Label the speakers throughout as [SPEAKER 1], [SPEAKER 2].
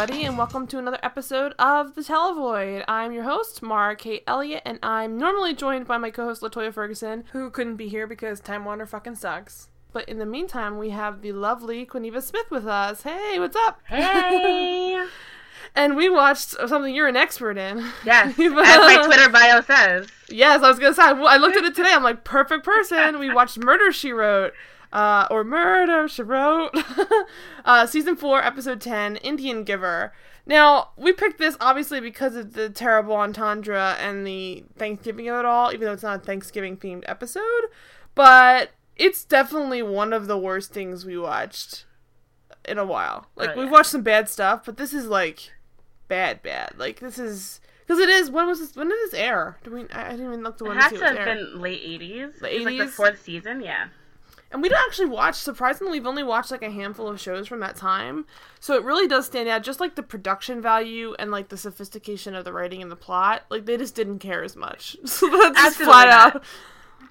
[SPEAKER 1] everybody, and welcome to another episode of The Televoid. I'm your host, Mara Kate Elliott, and I'm normally joined by my co host, Latoya Ferguson, who couldn't be here because Time Warner fucking sucks. But in the meantime, we have the lovely Quiniva Smith with us. Hey, what's up?
[SPEAKER 2] Hey!
[SPEAKER 1] and we watched something you're an expert in.
[SPEAKER 2] Yes, as my Twitter bio says.
[SPEAKER 1] Yes, I was gonna say. I looked at it today. I'm like, perfect person. We watched Murder She Wrote, uh, or Murder She Wrote, uh, season four, episode ten, Indian Giver. Now we picked this obviously because of the terrible entendre and the Thanksgiving of it all, even though it's not a Thanksgiving themed episode. But it's definitely one of the worst things we watched in a while. Like
[SPEAKER 2] Oh, yeah.
[SPEAKER 1] we've watched some bad stuff, but this is like bad, bad. Like this is because it is. When was this? When did this air? Do we? I I didn't even look the
[SPEAKER 2] It
[SPEAKER 1] one
[SPEAKER 2] had
[SPEAKER 1] to see
[SPEAKER 2] to have
[SPEAKER 1] aired.
[SPEAKER 2] been late 80s.
[SPEAKER 1] The
[SPEAKER 2] It was like the
[SPEAKER 1] 80s?
[SPEAKER 2] fourth season, yeah.
[SPEAKER 1] And we don't actually watch. Surprisingly, we've only watched like a handful of shows from that time, so it really does stand out. Just like the production value and like the sophistication of the writing and the plot, like they just didn't care as much. So that's just flat
[SPEAKER 2] not.
[SPEAKER 1] out.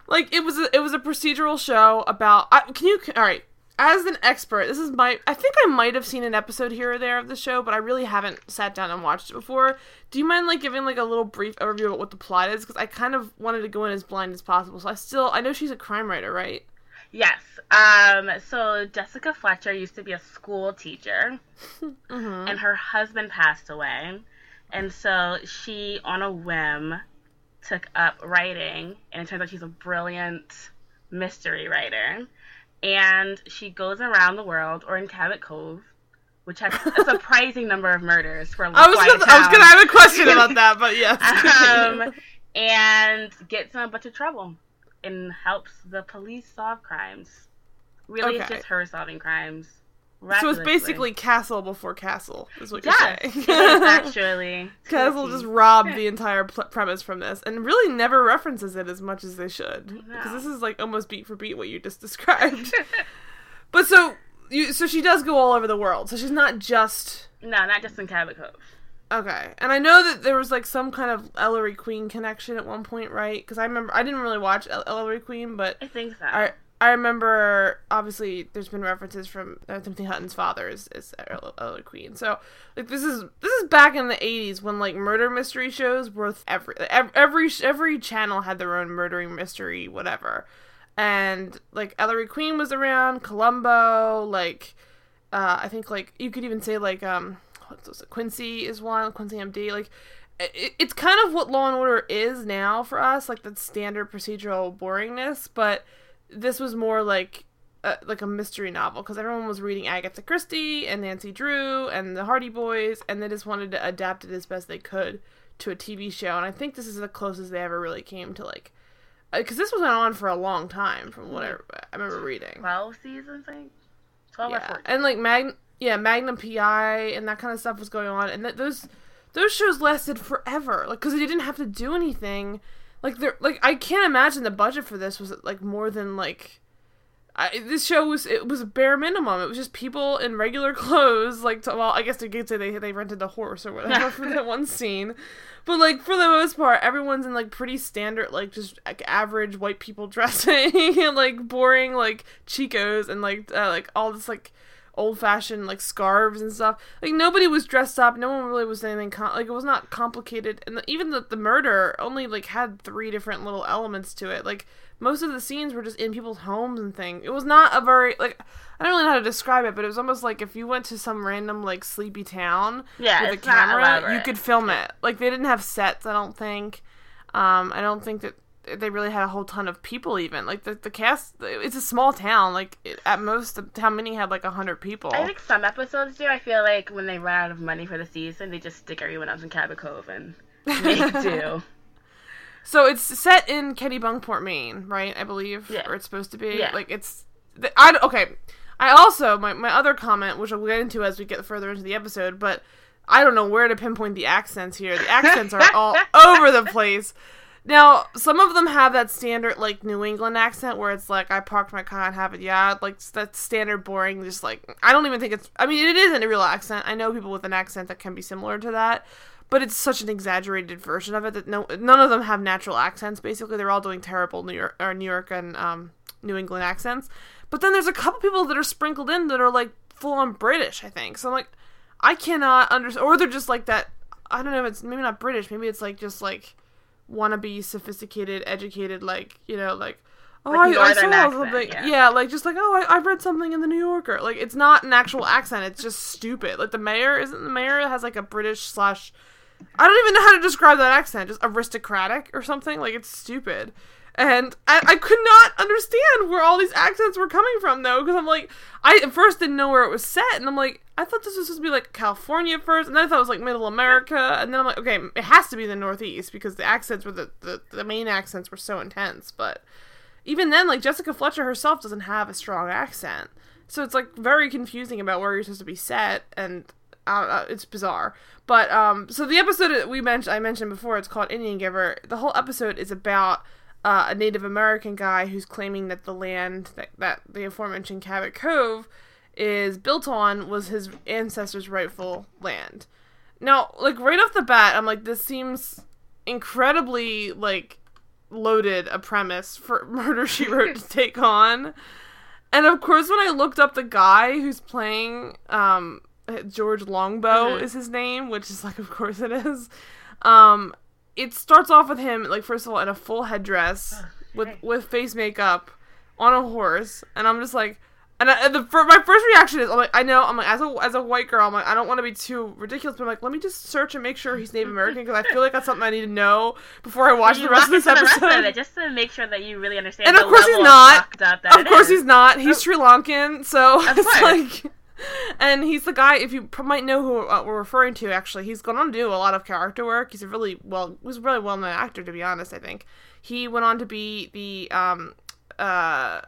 [SPEAKER 1] Like it was a, it was a procedural show about. I, can you all right? As an expert, this is my. I think I might have seen an episode here or there of the show, but I really haven't sat down and watched it before. Do you mind like giving like a little brief overview about what the plot is? Because I kind of wanted to go in as blind as possible. So I still I know she's a crime writer, right?
[SPEAKER 2] Yes. Um, so Jessica Fletcher used to be a school teacher,
[SPEAKER 1] Mm-hmm.
[SPEAKER 2] and her husband passed away. And so she, on a whim, took up writing, and it turns out she's a brilliant mystery writer. And she goes around the world, or in Cabot Cove, which has a surprising number of murders for a
[SPEAKER 1] I was gonna, I was gonna have a question about that, but yes.
[SPEAKER 2] um, and gets in a bunch of trouble and helps the police solve crimes. Really, it's just her solving crimes.
[SPEAKER 1] so it's basically Castle before Castle, is what you're saying.
[SPEAKER 2] actually
[SPEAKER 1] Castle just robbed the entire pl- premise from this, and really never references it as much as they should, because
[SPEAKER 2] No.
[SPEAKER 1] this is like almost beat for beat what you just described. but so you, so she does go all over the world. So she's not just
[SPEAKER 2] no, not just in Cabot Cove.
[SPEAKER 1] Okay, and I know that there was like some kind of Ellery Queen connection at one point, right? Because I remember I didn't really watch El- Ellery Queen, but
[SPEAKER 2] I think so.
[SPEAKER 1] I I remember obviously there's been references from uh, Timothy Hutton's father is, is El- Ellery Queen. So like this is this is back in the 80s when like murder mystery shows were every every every channel had their own murdering mystery whatever. And like Ellery Queen was around, Columbo, like uh I think like you could even say like um what's this, Quincy is one, Quincy MD like it, it's kind of what Law and Order is now for us, like that standard procedural boringness, but this was more like uh, like a mystery novel because everyone was reading Agatha Christie and Nancy Drew and the Hardy Boys, and they just wanted to adapt it as best they could to a TV show. And I think this is the closest they ever really came to like because this was on for a long time from what I, I remember reading.
[SPEAKER 2] Twelve seasons, I think. Twelve or
[SPEAKER 1] Yeah,
[SPEAKER 2] fourteen.
[SPEAKER 1] and like Mag, yeah, Magnum PI and that kind of stuff was going on, and that those those shows lasted forever, like because they didn't have to do anything. Like they're like I can't imagine the budget for this was like more than like. I, this show was it was a bare minimum. It was just people in regular clothes, like to, well, I guess they could say they they rented a horse or whatever for that one scene, but like for the most part, everyone's in like pretty standard, like just like average white people dressing and like boring like chicos and like uh, like all this like old fashioned like scarves and stuff. Like nobody was dressed up. No one really was anything com- like it was not complicated. And the, even the the murder only like had three different little elements to it. Like most of the scenes were just in people's homes and things. It was not a very like I don't really know how to describe it, but it was almost like if you went to some random like sleepy town
[SPEAKER 2] Yeah,
[SPEAKER 1] with a camera, you could film it. Like they didn't have sets, I don't think. Um, I don't think that they really had a whole ton of people. Even like the the cast, it's a small town. Like it, at most, the how many had like a hundred people.
[SPEAKER 2] I think some episodes do. I feel like when they run out of money for the season, they just stick everyone else in Cabot Cove and make do.
[SPEAKER 1] So it's set in Kennebunkport, Maine, right? I believe,
[SPEAKER 2] Yeah.
[SPEAKER 1] or it's supposed to be.
[SPEAKER 2] Yeah.
[SPEAKER 1] Like it's. I okay. I also my my other comment, which I'll get into as we get further into the episode, but I don't know where to pinpoint the accents here. The accents are all over the place. Now, some of them have that standard like New England accent where it's like I parked my car and have it yeah, like that standard boring just like I don't even think it's I mean it isn't a real accent. I know people with an accent that can be similar to that, but it's such an exaggerated version of it that no none of them have natural accents. Basically, they're all doing terrible New York or New York and um, New England accents. But then there's a couple people that are sprinkled in that are like full on British. I think so. I'm like, I cannot understand. Or they're just like that. I don't know. If it's maybe not British. Maybe it's like just like wannabe sophisticated, educated, like you know, like oh,
[SPEAKER 2] Like
[SPEAKER 1] I, I saw
[SPEAKER 2] accent,
[SPEAKER 1] something.
[SPEAKER 2] yeah.
[SPEAKER 1] Yeah. like just like oh, I, I read something in the New Yorker. Like it's not an actual accent. It's just stupid. Like the mayor isn't the mayor has like a British slash. I don't even know how to describe that accent. Just aristocratic or something. Like it's stupid. And I, I could not understand where all these accents were coming from though, because I'm like, I at first didn't know where it was set, and I'm like, I thought this was supposed to be like California first, and then I thought it was like Middle America, and then I'm like, okay, it has to be the Northeast because the accents were the the, the main accents were so intense. But even then, like Jessica Fletcher herself doesn't have a strong accent, so it's like very confusing about where you're supposed to be set, and uh, uh, it's bizarre. But um, so the episode that we mentioned, I mentioned before, it's called Indian Giver. The whole episode is about uh, a Native American guy who's claiming that the land that, that the aforementioned Cabot Cove is built on was his ancestors' rightful land. Now, like right off the bat, I'm like, this seems incredibly like loaded a premise for Murder She Wrote to take on. And of course, when I looked up the guy who's playing um, George Longbow
[SPEAKER 2] Mhm.
[SPEAKER 1] is his name, which is like, of course it is. Um, it starts off with him like first of all in a full headdress with
[SPEAKER 2] okay.
[SPEAKER 1] with face makeup on a horse, and I'm just like, and, I, and the my first reaction is I'm like, I know I'm like as a as a white girl, I'm like I don't want to be too ridiculous, but I'm like let me just search and make sure he's Native American because I feel like that's something I need to know before I watch the rest of this episode.
[SPEAKER 2] of it just to make sure that you really understand.
[SPEAKER 1] And of
[SPEAKER 2] the
[SPEAKER 1] course he's not.
[SPEAKER 2] that
[SPEAKER 1] Of course
[SPEAKER 2] is.
[SPEAKER 1] he's not. He's
[SPEAKER 2] Oh.
[SPEAKER 1] Sri Lankan, so
[SPEAKER 2] Of
[SPEAKER 1] it's
[SPEAKER 2] course.
[SPEAKER 1] like, and he's the guy. If you might know who uh, we're referring to, actually, he's gone on to do a lot of character work. He's a really well, was a really well known actor, to be honest. I think he went on to be the um uh.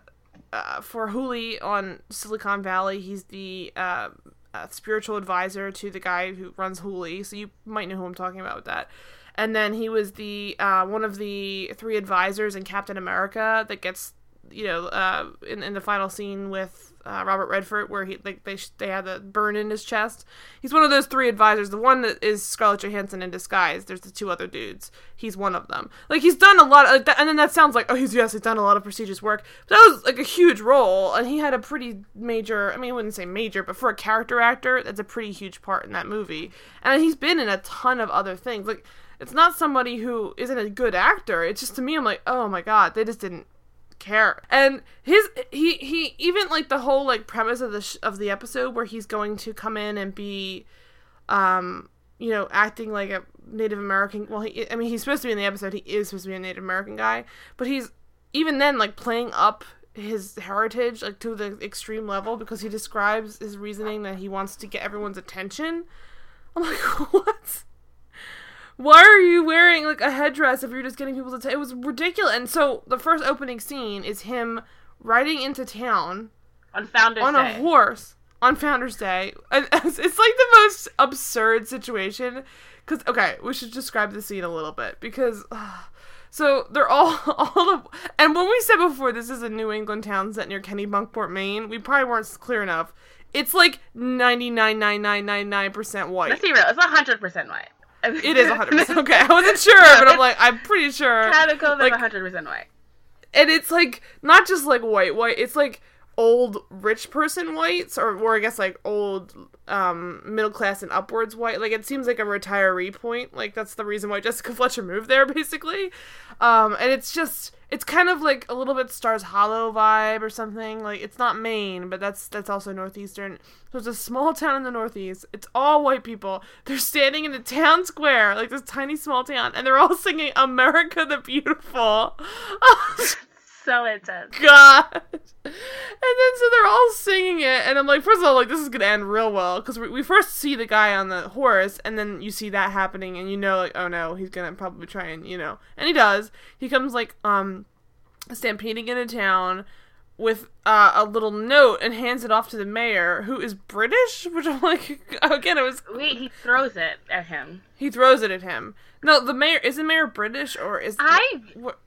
[SPEAKER 1] Uh, for Hooli on Silicon Valley, he's the uh, uh, spiritual advisor to the guy who runs Hooli, so you might know who I'm talking about with that. And then he was the uh, one of the three advisors in Captain America that gets you know uh, in in the final scene with uh, Robert Redford where he like they they had the burn in his chest. He's one of those three advisors. The one that is Scarlett Johansson in disguise. There's the two other dudes. He's one of them. Like he's done a lot of, and then that sounds like oh he's yes he's done a lot of prestigious work. But that was like a huge role, and he had a pretty major. I mean, I wouldn't say major, but for a character actor, that's a pretty huge part in that movie. And he's been in a ton of other things. Like it's not somebody who isn't a good actor. It's just to me, I'm like, oh my god, they just didn't care. And his he he even like the whole like premise of the sh- of the episode where he's going to come in and be, um, you know, acting like a Native American. Well, he I mean he's supposed to be in the episode. He is supposed to be a Native American guy, but he's even then like playing up his heritage like to the extreme level because he describes his reasoning that he wants to get everyone's attention. I'm like, what? Why are you wearing like a headdress if you're just getting people's attention? It was ridiculous. And so the first opening scene is him riding into town
[SPEAKER 2] on Founders
[SPEAKER 1] on
[SPEAKER 2] Day.
[SPEAKER 1] a horse on Founders Day. And It's like the most absurd situation. Because okay, we should describe the scene a little bit because. ah, so they're all all the and when we said before this is a New England town set near Kennebunkport, Maine, we probably weren't clear enough. It's like ninety nine nine nine nine nine percent white.
[SPEAKER 2] Let's be real. It's hundred percent white.
[SPEAKER 1] It is 100%. Okay, I wasn't sure, but I'm like, I'm pretty sure.
[SPEAKER 2] Cove
[SPEAKER 1] like-
[SPEAKER 2] is hundred percent white.
[SPEAKER 1] And it's like, not just like white, white, it's like old rich person whites, or, or I guess like old um, middle class and upwards white. Like, it seems like a retiree point. Like, that's the reason why Jessica Fletcher moved there, basically. Um, and it's just, it's kind of like a little bit Stars Hollow vibe or something. Like, it's not Maine, but that's that's also northeastern. So it's a small town in the northeast. It's all white people. They're standing in the town square, like this tiny small town, and they're all singing "America the Beautiful."
[SPEAKER 2] So intense.
[SPEAKER 1] God. And then so they're all singing it, and I'm like, first of all, like this is gonna end real well because we, we first see the guy on the horse, and then you see that happening, and you know, like, oh no, he's gonna probably try and you know, and he does. He comes like um stampeding into town with uh, a little note and hands it off to the mayor, who is British, which I'm like, again, it was
[SPEAKER 2] Wait, he throws it at him.
[SPEAKER 1] he throws it at him. No, the mayor is the mayor British or is
[SPEAKER 2] I
[SPEAKER 1] what?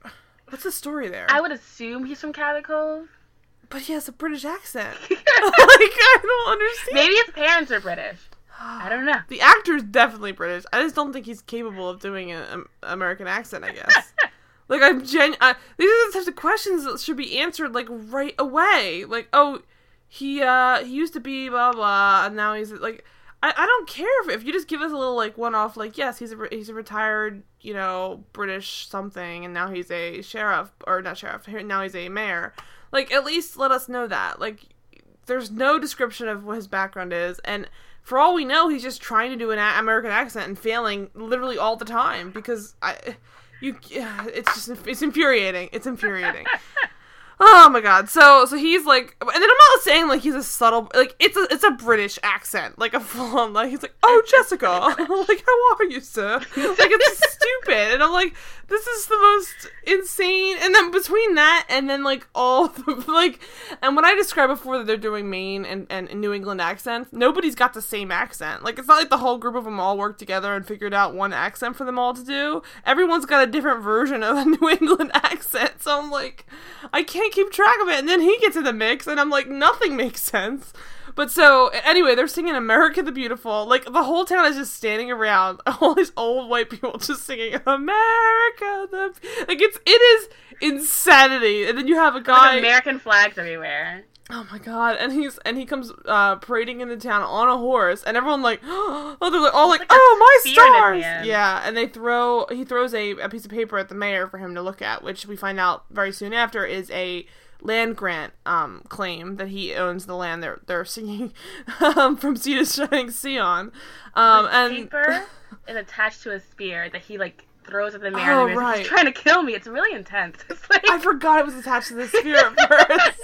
[SPEAKER 1] What's the story there?
[SPEAKER 2] I would assume he's from Cabot Cove.
[SPEAKER 1] but he has a British accent. like I don't understand.
[SPEAKER 2] Maybe his parents are British. I don't know.
[SPEAKER 1] The actor's definitely British. I just don't think he's capable of doing an American accent. I guess. like I'm gen. I, these are the types of questions that should be answered like right away. Like, oh, he uh he used to be blah blah, and now he's like. I, I don't care if, if you just give us a little like one off like yes he's a he's a retired you know British something and now he's a sheriff or not sheriff now he's a mayor. Like at least let us know that. Like there's no description of what his background is and for all we know he's just trying to do an American accent and failing literally all the time because I you it's just it's infuriating. It's infuriating Oh my god. So so he's like and then I'm not saying like he's a subtle like it's a it's a British accent, like a full on like he's like, Oh Jessica like how are you, sir? Like it's stupid. And I'm like, this is the most insane and then between that and then like all the like and when I described before that they're doing Maine and, and, and New England accents, nobody's got the same accent. Like it's not like the whole group of them all worked together and figured out one accent for them all to do. Everyone's got a different version of a New England accent. So I'm like I can't keep track of it. And then he gets in the mix, and I'm like, nothing makes sense. But so anyway, they're singing "America the Beautiful." Like the whole town is just standing around, all these old white people just singing "America the." Like it's it is insanity. And then you have a guy
[SPEAKER 2] Like American flags everywhere.
[SPEAKER 1] Oh my god! And he's and he comes uh, parading into town on a horse, and everyone like, oh, they're like, all like,
[SPEAKER 2] like
[SPEAKER 1] oh my
[SPEAKER 2] spear in his
[SPEAKER 1] stars! Yeah, and they throw he throws a, a piece of paper at the mayor for him to look at, which we find out very soon after is a land grant um claim that he owns the land they're they're singing um, from sea to shining sea on, um and
[SPEAKER 2] Paper is attached to a spear that he like throws at the mayor.
[SPEAKER 1] Oh,
[SPEAKER 2] and the
[SPEAKER 1] right.
[SPEAKER 2] He's trying to kill me. It's really intense. It's like
[SPEAKER 1] I forgot it was attached to the spear at first.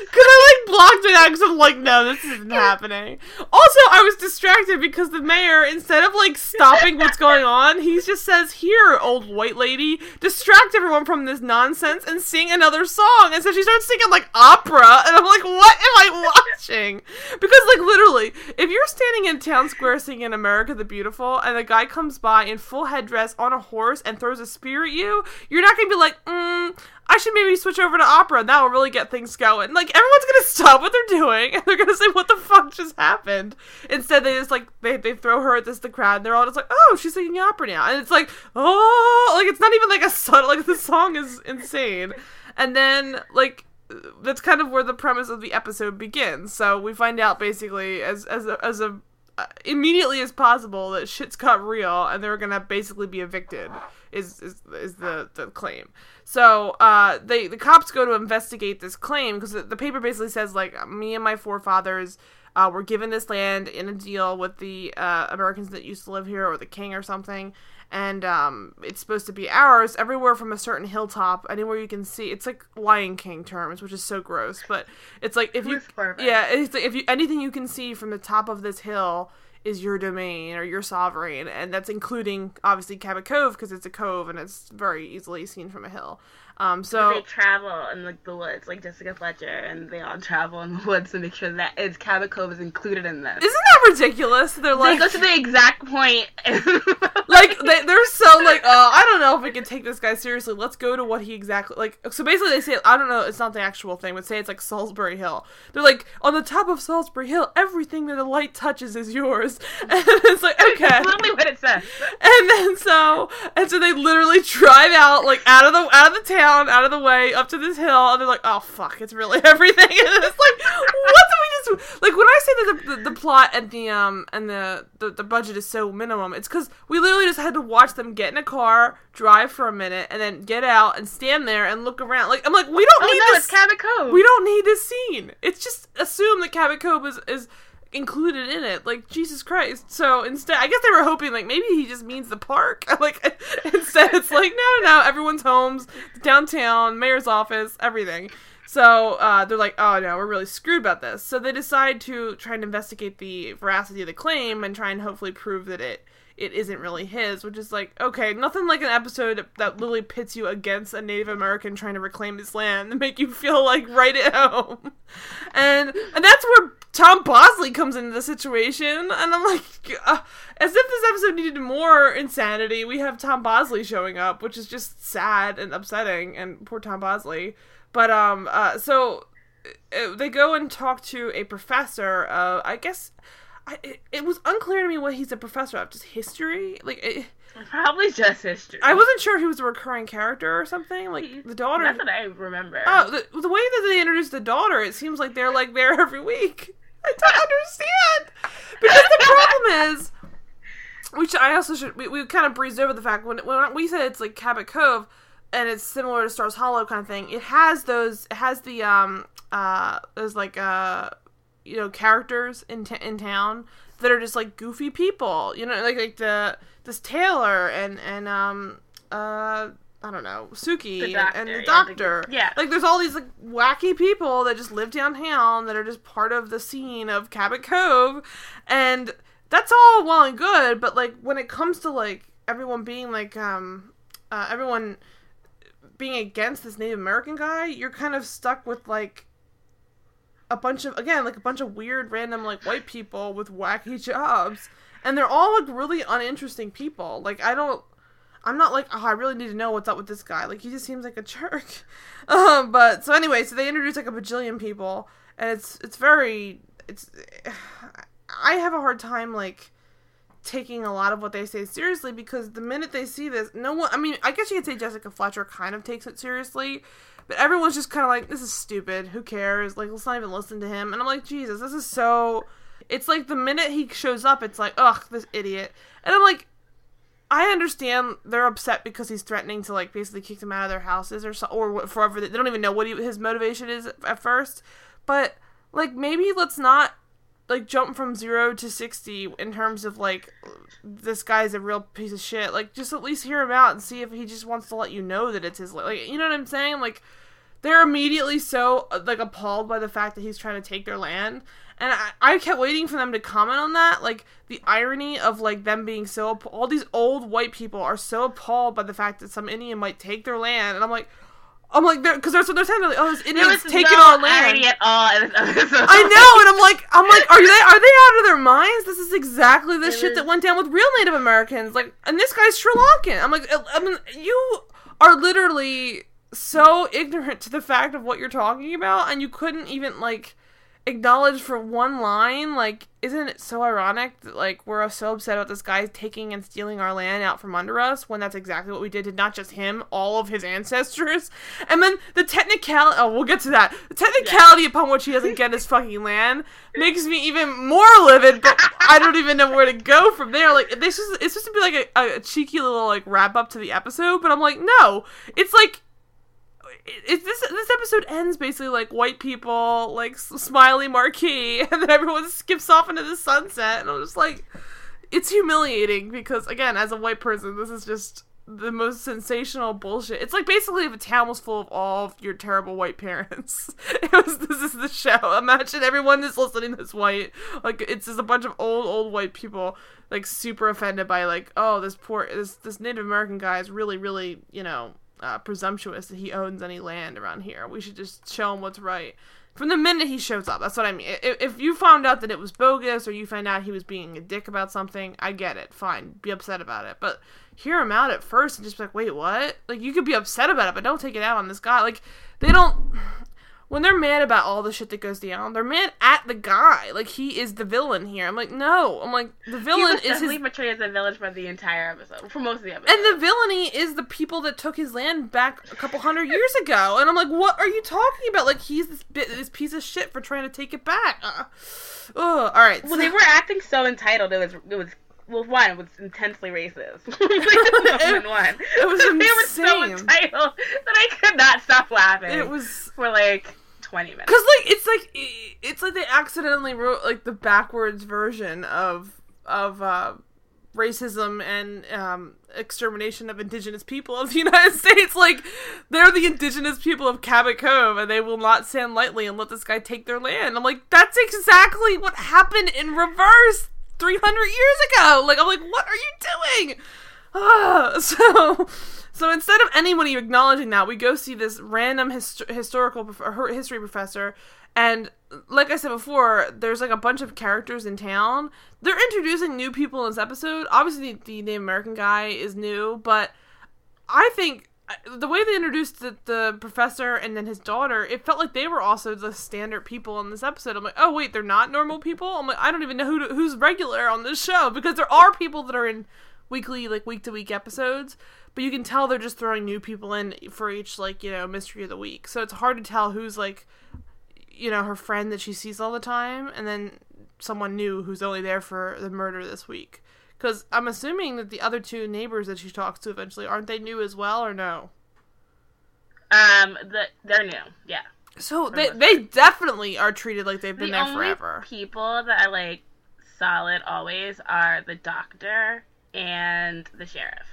[SPEAKER 1] Because I like blocked it out because I'm like, no, this isn't happening. Also, I was distracted because the mayor, instead of like stopping what's going on, he just says, Here, old white lady, distract everyone from this nonsense and sing another song. And so she starts singing like opera, and I'm like, What am I watching? Because, like, literally, if you're standing in town square singing America the Beautiful, and a guy comes by in full headdress on a horse and throws a spear at you, you're not gonna be like, mm, I should maybe switch over to opera and that will really get things going. Like everyone's gonna stop what they're doing and they're gonna say, What the fuck just happened? Instead they just like they, they throw her at this the crowd and they're all just like, Oh, she's singing opera now and it's like, oh like it's not even like a subtle like the song is insane. And then like that's kind of where the premise of the episode begins. So we find out basically as as a, as a immediately as possible that shit's got real and they're gonna basically be evicted is is, is the, the claim. So uh they the cops go to investigate this claim because the, the paper basically says like me and my forefathers uh, were given this land in a deal with the uh, Americans that used to live here or the king or something and um, it's supposed to be ours everywhere from a certain hilltop anywhere you can see it's like lion king terms which is so gross but it's like if you yeah it's like if you anything you can see from the top of this hill is your domain or your sovereign and that's including obviously cabot cove because it's a cove and it's very easily seen from a hill um so
[SPEAKER 2] they travel in like the woods, like Jessica Fletcher, and they all travel in the woods to make sure that it's Cabot Cove is included in this.
[SPEAKER 1] isn't that ridiculous they're
[SPEAKER 2] they
[SPEAKER 1] like
[SPEAKER 2] go to the exact point.
[SPEAKER 1] like they, they're so like uh, i don't know if we can take this guy seriously let's go to what he exactly like so basically they say i don't know it's not the actual thing but say it's like salisbury hill they're like on the top of salisbury hill everything that the light touches is yours and it's like okay
[SPEAKER 2] That's literally what it says.
[SPEAKER 1] and then so and so they literally drive out like out of the out of the town out of the way up to this hill and they're like oh fuck it's really everything and it's like what do we just like when i say that the, the, the plot and the um and the, the the budget is so minimum it's because we literally just had to watch them get in a car drive for a minute and then get out and stand there and look around like i'm like we don't
[SPEAKER 2] Oh
[SPEAKER 1] need
[SPEAKER 2] no,
[SPEAKER 1] this
[SPEAKER 2] it's Cabot Cove.
[SPEAKER 1] we don't need this scene. It's just assume that Cabot Cove is, is included in it. Like Jesus Christ. So instead, I guess they were hoping like maybe he just means the park. like instead, it's like no, no. Everyone's homes, downtown, mayor's office, everything. So uh, they're like, oh no, we're really screwed about this. So they decide to try and investigate the veracity of the claim and try and hopefully prove that it it isn't really his, which is like, okay, nothing like an episode that literally pits you against a Native American trying to reclaim his land and make you feel like right at home. And and that's where Tom Bosley comes into the situation, and I'm like, uh, as if this episode needed more insanity, we have Tom Bosley showing up, which is just sad and upsetting, and poor Tom Bosley. But um, uh, so uh, they go and talk to a professor. Uh, I guess I, it, it was unclear to me what he's a professor of. Just history, like it,
[SPEAKER 2] Probably just history.
[SPEAKER 1] I wasn't sure if he was a recurring character or something. Like the daughter.
[SPEAKER 2] That's what I remember.
[SPEAKER 1] Oh, the, the way that they introduced the daughter, it seems like they're like there every week. I don't understand. because the problem is, which I also should we, we kind of breezed over the fact when when we said it's like Cabot Cove, and it's similar to Stars Hollow kind of thing. It has those. It has the um uh those like uh you know characters in t- in town that are just like goofy people. You know, like like the this Taylor and and um uh I don't know Suki
[SPEAKER 2] The
[SPEAKER 1] and, and
[SPEAKER 2] doctor,
[SPEAKER 1] the
[SPEAKER 2] yeah, the-
[SPEAKER 1] doctor.
[SPEAKER 2] yeah.
[SPEAKER 1] like there's all these like wacky people that just live downtown that are just part of the scene of Cabot Cove, and that's all well and good. But like when it comes to like everyone being like um uh, everyone being against this Native American guy, you're kind of stuck with like a bunch of again like a bunch of weird random like white people with wacky jobs. And they're all like really uninteresting people. Like i don't i'm not like oh i really need to know what's up with this guy. Like he just seems like a jerk. Um but so anyway so they introduce like a bajillion people. And it's it's very it's i have a hard time like taking a lot of what they say seriously because the minute they see this no one i mean i guess you could say jessica fletcher kind of takes it seriously but everyone's just kind of like, this is stupid. Who cares? Like, let's not even listen to him. And I'm like, Jesus, this is so. It's like the minute he shows up, it's like, ugh, this idiot. And I'm like, I understand they're upset because he's threatening to like basically kick them out of their houses or so, or forever. They don't even know what he, his motivation is at first. But like, maybe let's not like jump from zero to sixty in terms of like this guy's a real piece of shit. Like, just at least hear him out and see if he just wants to let you know that it's his. Like, you know what I'm saying? Like, they're immediately so uh, like appalled by the fact that he's trying to take their land and I, I kept waiting for them to comment on that like the irony of like them being so app- all these old white people are so appalled by the fact that some indian might take their land and i'm like i'm like they're because they're so they're saying like oh this indian's taking
[SPEAKER 2] no
[SPEAKER 1] our land
[SPEAKER 2] irony at all in this episode.
[SPEAKER 1] I know, and I'm like, I'm like, are they are they out of their minds? This is exactly the
[SPEAKER 2] It
[SPEAKER 1] shit
[SPEAKER 2] was-
[SPEAKER 1] that went down with real Native Americans. Like, and this guy's Sri Lankan. I'm like, I mean, you are literally so ignorant to the fact of what you're talking about, and you couldn't even like acknowledge for one line. Like, isn't it so ironic that like we're so upset about this guy taking and stealing our land out from under us when that's exactly what we did to not just him, all of his ancestors, and then the technicality. Oh, we'll get to that. The technicality upon which he doesn't get his fucking land makes me even more livid. But I don't even know where to go from there. Like this is it's supposed to be like a, a cheeky little like wrap up to the episode, but I'm like, no, it's like it, this this episode ends basically like white people like smiley marquee and then everyone skips off into the sunset and i'm just like it's humiliating because again as a white person this is just the most sensational bullshit. It's like basically if a town was full of all of your terrible white parents. It was this is the show. Imagine everyone that's listening that's white like it's just a bunch of old old white people like super offended by like oh this poor this this native american guy is really really you know uh, presumptuous that he owns any land around here. We should just show him what's right. From the minute he shows up, that's what I mean. If, if you found out that it was bogus or you found out he was being a dick about something, I get it. Fine. Be upset about it. But hear him out at first and just be like, wait, what? Like, you could be upset about it, but don't take it out on this guy. Like, they don't. When they're mad about all the shit that goes down, they're mad at the guy. Like, he is the villain here. I'm like, no. I'm like, the
[SPEAKER 2] He
[SPEAKER 1] villain is his
[SPEAKER 2] portrayed as a villain for the entire episode, for most of the episode.
[SPEAKER 1] and the villainy is the people that took his land back a couple hundred years ago. And I'm like, what are you talking about? Like he's this bit, this piece of shit for trying to take it back. Uh, ugh, all right.
[SPEAKER 2] well,
[SPEAKER 1] so-
[SPEAKER 2] they were acting so entitled. It was it was well, one was intensely racist. like, number one.
[SPEAKER 1] it was
[SPEAKER 2] they were so entitled that I could not stop laughing.
[SPEAKER 1] it was
[SPEAKER 2] for like twenty minutes.
[SPEAKER 1] because like it's like it's like they accidentally wrote like the backwards version of of uh, racism and um, extermination of indigenous people of the United States. Like they're the indigenous people of Cabot Cove, and they will not stand lightly and let this guy take their land. I'm like, that's exactly what happened in reverse 300 years ago. Like I'm like, what are you doing? Ah, so. So instead of anybody acknowledging that, we go see this random hist- historical prof- history professor, and like I said before, there's like a bunch of characters in town. They're introducing new people in this episode. Obviously, the, the Native American guy is new, but I think uh, the way they introduced the, the professor and then his daughter, it felt like they were also the standard people in this episode. I'm like, oh wait, they're not normal people. I'm like, I don't even know who to, who's regular on this show because there are people that are in weekly, like week to week episodes, but you can tell they're just throwing new people in for each like you know mystery of the week. So it's hard to tell who's like, you know, her friend that she sees all the time, and then someone new who's only there for the murder this week. Because I'm assuming that the other two neighbors that she talks to eventually aren't they new as well or no?
[SPEAKER 2] Um, the, they're new. Yeah.
[SPEAKER 1] So they they definitely are treated like they've been
[SPEAKER 2] the
[SPEAKER 1] there
[SPEAKER 2] only
[SPEAKER 1] forever.
[SPEAKER 2] people that are like solid always are the doctor and the sheriff.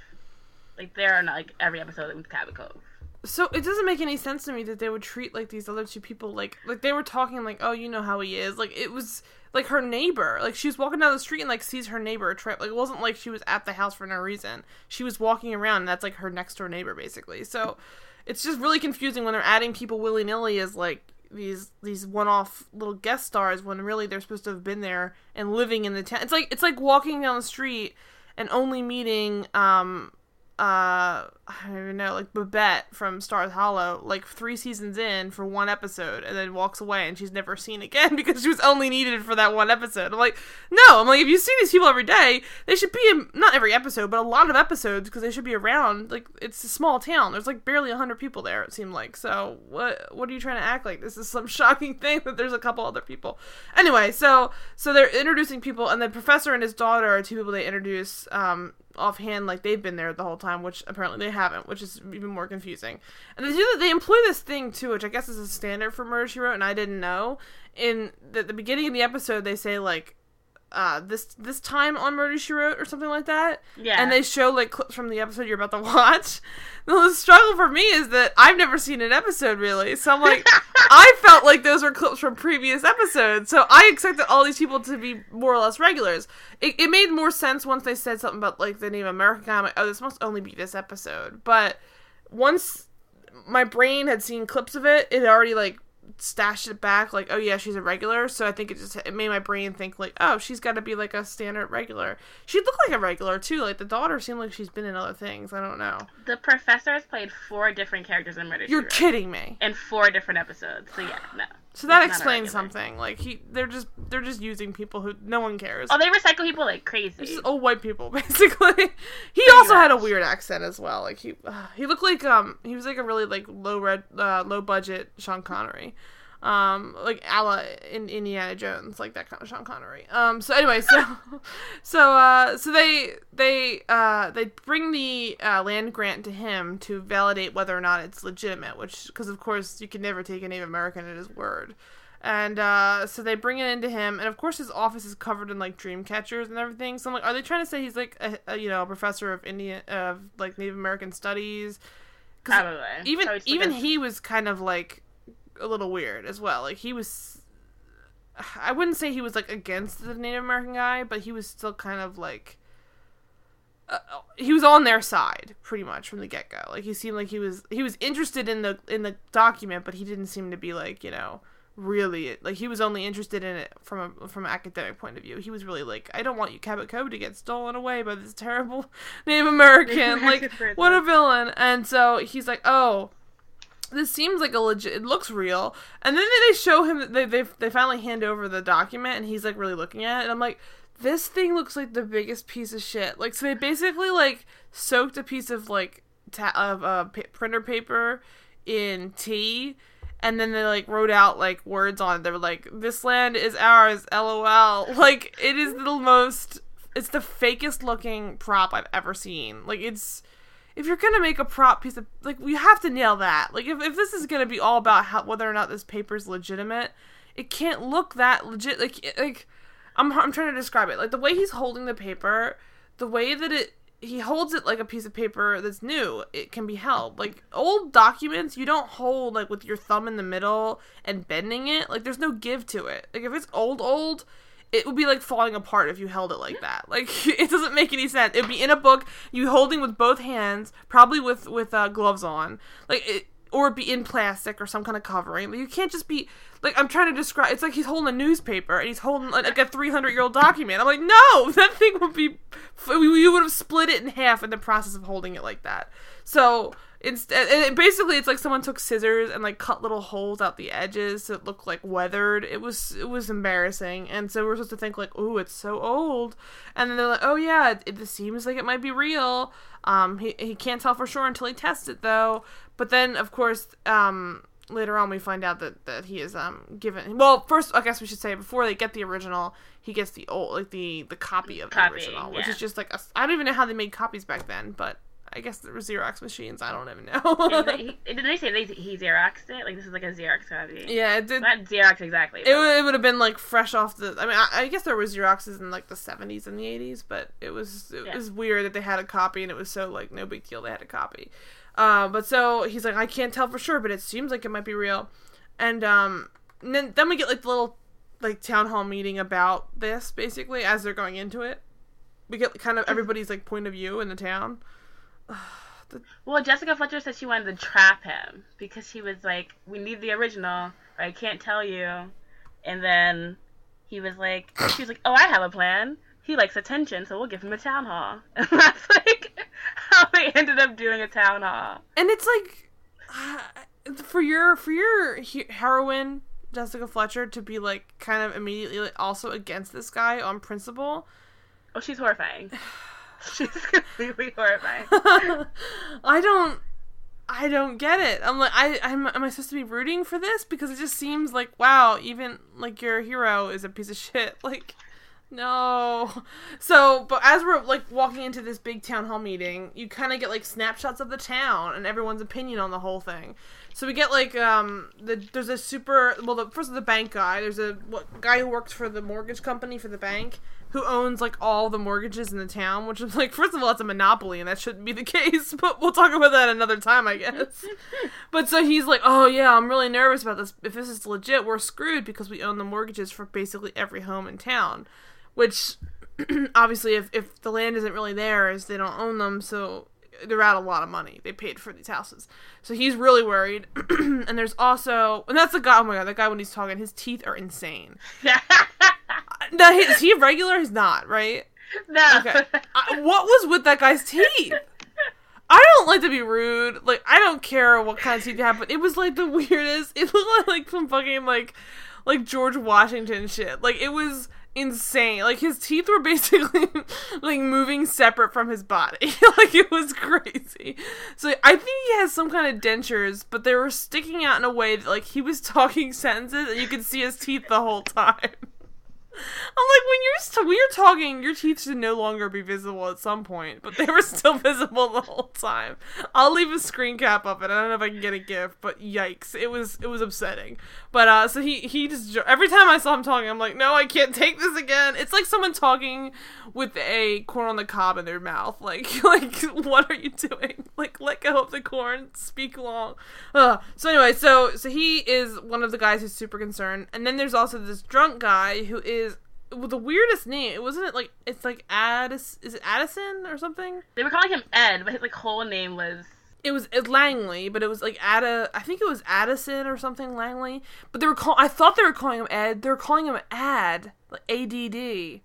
[SPEAKER 2] Like they're on like every episode with Cabot Cove.
[SPEAKER 1] So it doesn't make any sense to me that they would treat like these other two people like like they were talking like oh you know how he is. Like it was like her neighbor. Like she was walking down the street and like sees her neighbor trip like it wasn't like she was at the house for no reason. She was walking around and that's like her next door neighbor basically. So it's just really confusing when they're adding people willy nilly as like these these one off little guest stars when really they're supposed to have been there and living in the town. It's like it's like walking down the street and only meeting um uh I don't even know, like Babette from Stars Hollow, like three seasons in for one episode and then walks away and she's never seen again because she was only needed for that one episode. I'm like, no, I'm like, if you see these people every day, they should be in not every episode, but a lot of episodes because they should be around. Like it's a small town. There's like barely hundred people there, it seemed like. So what what are you trying to act like? This is some shocking thing that there's a couple other people. Anyway, so so they're introducing people and the professor and his daughter are two people they introduce um offhand like they've been there the whole time, which apparently they haven't, which is even more confusing. And they do that they employ this thing too, which I guess is a standard for Murder She Wrote, and I didn't know. In the, the beginning of the episode, they say like uh this this time on Murder She Wrote or something like that.
[SPEAKER 2] Yeah.
[SPEAKER 1] And they show like clips from the episode you're about to watch. The struggle for me is that I've never seen an episode really, so I'm like, I felt like those were clips from previous episodes, so I expected all these people to be more or less regulars. It, it made more sense once they said something about like the Native American guy. I'm like, oh, this must only be this episode. But once my brain had seen clips of it, it already like stashed it back like oh yeah she's a regular. So i think it just it made my brain think like oh she's got to be like a standard regular. She looked like a regular too. Like the daughter seemed like she's been in other things. I don't know.
[SPEAKER 2] The professor has played four different characters in Murder She
[SPEAKER 1] you're
[SPEAKER 2] Wrote.
[SPEAKER 1] kidding me.
[SPEAKER 2] In four different episodes. So yeah, no.
[SPEAKER 1] So that explains something. Like he they're just they're just using people who no one cares.
[SPEAKER 2] Oh, they recycle people like
[SPEAKER 1] They're
[SPEAKER 2] crazy.
[SPEAKER 1] just old white people basically. He also had a weird accent as well. Like he uh, he looked like um he was like a really like low red uh, low budget sean connery um like a la in indiana jones like that kind of sean connery um so anyway so so uh so they they uh they bring the uh, land grant to him to validate whether or not it's legitimate which because of course you can never take a native american at his word and uh, so they bring it into him, and of course his office is covered in like dream catchers and everything. So I'm like, are they trying to say he's like a, a you know a professor of Indian of like Native American studies? 'Cause
[SPEAKER 2] Probably.
[SPEAKER 1] even even he was kind of like a little weird as well. Like he was, I wouldn't say he was like against the Native American guy, but he was still kind of like. Uh, he was on their side pretty much from the get go. Like he seemed like he was he was interested in the in the document, but he didn't seem to be like you know really like he was only interested in it from a from an academic point of view. He was really like I don't want you Cabot Cove to get stolen away by this terrible Native American.
[SPEAKER 2] Native
[SPEAKER 1] like
[SPEAKER 2] American person.
[SPEAKER 1] what a villain! And so he's like, oh, this seems like a legit. It looks real. And then they show him. They they they finally hand over the document, and he's like really looking at it. And I'm like, this thing looks like the biggest piece of shit. Like so they basically like soaked a piece of like ta- of uh, printer paper in tea. And then they like wrote out like words on it. They were like, "This land is ours." LOL. Like it is the most. It's the fakest looking prop I've ever seen. Like it's if you're gonna make a prop piece of like we have to nail that. Like if, if this is gonna be all about how whether or not this paper's legitimate it can't look that legit like like I'm, I'm trying to describe it. Like the way he's holding the paper the way that it he holds it like a piece of paper that's new it can be held. Like old documents you don't hold like with your thumb in the middle and bending it. Like there's no give to it. Like if it's old old it would be like falling apart if you held it like that. Like it doesn't make any sense. It'd be in a book, you holding with both hands, probably with with uh, gloves on, like it, or be in plastic or some kind of covering. Like, you can't just be like I'm trying to describe. It's like he's holding a newspaper and he's holding like a 300 year old document. I'm like, no, that thing would be. We would have split it in half in the process of holding it like that. So instead and it, basically it's like someone took scissors and like cut little holes out the edges so it looked like weathered. It was it was embarrassing. And so we're supposed to think like oh it's so old. And then they're like oh yeah it, it seems like it might be real. Um he, he can't tell for sure until he tests it though. But then of course um later on we find out that that he is um given well first I guess we should say before they get the original he gets the old like the the copy of the
[SPEAKER 2] Copy,
[SPEAKER 1] original which is just like a, I don't even know how they made copies back then but I guess there were Xerox machines I don't even know
[SPEAKER 2] he, did they say they, he Xeroxed it? Like this is like a Xerox copy.
[SPEAKER 1] yeah it did
[SPEAKER 2] Not Xerox exactly.
[SPEAKER 1] it it would have been like fresh off the I mean I, I guess there was Xeroxes in like the 70s and the 80s but it was it
[SPEAKER 2] Yeah.
[SPEAKER 1] was weird that they had a copy and it was so like no big deal they had a copy uh, but so he's like I can't tell for sure but it seems like it might be real and um and then then we get like the little like town hall meeting about this basically as they're going into it we get kind of everybody's like point of view in the town
[SPEAKER 2] Well, Jessica Fletcher said she wanted to trap him because he was like, "We need the original, or I can't tell you." And then he was like, "She was like, oh, I have a plan. He likes attention, so we'll give him a town hall." And that's like how they ended up doing a town hall.
[SPEAKER 1] and it's like uh, for your for your heroine Jessica Fletcher to be like kind of immediately like, also against this guy on principle.
[SPEAKER 2] Oh, she's horrifying. she's completely horrified.
[SPEAKER 1] I don't I don't get it. I'm like I I'm am I supposed to be rooting for this because it just seems like wow, even like your hero is a piece of shit. Like no. So, but as we're like walking into this big town hall meeting, you kind of get like snapshots of the town and everyone's opinion on the whole thing. So we get like um the there's a super well the first the bank guy there's a what, guy who works for the mortgage company for the bank who owns like all the mortgages in the town which is like first of all it's a monopoly and that shouldn't be the case but we'll talk about that another time I guess. but so he's like oh yeah I'm really nervous about this. If this is legit we're screwed because we own the mortgages for basically every home in town which obviously if, if the land isn't really theirs they don't own them so they're out a lot of money. They paid for these houses. So he's really worried and there's also and that's the guy oh my god that guy when he's talking his teeth are insane now he- is he regular he's not right
[SPEAKER 2] no.
[SPEAKER 1] okay I, what was with that guy's teeth I don't like to be rude. Like I don't care what kind of teeth you have, but it was like the weirdest. It looked like, like some fucking like like George Washington shit. Like it was insane. Like his teeth were basically like moving separate from his body. like it was crazy. So I think he has some kind of dentures, but they were sticking out in a way that like he was talking sentences and you could see his teeth the whole time. I'm like when you're when you're talking, your teeth should no longer be visible at some point, but they were still visible the whole time. I'll leave a screen cap of it. I don't know if I can get a gif, but yikes, it was it was upsetting. But uh, so he he just every time I saw him talking, I'm like, no, I can't take this again. It's like someone talking with a corn on the cob in their mouth. Like like what are you doing? Like let go of the corn, speak long. Uh, so anyway, so so he is one of the guys who's super concerned, and then there's also this drunk guy who is the weirdest name. It wasn't it like it's like Addis is it Addison or something?
[SPEAKER 2] They were calling him Ed, but his like whole name was
[SPEAKER 1] It was it Langley, but it was like Ada. I think it was Addison or something Langley. But they were call. I thought they were calling him Ed. They were calling him Ad, like A D D.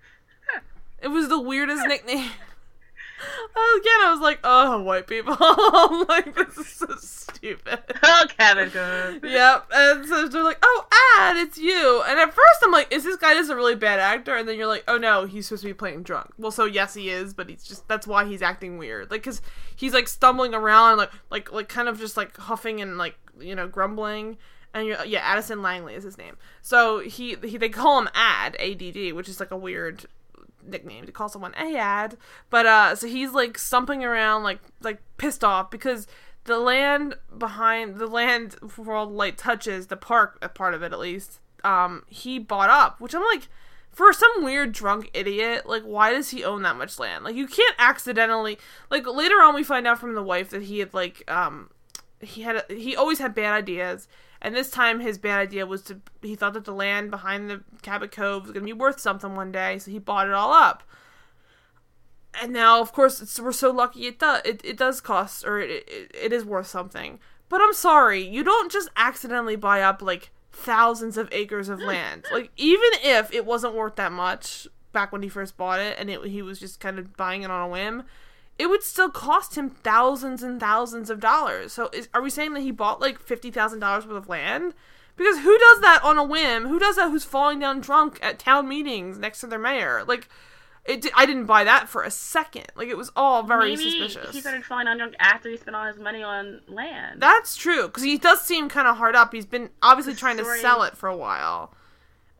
[SPEAKER 1] It was the weirdest nickname. Oh, again, I was like, oh, white people. I'm like, this is so stupid.
[SPEAKER 2] oh Kevin Cooke.
[SPEAKER 1] yep. And so they're like, oh, Ad, it's you. And at first I'm like, is this guy just a really bad actor? And then you're like, oh no, he's supposed to be playing drunk. Well, so yes, he is, but he's just, that's why he's acting weird. Like, cause he's like stumbling around, like, like, like kind of just like huffing and like, you know, grumbling. And you're, yeah, Addison Langley is his name. So he, he, they call him Ad, A-D-D, which is like a weird nickname to call someone a ad but uh so he's like stumping around like like pissed off because the land behind the land for all light touches the park a part of it at least um he bought up which i'm like for some weird drunk idiot like why does he own that much land? Like you can't accidentally like later on we find out from the wife that he had like um he had he always had bad ideas and this time his bad idea was to he thought that the land behind the cabot cove was going to be worth something one day so he bought it all up. And now of course we're so lucky it does it, it does cost or it, it, it is worth something. But i'm sorry you don't just accidentally buy up like thousands of acres of land. Like even if it wasn't worth that much back when he first bought it and it, he was just kind of buying it on a whim it would still cost him thousands and thousands of dollars. So, is, are we saying that he bought like fifty thousand dollars worth of land? Because who does that on a whim? Who does that? Who's falling down drunk at town meetings next to their mayor? Like, it I didn't buy that for a second. Like it was all very
[SPEAKER 2] Maybe
[SPEAKER 1] suspicious.
[SPEAKER 2] he started falling on drunk after he spent all his money on land.
[SPEAKER 1] That's true because he does seem kind of hard up. He's been obviously trying to sell it for a while,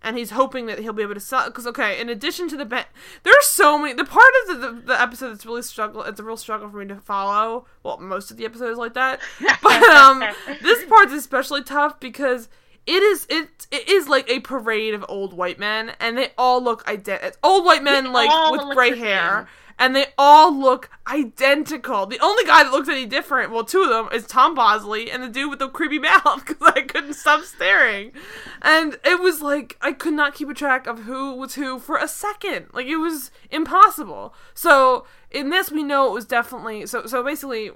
[SPEAKER 1] and he's hoping that he'll be able to sell. Because okay, in addition to the ben- there's so many. The part of the, the, the episode that's really struggle. It's a real struggle for me to follow. Well, most of the episodes like that, but um, this part's especially tough because it is it it is like a parade of old white men, and they all look identical. Old white men
[SPEAKER 2] They
[SPEAKER 1] like with gray hair. And they all look identical. The only guy that looks any different, well, two of them, is Tom Bosley and the dude with the creepy mouth because I couldn't stop staring. And it was like I could not keep a track of who was who for a second. Like it was impossible. So in this, we know it was definitely so. So basically,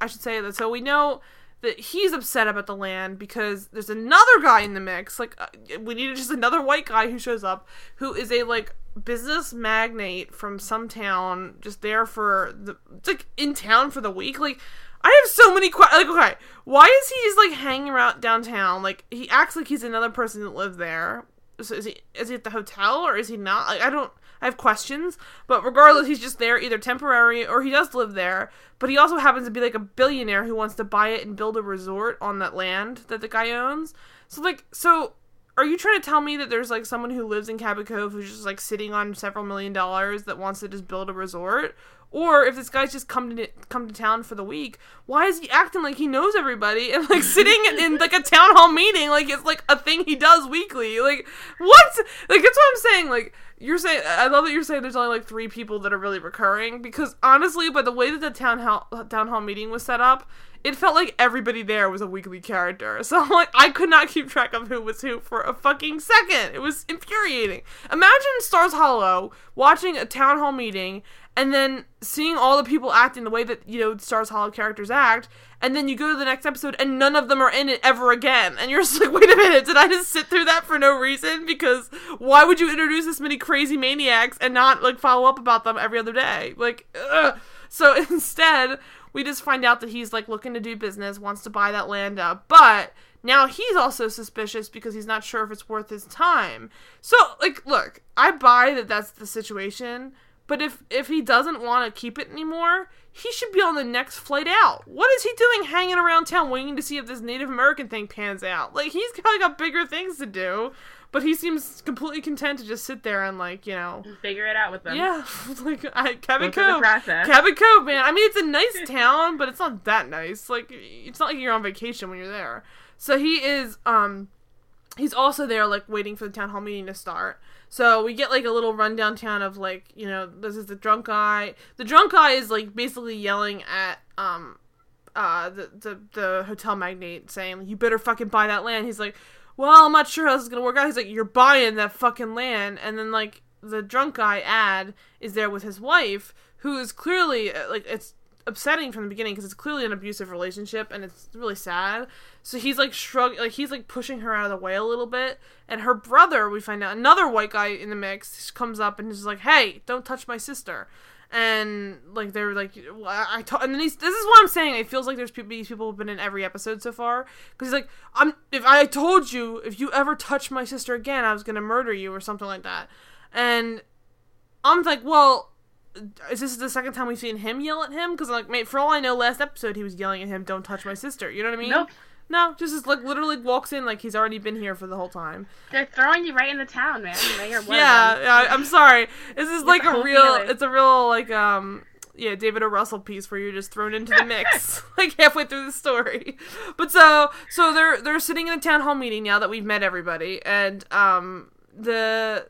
[SPEAKER 1] I should say that. So we know that he's upset about the land because there's another guy in the mix. Like uh, we needed just another white guy who shows up who is a like business magnate from some town just there for the like in town for the week. Like I have so many questions. Like okay, why is he just like hanging around downtown? Like he acts like he's another person that lives there. So is he is he at the hotel or is he not? Like I don't. I have questions, but regardless, he's just there either temporary or he does live there. But he also happens to be like a billionaire who wants to buy it and build a resort on that land that the guy owns. So like, so are you trying to tell me that there's like someone who lives in Cabot Cove who's just like sitting on several million dollars that wants to just build a resort? Or if this guy's just come to come to town for the week, why is he acting like he knows everybody and like sitting in like a town hall meeting like it's like a thing he does weekly? Like what? Like that's what I'm saying. Like you're saying, I love that you're saying there's only like three people that are really recurring because honestly, by the way that the town hall town hall meeting was set up, it felt like everybody there was a weekly character. So I'm like, I could not keep track of who was who for a fucking second. It was infuriating. Imagine Stars Hollow watching a town hall meeting and then seeing all the people acting the way that you know Stars Hollow characters act, and then you go to the next episode and none of them are in it ever again, and you're just like, wait a minute, did I just sit through that for no reason? Because why would you introduce this many crazy maniacs and not like follow up about them every other day? Like, ugh. so instead, we just find out that he's like looking to do business, wants to buy that land up, but now he's also suspicious because he's not sure if it's worth his time. So, like, look, I buy that that's the situation. But if if he doesn't want to keep it anymore, he should be on the next flight out. What is he doing hanging around town waiting to see if this Native American thing pans out? Like he's probably got bigger things to do, but he seems completely content to just sit there and like, you know,
[SPEAKER 2] Figure it out with them.
[SPEAKER 1] yeah, like I Cabot Cove. Cabot Cove, man. I mean, it's a nice town, but it's not that nice. Like it's not like you're on vacation when you're there. So he is um he's also there like waiting for the town hall meeting to start. So we get like a little rundown town of like, you know, this is the drunk guy. The drunk guy is like basically yelling at um uh the the, the hotel magnate saying, You better fucking buy that land. He's like, Well, I'm not sure how this is gonna work out. He's like, You're buying that fucking land and then like the drunk guy ad is there with his wife who is clearly uh, like it's upsetting from the beginning because it's clearly an abusive relationship and it's really sad. So he's like shrug, like he's like pushing her out of the way a little bit, and her brother, we find out another white guy in the mix comes up and is like, "Hey, don't touch my sister." And like they're like, I, I to-, and he's, this is what I'm saying. It feels like there's people, these people have been in every episode so far because he's like, I'm if I told you if you ever touch my sister again, I was gonna murder you or something like that, and I'm like, well, is this the second time we've seen him yell at him? Because like, mate, for all I know, last episode he was yelling at him, "Don't touch my sister." You know what I mean?
[SPEAKER 2] Nope.
[SPEAKER 1] No, just like literally walks in like he's already been here for the whole time.
[SPEAKER 2] They're throwing you right in the town, man. Mayor
[SPEAKER 1] Yeah, yeah. I'm sorry. This is like a real.
[SPEAKER 2] feeling.
[SPEAKER 1] It's a real like um. Yeah, David O. Russell piece where you're just thrown into the mix like halfway through the story. But so so they're they're sitting in a town hall meeting now that we've met everybody, and um the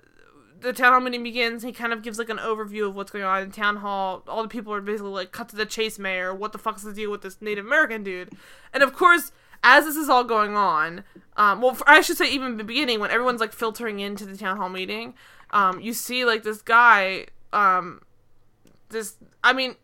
[SPEAKER 1] the town hall meeting begins. He kind of gives like an overview of what's going on in town hall. All the people are basically like cut to the chase, mayor. What the fuck's the deal with this Native American dude? And of course, as this is all going on, um, well, I should say even the beginning when everyone's like filtering into the town hall meeting, um, you see like this guy, um, this I mean,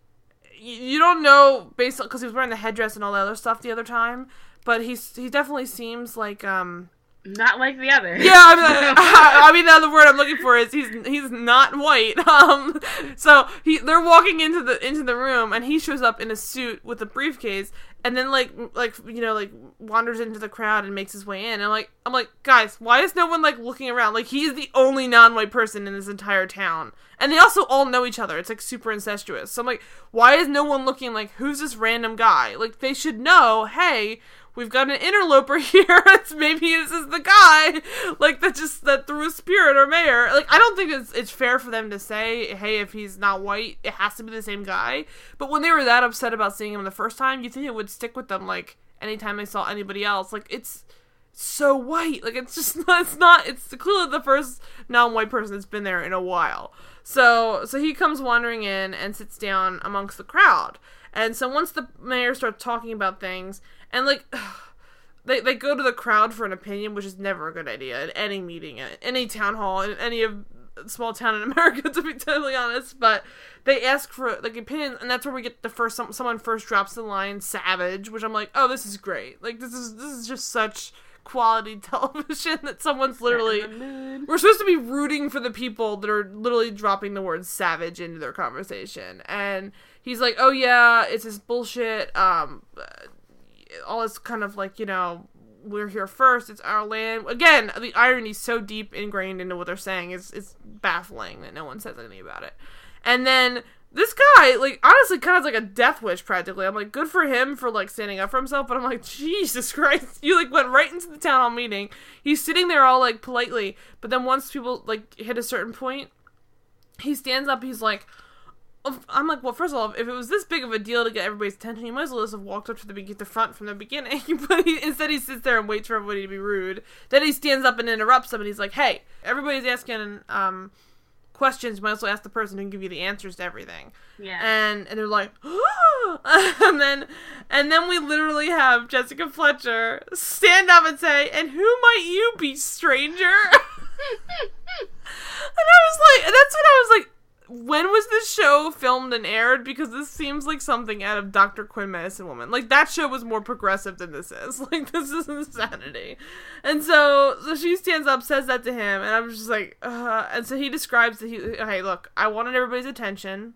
[SPEAKER 1] you, you don't know based because he was wearing the headdress and all the other stuff the other time, but he's he definitely seems like um
[SPEAKER 2] Not like the other.
[SPEAKER 1] Yeah, I mean, I mean, the other word I'm looking for is he's he's not white. Um, so he they're walking into the into the room, and he shows up in a suit with a briefcase, and then like like you know like wanders into the crowd and makes his way in. And I'm like I'm like guys, why is no one like looking around? Like he's the only non-white person in this entire town, and they also all know each other. It's like super incestuous. So I'm like, why is no one looking like who's this random guy? Like they should know, hey we've got an interloper here. Maybe this is the guy, like that just that threw a spear at our mayor. Like I don't think it's it's fair for them to say, hey, if he's not white, it has to be the same guy. But when they were that upset about seeing him the first time, you think it would stick with them. Like anytime they saw anybody else, like it's so white. Like it's just not. It's not. It's clearly the first non-white person that's been there in a while. So so he comes wandering in and sits down amongst the crowd. And so once the mayor starts talking about things, and like they they go to the crowd for an opinion, which is never a good idea at any meeting, at any town hall, in any of small town in America, to be totally honest. But they ask for like opinions, and that's where we get the first some, someone first drops the line "savage," which I'm like, oh, this is great. Like this is this is just such quality television that someone's literally we're supposed to be rooting for the people that are literally dropping the word savage into their conversation and he's like oh yeah it's this bullshit um all this kind of like you know we're here first it's our land. Again the irony is so deep ingrained into what they're saying is is baffling that no one says anything about it. And then this guy like honestly kind of like a death wish practically. I'm like good for him for like standing up for himself but i'm like jesus christ you like went right into the town hall meeting. He's sitting there all like politely but then once people like hit a certain point he stands up he's like I'm like, well, first of all, if it was this big of a deal to get everybody's attention, you might as well just have walked up to the, the front from the beginning. but he, instead, he sits there and waits for everybody to be rude. Then he stands up and interrupts them, and he's like, "Hey, everybody's asking um, questions. You might as well ask the person who can give you the answers to everything."
[SPEAKER 2] Yeah.
[SPEAKER 1] And and they're like, and then and then we literally have Jessica Fletcher stand up and say, "And who might you be, stranger?" and I was like, that's when I was like when was this show filmed and aired? Because this seems like something out of Dr. Quinn Medicine Woman. Like that show was more progressive than this is. Like this is insanity. And so so she stands up, says that to him, and I'm just like, uh, and so he describes that he hey, look, I wanted everybody's attention.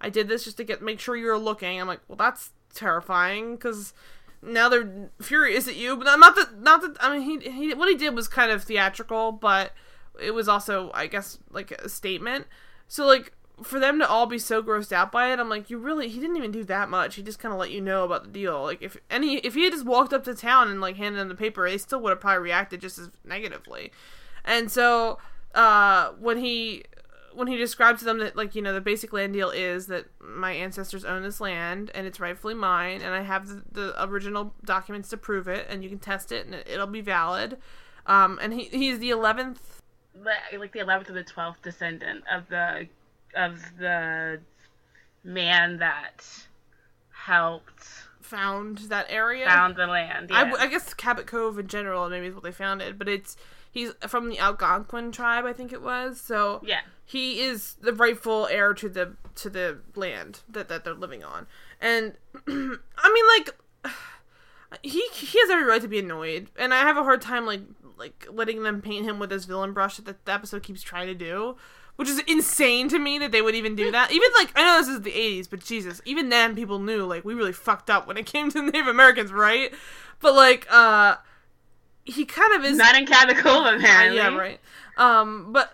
[SPEAKER 1] I did this just to get make sure you're looking. I'm like, well that's terrifying because now they're furious at you. But not that not that I mean he he what he did was kind of theatrical, but it was also I guess like a statement. So like for them to all be so grossed out by it, I'm like, you really he didn't even do that much. He just kind of let you know about the deal. Like if any if he had just walked up to town and like handed them the paper, they still would have probably reacted just as negatively. And so uh when he when he described to them that like you know the basic land deal is that my ancestors own this land and it's rightfully mine and i have the, the original documents to prove it and you can test it and it, will be valid um, and he, he's the 11th
[SPEAKER 2] like the 11th or the 12th descendant of the of the man that helped
[SPEAKER 1] found that area?
[SPEAKER 2] found the land
[SPEAKER 1] yeah. I, I guess cabot cove in general maybe is what they found it but it's he's from the algonquin tribe i think it was so
[SPEAKER 2] yeah.
[SPEAKER 1] he is the rightful heir to the to the land that, that they're living on. And i mean like he he has every right to be annoyed and i have a hard time like like letting them paint him with this villain brush that the episode keeps trying to do, which is insane to me that they would even do that. Even like I know this is the '80s, but Jesus, even then people knew like we really fucked up when it came to Native Americans, right? But like, uh, he kind of is
[SPEAKER 2] not in Catacombs, apparently.
[SPEAKER 1] Uh, yeah, right. Um, but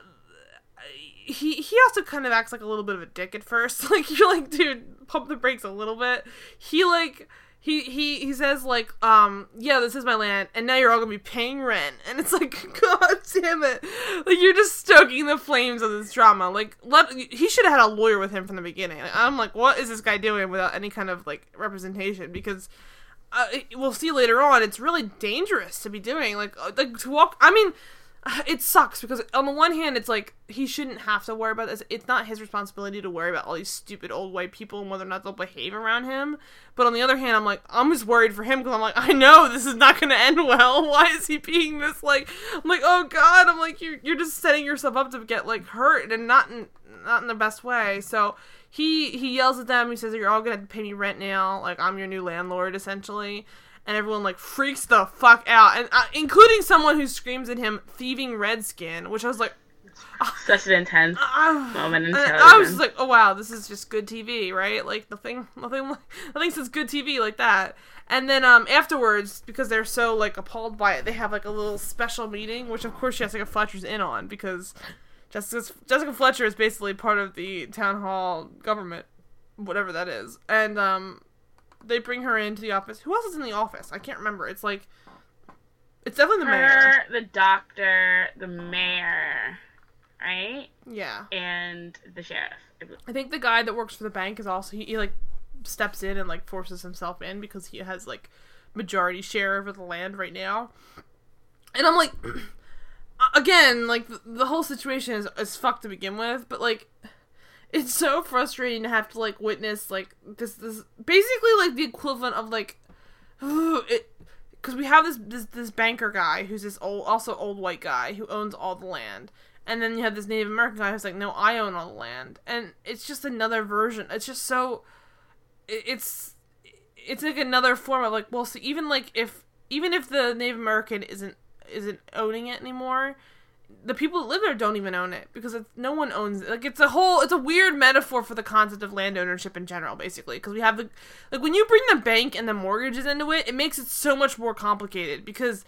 [SPEAKER 1] he he also kind of acts like a little bit of a dick at first. Like you're like, dude, pump the brakes a little bit. He like he he he says like um yeah this is my land and now you're all gonna be paying rent. And it's like god damn it. Like you're just stoking the flames of this drama. Like let he should have had a lawyer with him from the beginning. I'm like what is this guy doing without any kind of like representation? Because uh, we'll see later on it's really dangerous to be doing. Like uh, like to walk i mean it sucks because on the one hand it's like he shouldn't have to worry about this. It's not his responsibility to worry about all these stupid old white people and whether or not they'll behave around him. But on the other hand i'm like i'm just worried for him because i'm like i know this is not going to end well. Why is he being this like i'm like oh god i'm like you're, you're just setting yourself up to get like hurt and not in not in the best way. So he he yells at them. He says you're all gonna to pay me rent now. Like i'm your new landlord essentially and everyone like freaks the fuck out, and uh, including someone who screams at him "thieving redskin," which I was like,
[SPEAKER 2] Such an intense
[SPEAKER 1] I,
[SPEAKER 2] moment in television.
[SPEAKER 1] I was just like, oh wow, this is just good TV, right? Like nothing, nothing, nothing says good TV like that. And then um afterwards, because they're so like appalled by it, they have like a little special meeting, which of course Jessica Fletcher's in on because Jessica's, Jessica Fletcher is basically part of the town hall government, whatever that is, and um they bring her into the office. Who else is in the office? I can't remember. It's like it's definitely the mayor.
[SPEAKER 2] the doctor, the mayor, right,
[SPEAKER 1] Yeah.
[SPEAKER 2] and the sheriff.
[SPEAKER 1] I think the guy that works for the bank is also he, he like steps in and like forces himself in because he has like majority share over the land right now. And I'm like again, like the, the whole situation is is fucked to begin with, but like it's so frustrating to have to like witness like this this basically like the equivalent of like it because we have this, this this banker guy who's this old also old white guy who owns all the land. And then you have this native american guy who's like no i own all the land. And it's just another version it's just so it- it's it's like another form of like well so even like if even if the native american isn't isn't owning it anymore the people that live there don't even own it because it's, no one owns it. Like it's a whole, it's a weird metaphor for the concept of land ownership in general, basically. Because we have the, like when you bring the bank and the mortgages into it, it makes it so much more complicated because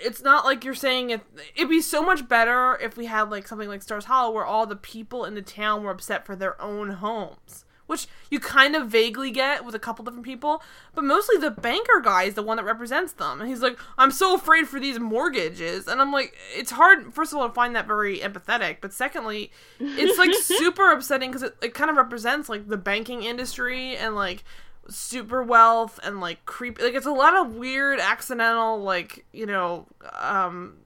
[SPEAKER 1] it's not like you're saying it. It'd be so much better if we had like something like Stars Hollow where all the people in the town were upset for their own homes. Which you kind of vaguely get with a couple different people, but mostly the banker guy is the one that represents them. And he's like, I'm so afraid for these mortgages. And I'm like, it's hard, first of all, to find that very empathetic, but secondly, it's like super upsetting because it, it kind of represents like the banking industry and like super wealth and like creep like it's a lot of weird accidental like you know um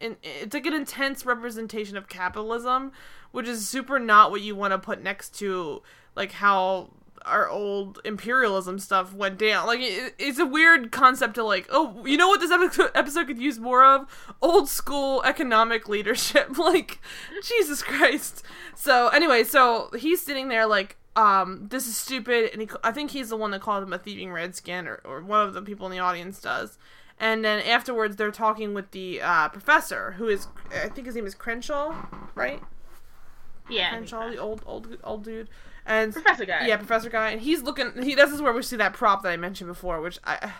[SPEAKER 1] in, it's like an intense representation of capitalism which is super not what you want to put next to like how our old imperialism stuff went down. Like it, it's a weird concept to like oh you know what this episode, episode could use more of? Old school economic leadership. Like jesus christ. So anyway so he's sitting there like um this is stupid and he, i think he's the one that called him a thieving redskin or, or one of the people in the audience does. And then afterwards they're talking with the uh, professor who is i think his name is crenshaw right?
[SPEAKER 2] Yeah,
[SPEAKER 1] crenshaw the old old old dude and
[SPEAKER 2] professor guy.
[SPEAKER 1] yeah, Professor Guy, and he's looking. He this is where we see that prop that I mentioned before, which I,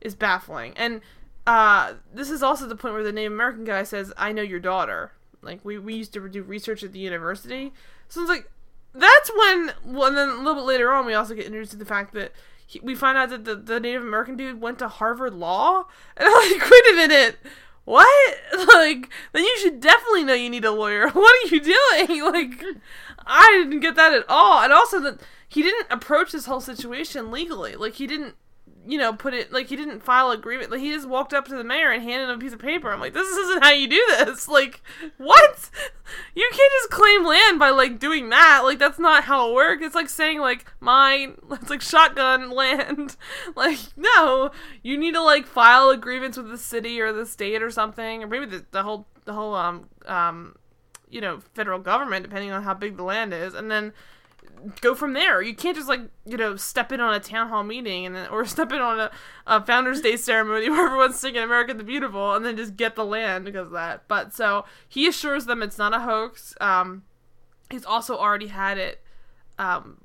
[SPEAKER 1] is baffling. And uh, this is also the point where the Native American guy says, "I know your daughter." Like we we used to do research at the university, so it's like that's when. Well, and then a little bit later on, we also get introduced to the fact that. He, we find out that the, the Native American dude went to Harvard Law, and I'm like, wait a minute, what? Like, then you should definitely know you need a lawyer. What are you doing? Like, I didn't get that at all. And also that he didn't approach this whole situation legally. Like, he didn't, you know, put it, like, he didn't file agreement. Like, he just walked up to the mayor and handed him a piece of paper. I'm like, this isn't how you do this. Like, what? You can't just claim land by, like, doing that. Like, that's not how it works. It's like saying, like, mine, it's like shotgun land. Like, no, you need to, like, file a grievance with the city or the state or something, or maybe the, the whole, the whole, um, um, you know, federal government, depending on how big the land is, and then go from there. You can't just like you know step in on a town hall meeting and then or step in on a, a Founders Day ceremony where everyone's singing "America the Beautiful" and then just get the land because of that. But so he assures them it's not a hoax. Um, he's also already had it um,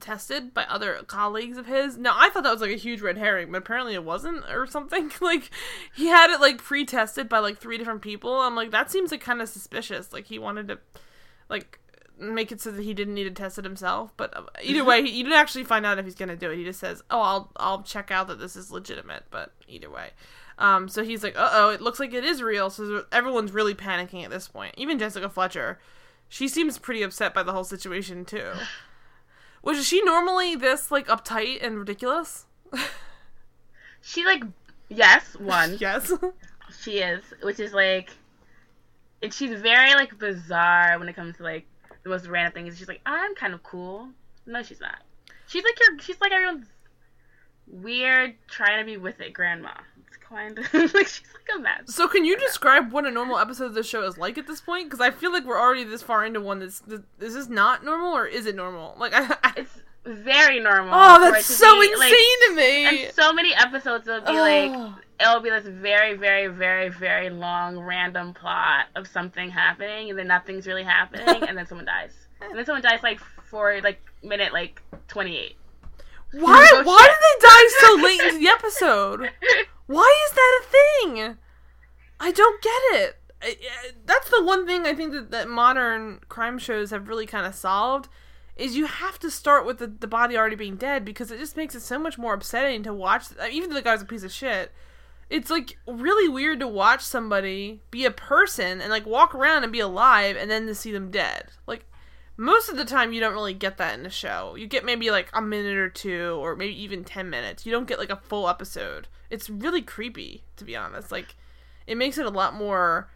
[SPEAKER 1] tested by other colleagues of his. Now I thought that was like a huge red herring, but apparently it wasn't or something. like he had it like pre-tested by like three different people. I'm like that seems like kind of suspicious. Like he wanted to like make it so that he didn't need to test it himself. But uh, either way, he, you didn't actually find out if he's gonna do it. He just says, "Oh, I'll I'll check out that this is legitimate." But either way. Um, so he's like, uh oh, it looks like it is real. So everyone's really panicking at this point. Even Jessica Fletcher, she seems pretty upset by the whole situation too. Was she normally this like uptight and ridiculous?
[SPEAKER 2] She like yes, one.
[SPEAKER 1] yes.
[SPEAKER 2] She is, which is like, and she's very like bizarre when it comes to like the most random thing is She's like, I'm kind of cool. No, she's not. She's like your. She's like everyone's weird, trying to be with it grandma. It's kind of like she's like a mess.
[SPEAKER 1] so can you describe what a normal episode of the show is like at this point? Because I feel like we're already this far into one that's. This, is this not normal or is it normal? Like I, I
[SPEAKER 2] It's very normal.
[SPEAKER 1] Oh, that's so
[SPEAKER 2] be,
[SPEAKER 1] insane
[SPEAKER 2] like,
[SPEAKER 1] to me.
[SPEAKER 2] And so many episodes will be like
[SPEAKER 1] Oh.
[SPEAKER 2] it'll be this very, very, very, very long random plot of something happening, and then nothing's really happening, and then someone dies, and then someone dies like for like minute like twenty eight.
[SPEAKER 1] Why?
[SPEAKER 2] Oh,
[SPEAKER 1] Why
[SPEAKER 2] shit.
[SPEAKER 1] did they die so late into the episode? Why is that a thing? I don't get it. I- I- That's the one thing I think that, that modern crime shows have really kind of solved is you have to start with the, the body already being dead because it just makes it so much more upsetting to watch. I mean, even though the guy's a piece of shit, it's like really weird to watch somebody be a person and like walk around and be alive and then to see them dead. Like most of the time you don't really get that in the show. You get maybe like a minute or two or maybe even 10 minutes. You don't get like a full episode. It's really creepy to be honest. Like it makes it a lot more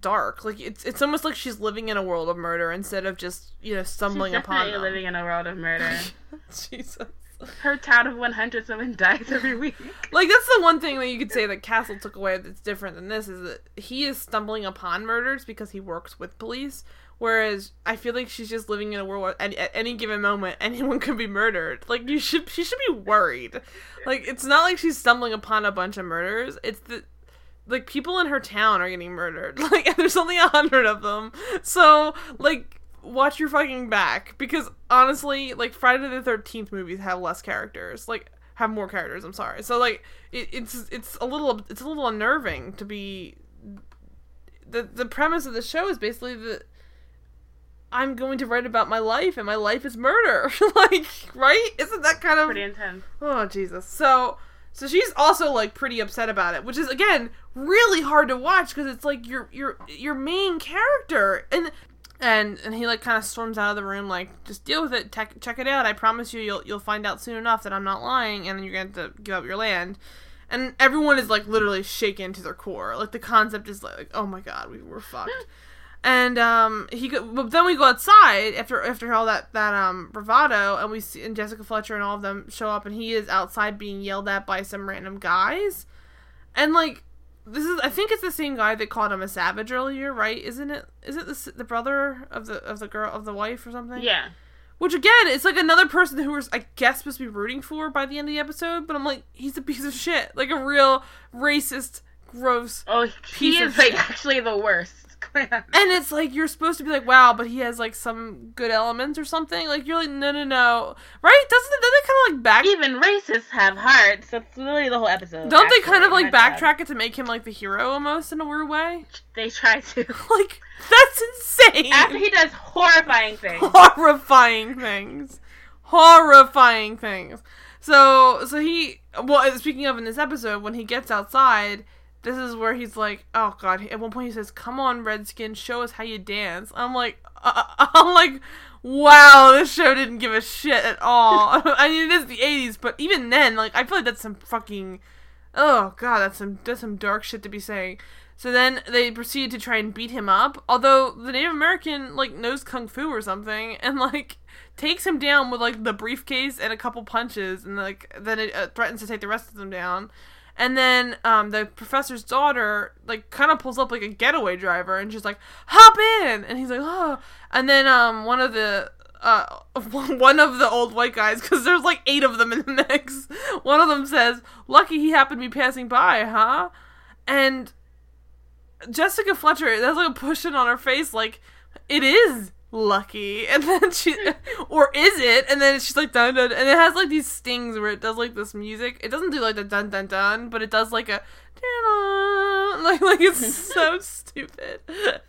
[SPEAKER 1] dark. Like it's it's almost like she's living in a world of murder instead of just, you know,
[SPEAKER 2] She's
[SPEAKER 1] stumbling upon
[SPEAKER 2] definitely living in a world of murder.
[SPEAKER 1] Jesus.
[SPEAKER 2] Her town of one hundred someone dies every week.
[SPEAKER 1] Like that's the one thing that you could say that Castle took away that's different than this is that he is stumbling upon murders because he works with police, whereas I feel like she's just living in a world where at, at any given moment anyone could be murdered. Like you should, she should be worried. Like it's not like she's stumbling upon a bunch of murders. It's the like people in her town are getting murdered. Like there's only a hundred of them. So like watch your fucking back because honestly, like Friday the Thirteenth movies have less characters. Like have more characters. I'm sorry. So like it, it's it's a little it's a little unnerving to be. The the premise of the show is basically that I'm going to write about my life and my life is murder. like right? Isn't that kind of
[SPEAKER 2] Pretty intense.
[SPEAKER 1] Oh Jesus. So so she's also like pretty upset about it, which is again really hard to watch because it's like your your your main character and and and he like kind of storms out of the room like just deal with it, tech check it out. I promise you you'll you'll find out soon enough that I'm not lying and then you're going to have to give up your land. And everyone is like literally shaken to their core. Like the concept is like, oh my god, we were fucked. And um, he go, but then we go outside after after all that that um bravado, and we see and Jessica Fletcher and all of them show up, and he is outside being yelled at by some random guys, and like this is I think it's the same guy that called him a savage earlier, right? Isn't it? Is it the the brother of the of the girl of the wife or something?
[SPEAKER 2] Yeah.
[SPEAKER 1] Which again, it's like another person who was I guess supposed to be rooting for by the end of the episode, but I'm like he's a piece of shit, like a real racist, gross
[SPEAKER 2] Oh, he
[SPEAKER 1] Piece of
[SPEAKER 2] is like
[SPEAKER 1] shit.
[SPEAKER 2] actually the worst.
[SPEAKER 1] and it's like you're supposed to be like, wow, but he has like some good elements or something. Like you're like, no, no, no, right? Doesn't it? Doesn't it kind of like back?
[SPEAKER 2] Even racists have hearts. That's literally the whole episode.
[SPEAKER 1] Don't they kind of like backtrack it to make him like the hero almost in a weird way?
[SPEAKER 2] They try to.
[SPEAKER 1] Like that's insane.
[SPEAKER 2] After he does horrifying things.
[SPEAKER 1] horrifying things, horrifying things. So, so he. Well, speaking of in this episode, when he gets outside, this is where he's like, "Oh God!" At one point, he says, "Come on, Redskin, show us how you dance." I'm like, uh, I'm like, wow, this show didn't give a shit at all. I mean, it is the '80s, but even then, like, I feel like that's some fucking. Oh God, that's some that's some dark shit to be saying. So then they proceed to try and beat him up. Although the Native American like knows kung fu or something, and like takes him down with like the briefcase and a couple punches, and like then it uh, threatens to take the rest of them down. And then um, the professor's daughter like kind of pulls up like a getaway driver, and she's like, "Hop in!" And he's like, "Oh!" And then um, one of the uh, one of the old white guys, because there's like eight of them in the mix. One of them says, "Lucky he happened to be passing by, huh?" And Jessica Fletcher, that's like a pushing on her face, like it is lucky, and then she, or is it? And then she's like dun dun, and it has like these stings where it does like this music. It doesn't do like the dun dun dun, but it does like a like like it's so stupid.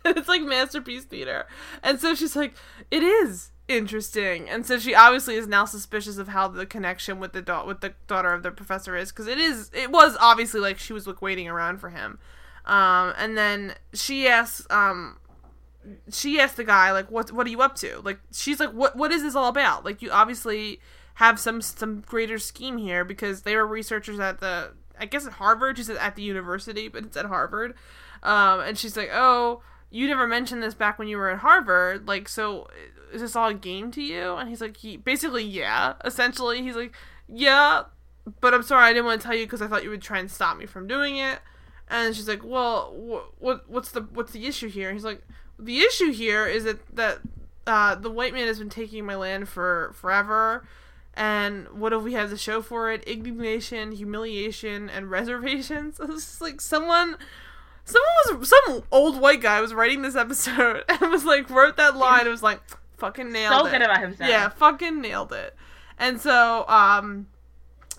[SPEAKER 1] It's like masterpiece theater, and so she's like, it is interesting, and so she obviously is now suspicious of how the connection with the da- with the daughter of the professor is, because it is it was obviously like she was like waiting around for him. Um, and then she asks, um, she asked the guy like, "What what are you up to?" Like, she's like, "What what is this all about?" Like, you obviously have some some greater scheme here because they were researchers at the I guess at Harvard. She said at the university, but it's at Harvard. Um, and she's like, "Oh, you never mentioned this back when you were at Harvard. Like, so is this all a game to you?" And he's like, "He basically, yeah. Essentially, he's like, yeah." But I'm sorry, I didn't want to tell you because I thought you would try and stop me from doing it. And she's like, "Well, wh- what what's the what's the issue here?" And he's like, "The issue here is that that uh, the white man has been taking my land for forever, And what if we have the show for it? Indignation, humiliation, and reservations. It's just like someone, someone was some old white guy was writing this episode and was like wrote that line. It was like, fucking nailed
[SPEAKER 2] So
[SPEAKER 1] it.
[SPEAKER 2] good about himself.
[SPEAKER 1] Yeah, fucking nailed it. And so, um,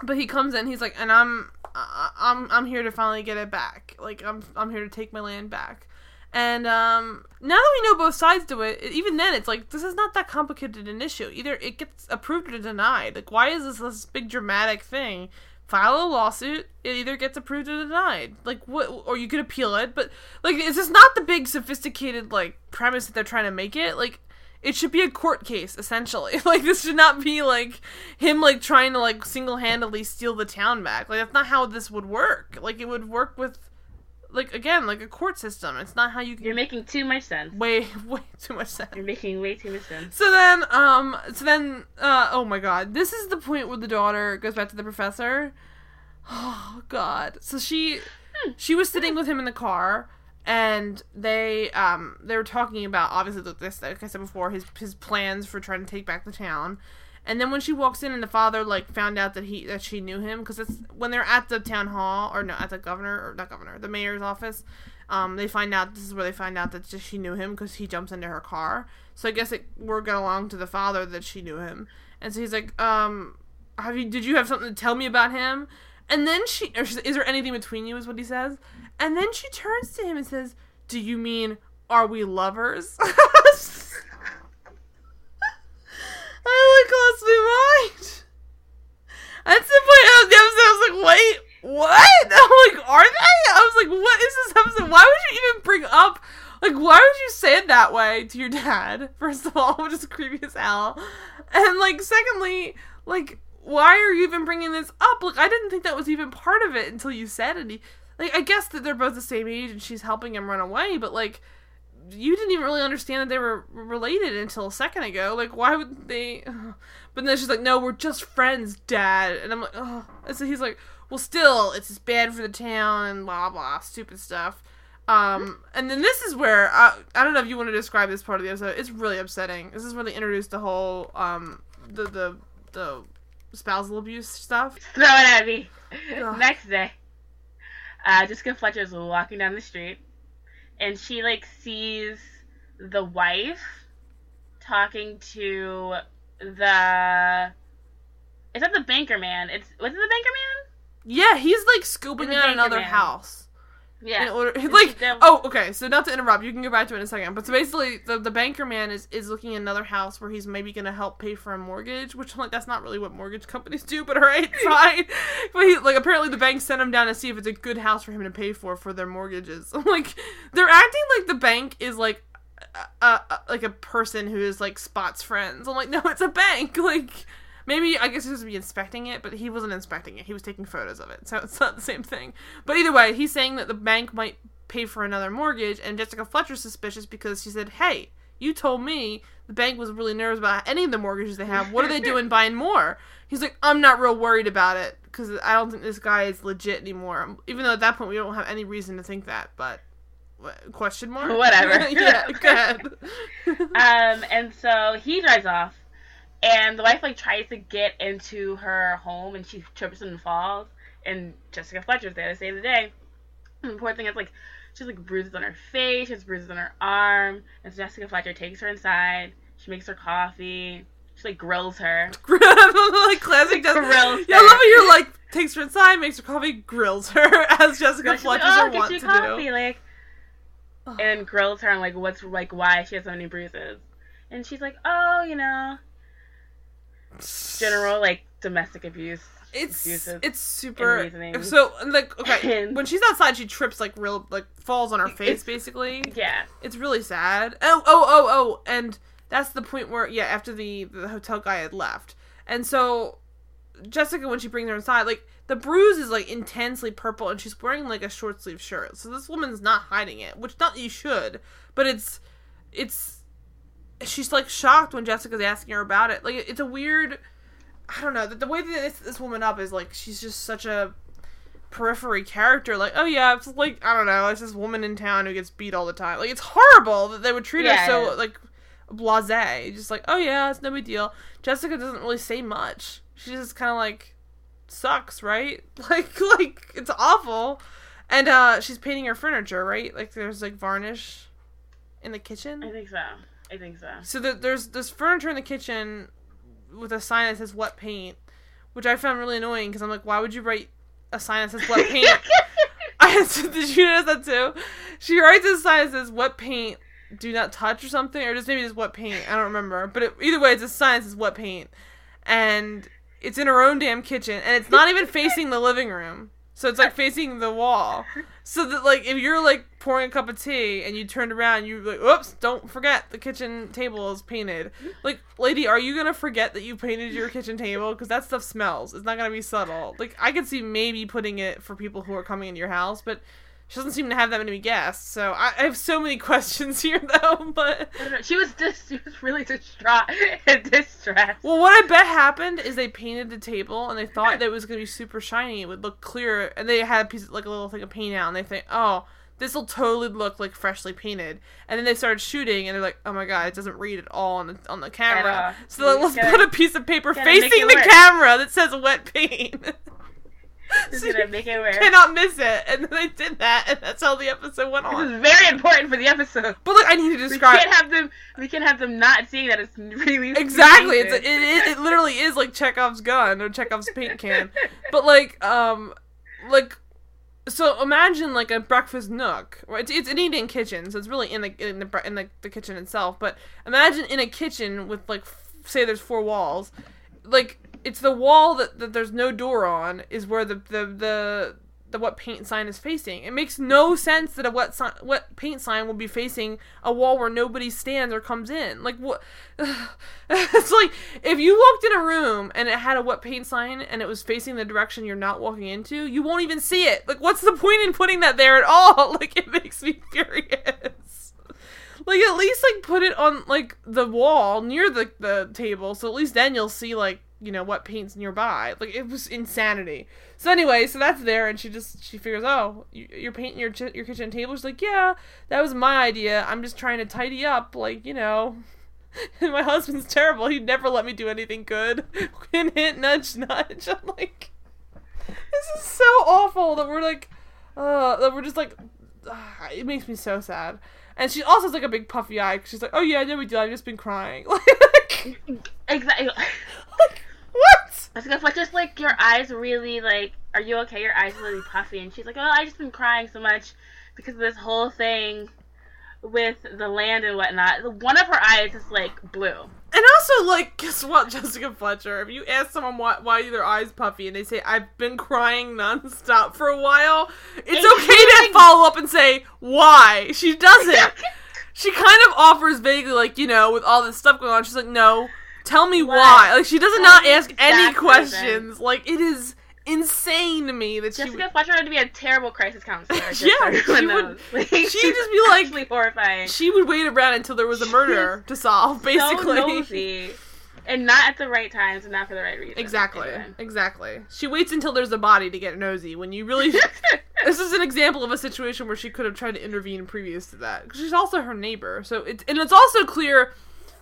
[SPEAKER 1] but he comes in. He's like, and I'm, I'm, I'm here to finally get it back. Like, I'm, I'm here to take my land back. And um, now that we know both sides to it, even then, it's like this is not that complicated an issue. Either it gets approved or denied. Like, why is this this big dramatic thing? File a lawsuit. It either gets approved or denied. Like what? Or you could appeal it. But like, is this not the big sophisticated like premise that they're trying to make it? Like, it should be a court case essentially. Like this should not be like him like trying to like single handedly steal the town back. Like that's not how this would work. Like it would work with like again like a court system. It's not how you
[SPEAKER 2] You're making too much sense.
[SPEAKER 1] way way too much sense.
[SPEAKER 2] You're making way too much sense.
[SPEAKER 1] So then, um, so then, uh, oh my god, this is the point where the daughter goes back to the professor. Oh god. So she, she was sitting with him in the car, and they, um, they were talking about obviously like this, like I said before, his his plans for trying to take back the town. And then when she walks in, and the father like found out that he that she knew him because it's when they're at the town hall or no at the governor or not governor the mayor's office, um, they find out this is where they find out that she knew him because he jumps into her car. So I guess it we're going along to the father that she knew him, and so he's like, um, have you did you have something to tell me about him? And then she, or she is there anything between you? Is what he says, and then she turns to him and says, "Do you mean are we lovers?" I like lost my mind. That's the point of the episode. I was like, wait, what? I'm like, are they? I was like, what is this episode? Why would you even bring up, like, why would you say it that way to your dad? First of all, which is creepy as hell. And, like, secondly, like, why are you even bringing this up? Like, I didn't think that was even part of it until you said it. Like, I guess that they're both the same age and she's helping him run away, but, like, you didn't even really understand that they were related until a second ago. Like, why would they? But then she's like, "No, we're just friends, Dad." And I'm like, "Oh." And so he's like, "Well, still, it's bad for the town and blah blah, stupid stuff." Um, and then this is where I, I don't know if you want to describe this part of the episode. It's really upsetting. This is where they introduced the whole um the the the spousal abuse stuff.
[SPEAKER 2] Throw it at me.
[SPEAKER 1] Ugh.
[SPEAKER 2] Next day, uh, Jessica Fletcher's walking down the street, and she like sees the wife talking to the. Is that the banker man? It's was it the banker man?
[SPEAKER 1] Yeah, he's like
[SPEAKER 2] scooping
[SPEAKER 1] out another
[SPEAKER 2] man.
[SPEAKER 1] house.
[SPEAKER 2] Yeah.
[SPEAKER 1] in order like oh okay so not to interrupt you can go back to it in a second but so basically the, the banker man is is looking at another house where he's maybe gonna help pay for a mortgage which I'm like that's not really what mortgage companies do but alright fine. But he like apparently the bank sent him down to see if it's a good house for him to pay for for their mortgages. Like they're acting like the bank is like a, a, a- like a person who is like spots friends. I'm like no it's a bank like Maybe I guess he was be inspecting it, but he wasn't inspecting it. He was taking photos of it, so it's not the same thing. But either way, he's saying that the bank might pay for another mortgage, and Jessica Fletcher's suspicious because she said, "Hey, you told me the bank was really nervous about any of the mortgages they have. What are they doing buying more?" He's like, "I'm not real worried about it because I don't think this guy is legit anymore." Even though at that point we don't have any reason to think that, but question mark?
[SPEAKER 2] Whatever.
[SPEAKER 1] yeah, go ahead.
[SPEAKER 2] um, and so he drives off, and the wife like tries to get into her home, and she trips and falls, and Jessica Fletcher's there to save the day. And the poor thing is like, she's like bruises on her face, she has bruises on her arm, and so Jessica Fletcher takes her inside. She makes her coffee. She like grills her.
[SPEAKER 1] like classic Jessica.
[SPEAKER 2] Grills
[SPEAKER 1] Yeah, I love how you're like takes her inside, makes her coffee, grills her as Jessica
[SPEAKER 2] like, oh,
[SPEAKER 1] are
[SPEAKER 2] get
[SPEAKER 1] to
[SPEAKER 2] coffee,
[SPEAKER 1] do.
[SPEAKER 2] like, and grills her on like what's like why she has so many bruises, and she's like, oh, you know, general like domestic abuse.
[SPEAKER 1] It's it's super. So like okay, when she's outside, she trips like real like falls on her face
[SPEAKER 2] It's-
[SPEAKER 1] basically.
[SPEAKER 2] Yeah.
[SPEAKER 1] It's really sad. Oh oh oh oh, and that's the point where yeah, after the the hotel guy had left, and so Jessica when she brings her inside, like the bruise is like intensely purple, and she's wearing like a short sleeve shirt. So this woman's not hiding it, which not you should, but it's it's she's like shocked when Jessica's asking her about it. Like it's a weird. I don't know. The, the way that this, this woman up is like she's just such a periphery character. Like, oh yeah, it's like I don't know, it's this woman in town who gets beat all the time. Like, it's horrible that they would treat
[SPEAKER 2] Yeah,
[SPEAKER 1] her so
[SPEAKER 2] is.
[SPEAKER 1] like blasé. Just like, oh yeah, it's no big deal. Jessica doesn't really say much. She just kind of like sucks, right? Like like it's awful. And uh she's painting her furniture, right? Like there's like varnish in the kitchen.
[SPEAKER 2] I think so. I think so.
[SPEAKER 1] So the, there's this furniture in the kitchen with a sign that says wet paint, which I found really annoying because I'm like, why would you write a sign that says wet paint? I did you notice that too? She writes a sign that says wet paint, do not touch or something, or just maybe just wet paint. I don't remember, but it, either way, it's a sign that says wet paint, and it's in her own damn kitchen, and it's not even facing the living room. So it's like facing the wall. So that like if you're like pouring a cup of tea and you turned around, you like, oops, don't forget the kitchen table is painted. Like, lady, are you gonna forget that you painted your kitchen table? Because that stuff smells. It's not gonna be subtle. Like I could see maybe putting it for people who are coming into your house, but she doesn't seem to have that many guests. So I, I have so many questions here though. But
[SPEAKER 2] I don't know. She was just she was really distraught and distressed.
[SPEAKER 1] well, what I bet happened is they painted the table and they thought that it was gonna be super shiny. It would look clear, and they had a piece of, like a little thing of paint out, and they think, oh. This will totally look like freshly painted, and then they started shooting, and they're like, "Oh my god, it doesn't read at all on the on the camera." So like, let's put a piece of paper facing the
[SPEAKER 2] work.
[SPEAKER 1] camera that says wet paint. So
[SPEAKER 2] gonna make it work.
[SPEAKER 1] cannot miss it, and then they did that, and that's how the episode went on.
[SPEAKER 2] This is very important for the episode.
[SPEAKER 1] But look, I need to describe.
[SPEAKER 2] We can't have them. We can't have them not seeing that it's really
[SPEAKER 1] exactly. It's it, it it literally is like Chekhov's gun or Chekhov's paint can. But like um like so imagine like a breakfast nook. Right? It's, it's an eating kitchen, so it's really in the in the in the, the kitchen itself. But imagine in a kitchen with like f- say there's four walls, like it's the wall that, that there's no door on is where the the the the what paint sign is facing. It makes no sense that a what sign, what paint sign will be facing a wall where nobody stands or comes in. Like what? it's like if you walked in a room and it had a what paint sign and it was facing the direction you're not walking into, you won't even see it. Like what's the point in putting that there at all? Like it makes me furious. Like at least like put it on like the wall near the the table, so at least then you'll see like you know what paint's nearby. Like it was insanity. So anyway, so that's there, and she just she figures, oh, you, you're painting your your kitchen table. She's like, yeah, that was my idea. I'm just trying to tidy up, like you know. My husband's terrible. He'd never let me do anything good. hint, hint, nudge, nudge. I'm like, this is so awful that we're like, uh, that we're just like, ah, it makes me so sad. And she also has like a big puffy eye. 'cause she's like, oh yeah, no big deal. I've just been crying. like,
[SPEAKER 2] exactly.
[SPEAKER 1] Like?
[SPEAKER 2] I was gonna just like your eyes really like. Are you okay? Your eyes are really puffy, and she's like, "Oh, I just been crying so much because of this whole thing with the land and whatnot." One of her eyes is like blue.
[SPEAKER 1] And also, like, guess what, Jessica Fletcher? If you ask someone why, why their eyes puffy and they say, I've been crying nonstop for a while, it's
[SPEAKER 2] It's
[SPEAKER 1] okay to
[SPEAKER 2] like-
[SPEAKER 1] follow up and say, why? She doesn't. she kind of offers vaguely, like, you know, with all this stuff going on, she's like, no, tell me why. Like, she does
[SPEAKER 2] Tell
[SPEAKER 1] not ask any questions. Like, it is insane to me that she
[SPEAKER 2] Jessica
[SPEAKER 1] would.
[SPEAKER 2] Fletcher had to be a terrible crisis counselor.
[SPEAKER 1] Yeah, she would-
[SPEAKER 2] Like,
[SPEAKER 1] she'd just be like-
[SPEAKER 2] horrifying.
[SPEAKER 1] She would wait around until there was a murder to solve, basically.
[SPEAKER 2] so nosy, and not at the right times, and not for the right reasons.
[SPEAKER 1] Exactly.
[SPEAKER 2] Anyway.
[SPEAKER 1] Exactly. She waits until there's a body to get nosy when you really. this is an example of a situation where she could have tried to intervene previous to that. she's also her neighbor, so it's and it's also clear,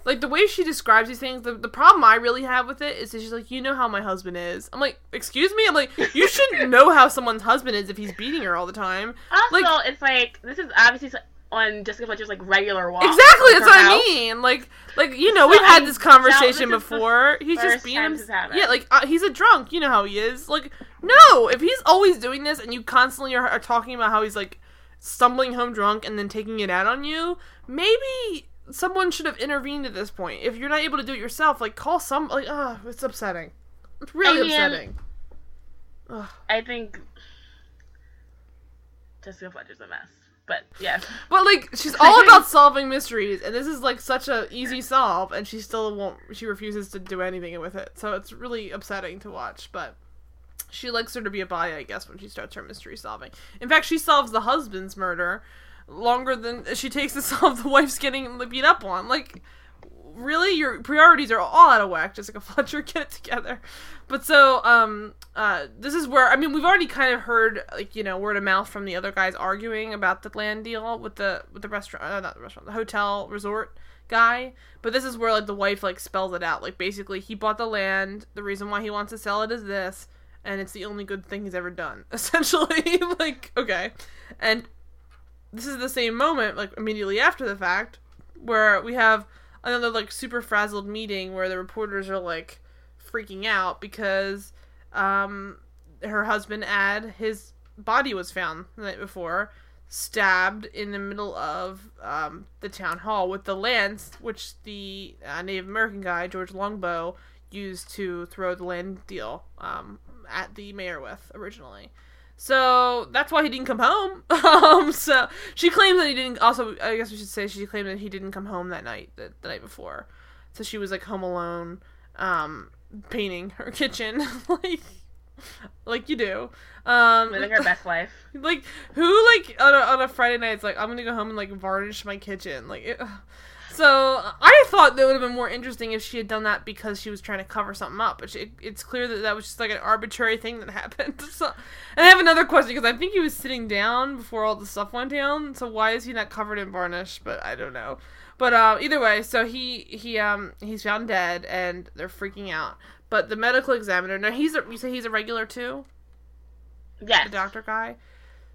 [SPEAKER 1] like the way she describes these things. The, the problem I really have with it is that she's like, you know how my husband is. I'm like, excuse me. I'm like, you shouldn't know how someone's husband is if he's beating her all the time.
[SPEAKER 2] Also,
[SPEAKER 1] Like-
[SPEAKER 2] it's like this is obviously on Jessica Fletcher's like regular walk.
[SPEAKER 1] Exactly. That's what
[SPEAKER 2] house.
[SPEAKER 1] I mean. Like, like you know,
[SPEAKER 2] So
[SPEAKER 1] we've had this conversation
[SPEAKER 2] this
[SPEAKER 1] before. He's just being him. Yeah, like uh, he's a drunk. You know how he is. Like, no, if he's always doing this and you constantly are, are talking about how he's like stumbling home drunk and then taking it out on you, maybe someone should have intervened at this point. If you're not able to do it yourself, like call some. Like, ah, it's upsetting. It's really
[SPEAKER 2] I mean-
[SPEAKER 1] upsetting. Ugh.
[SPEAKER 2] I think Jessica Fletcher's a mess. But yeah,
[SPEAKER 1] But like she's all about solving mysteries, and this is like such a easy solve, and she still won't. She refuses to do anything with it, so it's really upsetting to watch. But she likes her to be a body, I guess, when she starts her mystery solving. In fact, she solves the husband's murder longer than she takes to solve the wife's getting beat up on. Like, really your priorities are all out of whack, Jessica Fletcher. Get it together. But so um uh this is where I mean we've already kind of heard like you know word of mouth from the other guys arguing about the land deal with the with the restaurant uh, not the restaurant the hotel resort guy but this is where like the wife like spells it out like basically he bought the land the reason why he wants to sell it is this and it's the only good thing he's ever done essentially like okay and this is the same moment like immediately after the fact where we have another like super frazzled meeting where the reporters are like freaking out because um her husband ad his body was found the night before stabbed in the middle of um, the town hall with the lance which the uh, native american guy george longbow used to throw the land deal um, at the mayor with originally so that's why he didn't come home. um, so she claims that he didn't. Also, I guess we should say she claimed that he didn't come home that night, the, the night before. So she was like home alone, um, painting her kitchen, like, like you do. Um,
[SPEAKER 2] Living her best life.
[SPEAKER 1] Like who like on a, on a Friday night? It's like I'm gonna go home and like varnish my kitchen. Like, it, so I thought that would have been more interesting if she had done that because she was trying to cover something up. But she, it's clear that that was just like an arbitrary thing that happened. So, and I have another question because I think he was sitting down before all the stuff went down. So why is he not covered in varnish? But I don't know. But uh, either way, so he he um he's found dead and they're freaking out. But the medical examiner, now he's a, you say he's a regular too,
[SPEAKER 2] Yes.
[SPEAKER 1] the doctor guy.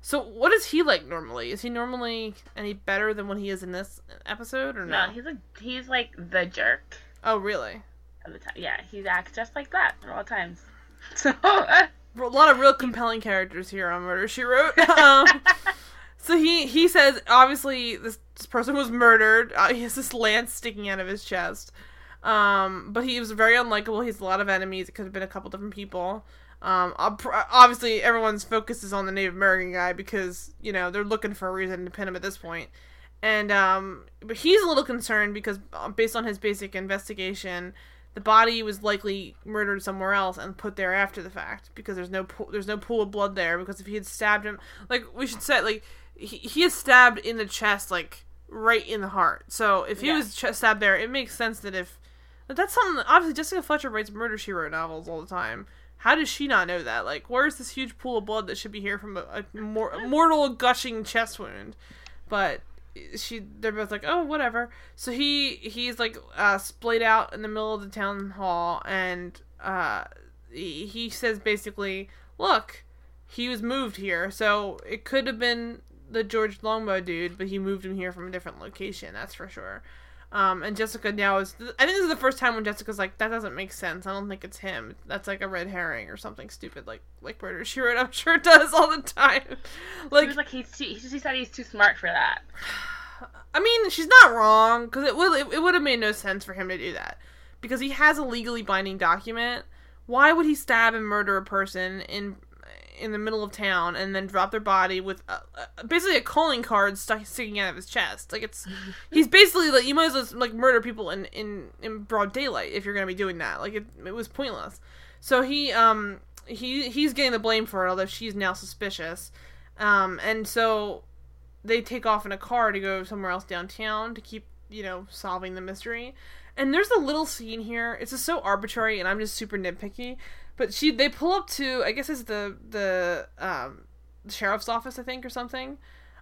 [SPEAKER 1] So what is he like normally? Is he normally any better than what he is in this episode or no?
[SPEAKER 2] No, he's a he's like the jerk
[SPEAKER 1] oh really?
[SPEAKER 2] of the time. Yeah, he acts just like that at all times. So
[SPEAKER 1] a lot of real compelling characters here on Murder She Wrote. Um, so he he says obviously this, this person was murdered. Uh, he has this lance sticking out of his chest. Um, but he was very unlikable. He has a lot of enemies. It could have been a couple different people. Um, obviously everyone's focus is on the Native American guy because you know they're looking for a reason to pin him at this point. And um, but he's a little concerned because uh, based on his basic investigation, the body was likely murdered somewhere else and put there after the fact because there's no pool, there's no pool of blood there because if he had stabbed him like we should say like he, he is stabbed in the chest like right in the heart so if he
[SPEAKER 2] Yeah.
[SPEAKER 1] was ch- stabbed there it makes sense that if that's something that, obviously Jessica Fletcher writes murder she wrote novels all the time how does she not know that? Like where's this huge pool of blood that should be here from a, a, mor- a mortal gushing chest wound? But she they're both like oh whatever. So he he's like uh splayed out in the middle of the town hall and uh he, he says basically look he was moved here. So it could have been the george longbow dude but he moved him here from a different location that's for sure um and jessica now is i think this is the first time when jessica's like that doesn't make sense. I don't think it's him. That's like a red herring or something stupid like like murder. She wrote i'm sure it does all the time.
[SPEAKER 2] He
[SPEAKER 1] like
[SPEAKER 2] was like he's too, he said he's too smart for that.
[SPEAKER 1] I mean, she's not wrong because it would it, it would have made no sense for him to do that. Because he has a legally binding document. Why would he stab and murder a person in in the middle of town and then drop their body with a, a, basically a calling card stuck sticking out of his chest? Like it's he's basically like you might as well like murder people in in in broad daylight if you're gonna be doing that. Like it it was pointless. So he um he he's getting the blame for it, although she's now suspicious. Um and so they take off in a car to go somewhere else downtown to keep you know solving the mystery and there's a little scene here it's just so arbitrary and i'm just super nitpicky but she they pull up to i guess it's the the um sheriff's office i think or something.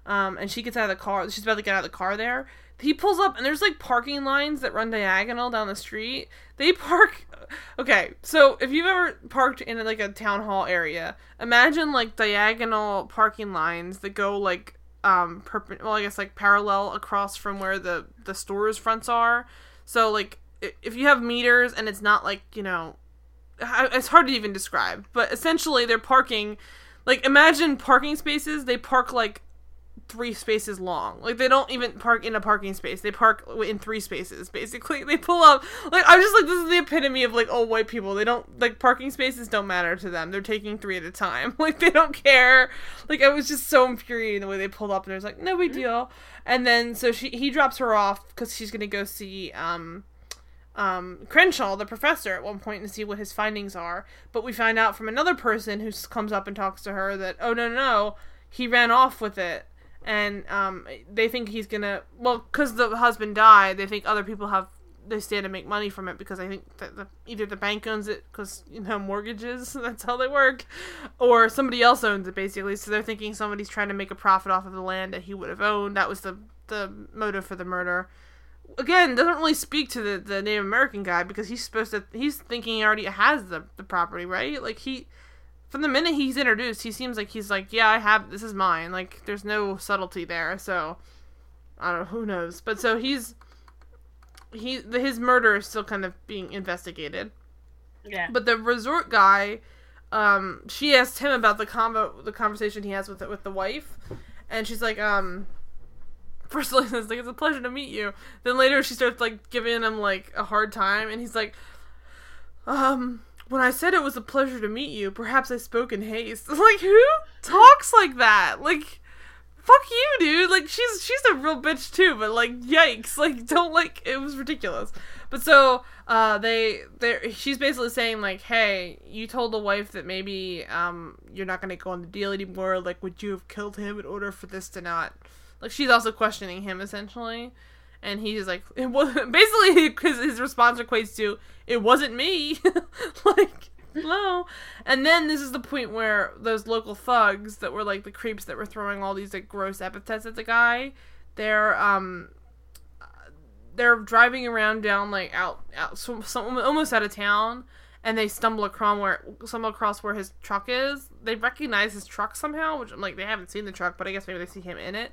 [SPEAKER 1] Um and she gets out of the car she's about to get out of the car there. He pulls up and there's like parking lines that run diagonal down the street. They park okay so if you've ever parked in like a town hall area imagine like diagonal parking lines that go like um perp- well i guess like parallel across from where the the stores fronts are. So like if you have meters and it's not like you know it's hard to even describe but essentially they're parking like imagine parking spaces they park like three spaces long. Like they don't even park in a parking space they park in three spaces basically. They pull up like i'm just like this is the epitome of like old white people. They don't like parking spaces don't matter to them. They're taking three at a time. Like they don't care. Like i was just so infuriated the way they pulled up and it was like no big deal. And then so she he drops her off because she's gonna go see um um, Crenshaw, the professor, at one point and see what his findings are. But we find out from another person who comes up and talks to her that, oh, no, no, no, he ran off with it. And um, they think he's gonna, well, because the husband died, they think other people have they stand to make money from it because I think that the, either the bank owns it because you know mortgages that's how they work, or somebody else owns it basically. So they're thinking somebody's trying to make a profit off of the land that he would have owned. That was the the motive for the murder. Again, doesn't really speak to the, the Native American guy because he's supposed to he's thinking he already has the, the property, right? Like he from the minute he's introduced, he seems like he's like, Yeah, I have this is mine. Like there's no subtlety there, so I don't know, who knows. But so he's he his murder is still kind of being investigated.
[SPEAKER 2] Yeah.
[SPEAKER 1] But the resort guy, um, she asked him about the convo, the conversation he has with with the wife, and she's like, um, first of all, he says like it's a pleasure to meet you. Then later she starts like giving him like a hard time, and he's like, um, when I said it was a pleasure to meet you, perhaps I spoke in haste. like who talks like that? Like fuck you, dude. Like she's she's a real bitch too, but like yikes. Like don't like it was ridiculous. But so uh they they she's basically saying like, "Hey, you told the wife that maybe um you're not going to go on the deal anymore. Like would you have killed him in order for this to not like she's also questioning him essentially." And he's like, it was basically because his response equates to, "It wasn't me." like, hello. And then this is the point where those local thugs that were like the creeps that were throwing all these like gross epithets at the guy, they're um they're driving around down like out out almost out of town and they stumble across where stumble across where his truck is. They recognize his truck somehow, which I'm like they haven't seen the truck, but I guess maybe they see him in it.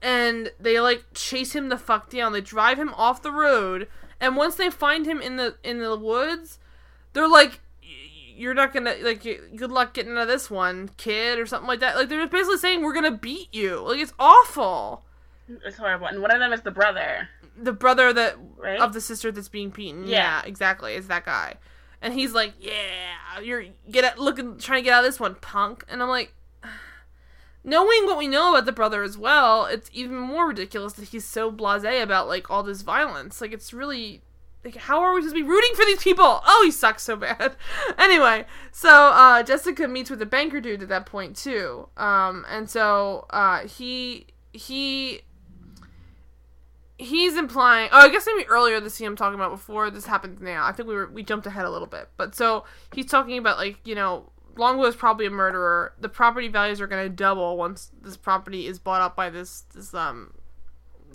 [SPEAKER 1] And they like chase him the fuck down. They drive him off the road, and once they find him in the in the woods, they're like you're not gonna like good luck getting out of this one kid or something like that like they're just basically saying we're gonna beat you like it's awful
[SPEAKER 2] It's horrible. And one of them is the brother.
[SPEAKER 1] the brother that
[SPEAKER 2] Right?
[SPEAKER 1] of the sister that's being beaten yeah.
[SPEAKER 2] Yeah.
[SPEAKER 1] exactly it's that guy and he's like yeah you're get out looking trying to get out of this one punk and i'm like knowing what we know about the brother as well it's even more ridiculous that he's so blasé about like all this violence. Like it's really like how are we supposed to be rooting for these people? Oh he sucks so bad. Anyway so uh jessica meets with a banker dude at that point too. Um and so uh he he he's implying oh i guess maybe earlier the scene i'm talking about before this happened now i think we were we jumped ahead a little bit. But so he's talking about like you know longbow is probably a murderer. The property values are going to double once this property is bought up by this this um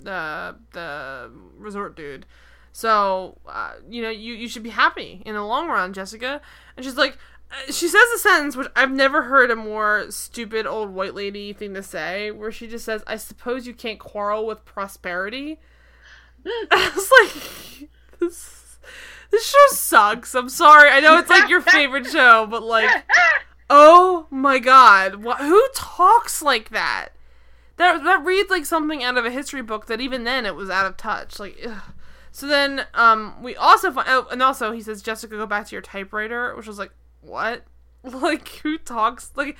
[SPEAKER 1] the the resort dude. So uh, you know you you should be happy in the long run jessica. And she's like uh, she says a sentence which I've never heard a more stupid old white lady thing to say, where she just says, "I suppose you can't quarrel with prosperity." I was like, this, this show sucks. I'm sorry. I know it's like your favorite show, but like, oh my god, wh- who talks like that? That that reads like something out of a history book. That even then it was out of touch. Like, ugh. so then um we also find, oh, and also he says, Jessica, go back to your typewriter, which was like, what? Like who talks like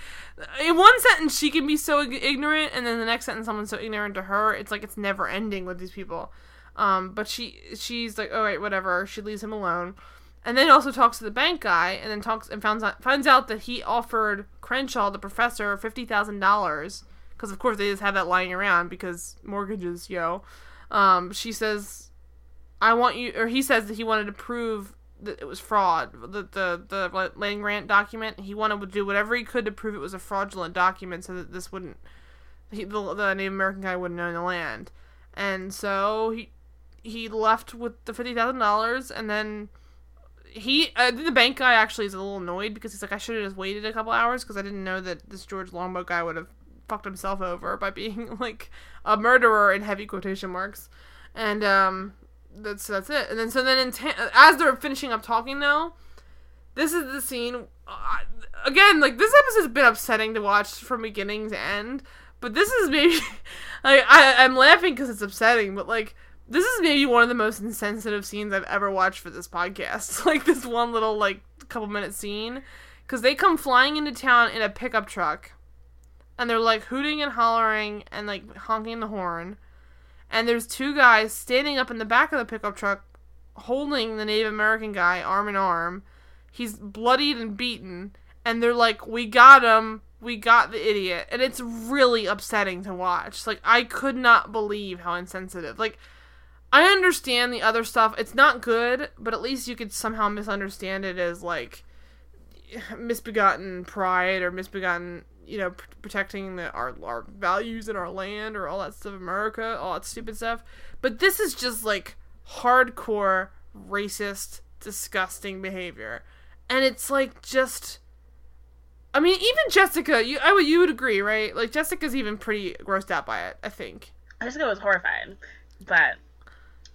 [SPEAKER 1] in one sentence she can be so ignorant, and then the next sentence someone's so ignorant to her. It's like it's never ending with these people. Um, but she she's like, all right, whatever. She leaves him alone, and then also talks to the bank guy, and then talks and finds out finds out that he offered Crenshaw, the professor, fifty thousand dollars because of course they just have that lying around because mortgages, yo. Um, she says, I want you, or he says that he wanted to prove that it was fraud. The the the land grant document. He wanted to do whatever he could to prove it was a fraudulent document, so that this wouldn't, he, the, the Native American guy wouldn't own the land. And so he he left with the fifty thousand dollars, and then he uh, the bank guy actually is a little annoyed because he's like, I should have just waited a couple hours because I didn't know that this George Longbow guy would have fucked himself over by being like a murderer in heavy quotation marks, and um, that's that's it. And then so then in ta- as they're finishing up talking though, this is the scene. Uh, again, like this episode's been upsetting to watch from beginning to end, but this is maybe like I I'm laughing because it's upsetting, but like. This is maybe one of the most insensitive scenes I've ever watched for this podcast. Like this one little like couple minute scene, because they come flying into town in a pickup truck, and they're like hooting and hollering and like honking the horn. And there's two guys standing up in the back of the pickup truck holding the Native American guy arm in arm. He's bloodied and beaten. And they're like, We got him. We got the idiot. And it's really upsetting to watch. Like, I could not believe how insensitive. Like, I understand the other stuff. It's not good, but at least you could somehow misunderstand it as like misbegotten pride or misbegotten, you know, pr- protecting the, our our values and our land or all that stuff, America, all that stupid stuff. But this is just like hardcore racist, disgusting behavior, and it's like just. I mean, even Jessica, you I would you would agree, right? Like Jessica's even pretty grossed out by it. I think.
[SPEAKER 2] Jessica was horrified, but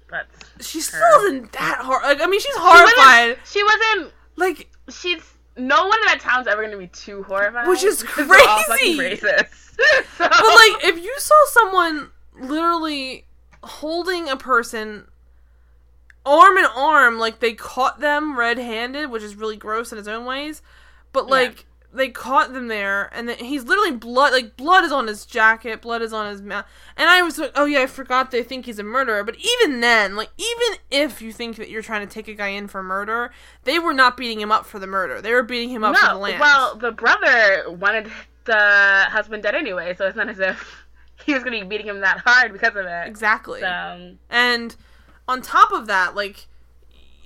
[SPEAKER 2] but
[SPEAKER 1] she still
[SPEAKER 2] her.
[SPEAKER 1] isn't that hard. Like, I mean, she's horrified.
[SPEAKER 2] She wasn't.
[SPEAKER 1] Like,
[SPEAKER 2] She's no one in that town's ever gonna be too horrified,
[SPEAKER 1] Which is crazy.
[SPEAKER 2] racist. so,
[SPEAKER 1] but like, if you saw someone literally holding a person arm in arm, like they caught them red-handed, which is really gross in its own ways. But like. They caught them there, and then he's literally blood. Like blood is on his jacket, blood is on his mouth. And I was like, "Oh yeah, I forgot they think he's a murderer." But even then, like even if you think that you're trying to take a guy in for murder, they were not beating him up for the murder. They were beating him up for the
[SPEAKER 2] no,
[SPEAKER 1] land.
[SPEAKER 2] well, the brother wanted the husband dead anyway, so it's not as if he was gonna be beating him that hard because of it.
[SPEAKER 1] exactly.
[SPEAKER 2] So, um,
[SPEAKER 1] And on top of that, like,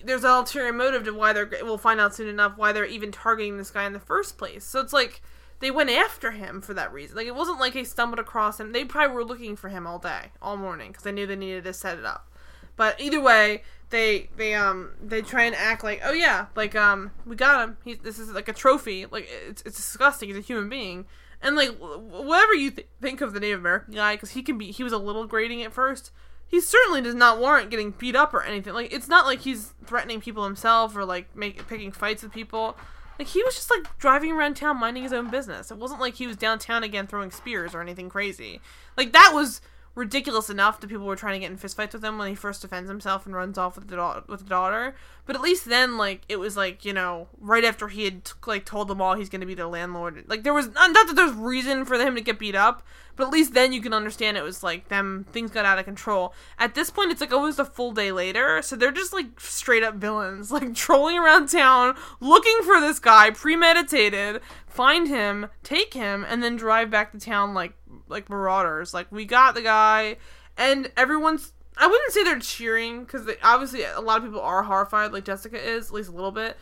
[SPEAKER 1] there's an ulterior motive to why they're. We'll find out soon enough why they're even targeting this guy in the first place. So it's like they went after him for that reason. Like it wasn't like they stumbled across him. They probably were looking for him all day, all morning, because they knew they needed to set it up. But either way, they they um they try and act like, oh yeah, like um we got him. He this is like a trophy. Like it's it's disgusting. He's a human being. And like whatever you th- think of the Native American guy, because he can be he was a little grating at first. He certainly does not warrant getting beat up or anything. Like it's not like he's threatening people himself or like make, picking fights with people. Like he was just like driving around town minding his own business. It wasn't like he was downtown again throwing spears or anything crazy. Like that was ridiculous enough that people were trying to get in fistfights with him when he first defends himself and runs off with the da- with the daughter. But at least then, like it was like you know right after he had like told them all he's going to be their landlord. Like there was not that there's reason for him to get beat up, but at least then you can understand it was like them things got out of control. At this point, it's like almost a full day later, so they're just like straight up villains, like trolling around town looking for this guy, premeditated, find him, take him, and then drive back to town like like marauders. Like we got the guy, and everyone's. I wouldn't say they're cheering because obviously a lot of people are horrified, like Jessica is, at least a little bit.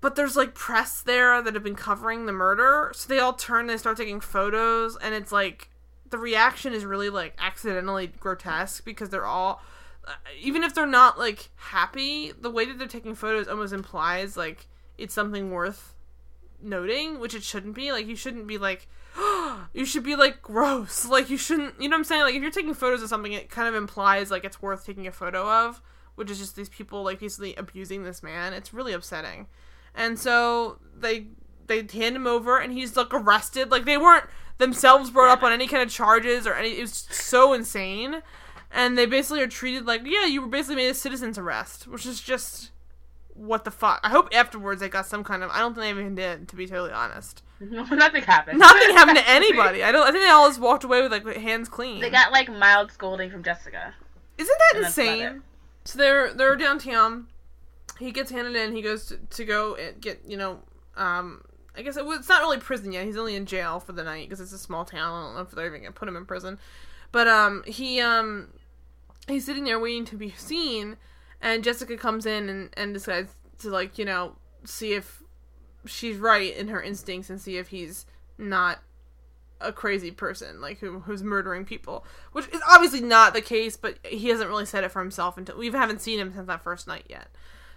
[SPEAKER 1] But there's like press there that have been covering the murder, so they all turn, and they start taking photos, and it's like the reaction is really like accidentally grotesque because they're all uh, even if they're not like happy the way that they're taking photos almost implies like it's something worth noting which it shouldn't be like you shouldn't be like you should be like gross. Like you shouldn't you know what i'm saying? Like if you're taking photos of something it kind of implies like it's worth taking a photo of which is just these people like basically abusing this man. It's really upsetting. And so they they hand him over and he's like arrested. Like they weren't themselves brought up on any kind of charges or any it was so insane. And they basically are treated like yeah you were basically made a citizen's arrest which is just what the fuck? I hope afterwards they got some kind of i don't think they even did to be totally honest
[SPEAKER 2] nothing happened.
[SPEAKER 1] nothing happened to anybody i don't i think they all just walked away with like hands clean
[SPEAKER 2] They got like mild scolding from Jessica.
[SPEAKER 1] isn't that
[SPEAKER 2] And that's about
[SPEAKER 1] insane so they're they're downtown he gets handed in he goes to, to go and get you know um I guess it was, it's not really prison yet. He's only in jail for the night because it's a small town. I don't know if they're even gonna put him in prison, but um, he um, he's sitting there waiting to be seen, and Jessica comes in and and decides to like you know see if she's right in her instincts and see if he's not a crazy person like who who's murdering people, which is obviously not the case. But he hasn't really said it for himself until we haven't seen him since that first night yet.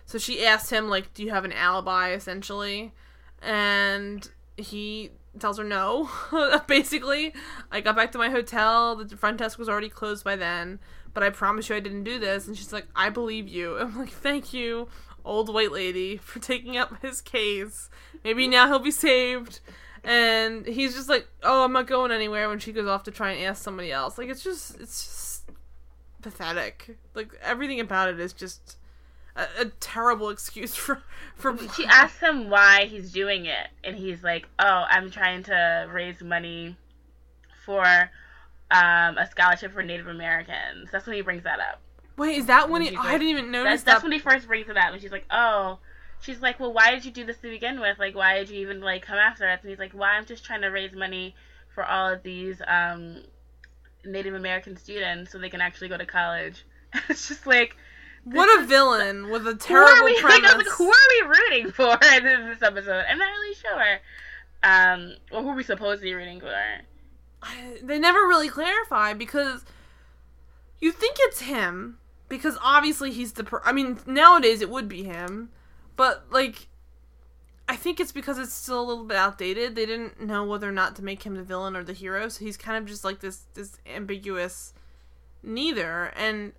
[SPEAKER 1] So she asked him like, "Do you have an alibi?" Essentially, and he tells her no. Basically, I got back to my hotel. The front desk was already closed by then, but I promise you I didn't do this. And she's like, "I believe you." I'm like, "Thank you, old white lady, for taking up his case. Maybe now he'll be saved." And he's just like, "Oh, I'm not going anywhere." When she goes off to try and ask somebody else, like it's just, it's just pathetic. Like everything about it is just a, a terrible excuse for for
[SPEAKER 2] She asks him why he's doing it, and he's like, "Oh, I'm trying to raise money for um, a scholarship for Native Americans." That's when he brings that up.
[SPEAKER 1] Wait, is that when he? I didn't even notice
[SPEAKER 2] That's, that's when he first brings it up, and she's like, "Oh." She's like, "Well, why did you do this to begin with? Like, why did you even like come after us?" And he's like, "Why? I'm just trying to raise money for all of these um, Native American students so they can actually go to college it's just like
[SPEAKER 1] what a villain with a terrible
[SPEAKER 2] we,
[SPEAKER 1] premise.
[SPEAKER 2] Like, like, who are we rooting for in this episode? I'm not really sure. Um, well, who are we supposed to be rooting for?
[SPEAKER 1] They never really clarify because you think it's him because obviously he's the. Per- I mean, nowadays it would be him, but like, I think it's because it's still a little bit outdated. They didn't know whether or not to make him the villain or the hero, so he's kind of just like this this ambiguous neither and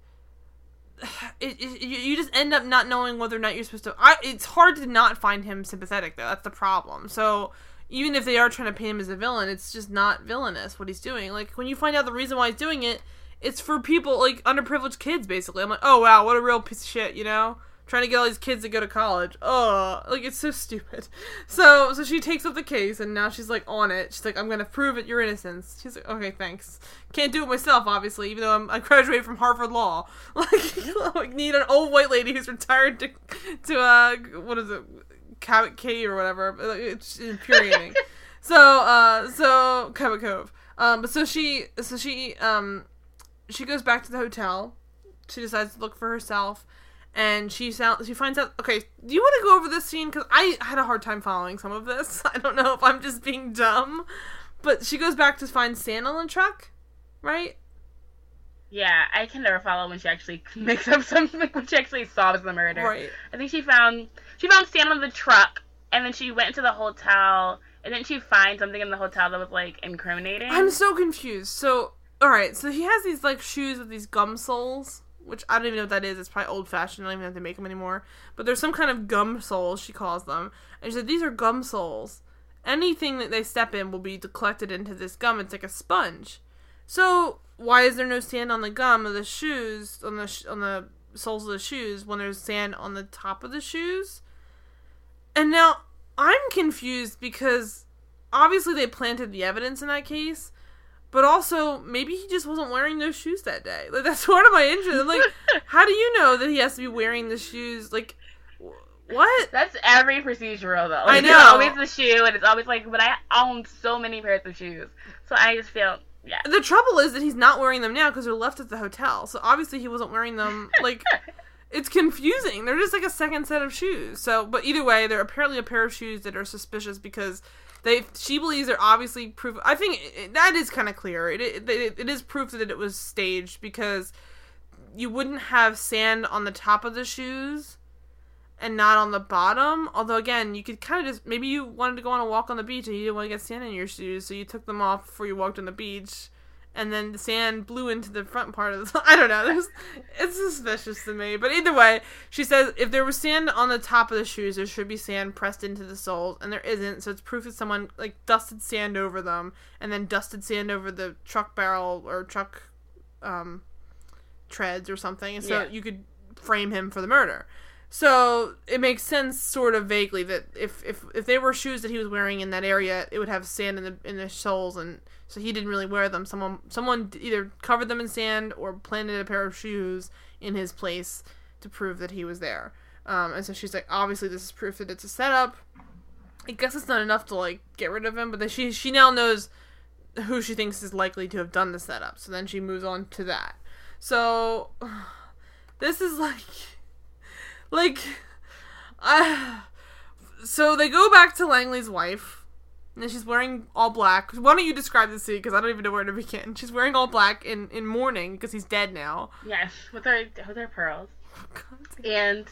[SPEAKER 1] it, it, you just end up not knowing whether or not you're supposed to. I, it's hard to not find him sympathetic, though. That's the problem. So even if they are trying to paint him as a villain, it's just not villainous what he's doing. Like when you find out the reason why he's doing it, it's for people like underprivileged kids, basically. I'm like, oh wow, what a real piece of shit, you know? trying to get all these kids to go to college. Oh, like it's so stupid. So so she takes up the case and now she's like on it. She's like, I'm gonna prove it your innocence. She's like, okay, thanks. Can't do it myself, obviously, even though I'm, I graduated from Harvard Law. Like, like need an old white lady who's retired to to uh what is it, Cabot Cave or whatever. It's infuriating. so uh so Cabot Cove. Um, but so she so she um she goes back to the hotel. She decides to look for herself and she sound, she finds out. Okay, do you want to go over this scene? Because I had a hard time following some of this. I don't know if I'm just being dumb, but she goes back to find Sandal on the truck, right?
[SPEAKER 2] Yeah, I can never follow when she actually makes up something when she actually solves the murder.
[SPEAKER 1] Right.
[SPEAKER 2] I think she found she found Sand on the truck, and then she went into the hotel, and then she finds something in the hotel that was like incriminating.
[SPEAKER 1] I'm so confused. So, all right, so he has these like shoes with these gum soles which I don't even know what that is. It's probably old fashioned. I don't even have to make them anymore. But there's some kind of gum soles, she calls them. And she said, These are gum soles. Anything that they step in will be collected into this gum. It's like a sponge. So, why is there no sand on the gum of the shoes, on the, sh- on the soles of the shoes, when there's sand on the top of the shoes? And now, I'm confused because obviously they planted the evidence in that case but also, maybe he just wasn't wearing those shoes that day. Like that's one of my interests. I'm like, how do you know that he has to be wearing the shoes? Like, what?
[SPEAKER 2] That's every procedural though.
[SPEAKER 1] Like, I know.
[SPEAKER 2] It's always the shoe, and it's always like, but I own so many pairs of shoes, so I just feel. Yeah.
[SPEAKER 1] The trouble is that he's not wearing them now because they're left at the hotel. So obviously he wasn't wearing them. Like, it's confusing. They're just like a second set of shoes. So, but either way, they're apparently a pair of shoes that are suspicious because they she believes they're obviously proof. I think that is kind of clear. It, it, it is proof that it was staged because you wouldn't have sand on the top of the shoes and not on the bottom. Although again, you could kind of just maybe you wanted to go on a walk on the beach and you didn't want to get sand in your shoes, so you took them off before you walked on the beach and then the sand blew into the front part of the. I don't know. There's, it's suspicious to me, but either way, she says if there was sand on the top of the shoes, there should be sand pressed into the soles, and there isn't. So it's proof that someone like dusted sand over them, and then dusted sand over the truck barrel or truck um, treads or something, and so yeah. you could frame him for the murder. So it makes sense, sort of vaguely, that if, if if they were shoes that he was wearing in that area, it would have sand in the in the soles, and so he didn't really wear them. Someone someone either covered them in sand or planted a pair of shoes in his place to prove that he was there. Um, and so she's like, obviously this is proof that it's a setup. I guess it's not enough to like get rid of him, but then she she now knows who she thinks is likely to have done the setup. So then she moves on to that. So this is like like, uh, so they go back to Langley's wife, and she's wearing all black. Why don't you describe the scene? Because I don't even know where to begin. She's wearing all black in in mourning because he's dead now.
[SPEAKER 2] Yes, with her with her pearls. Oh, and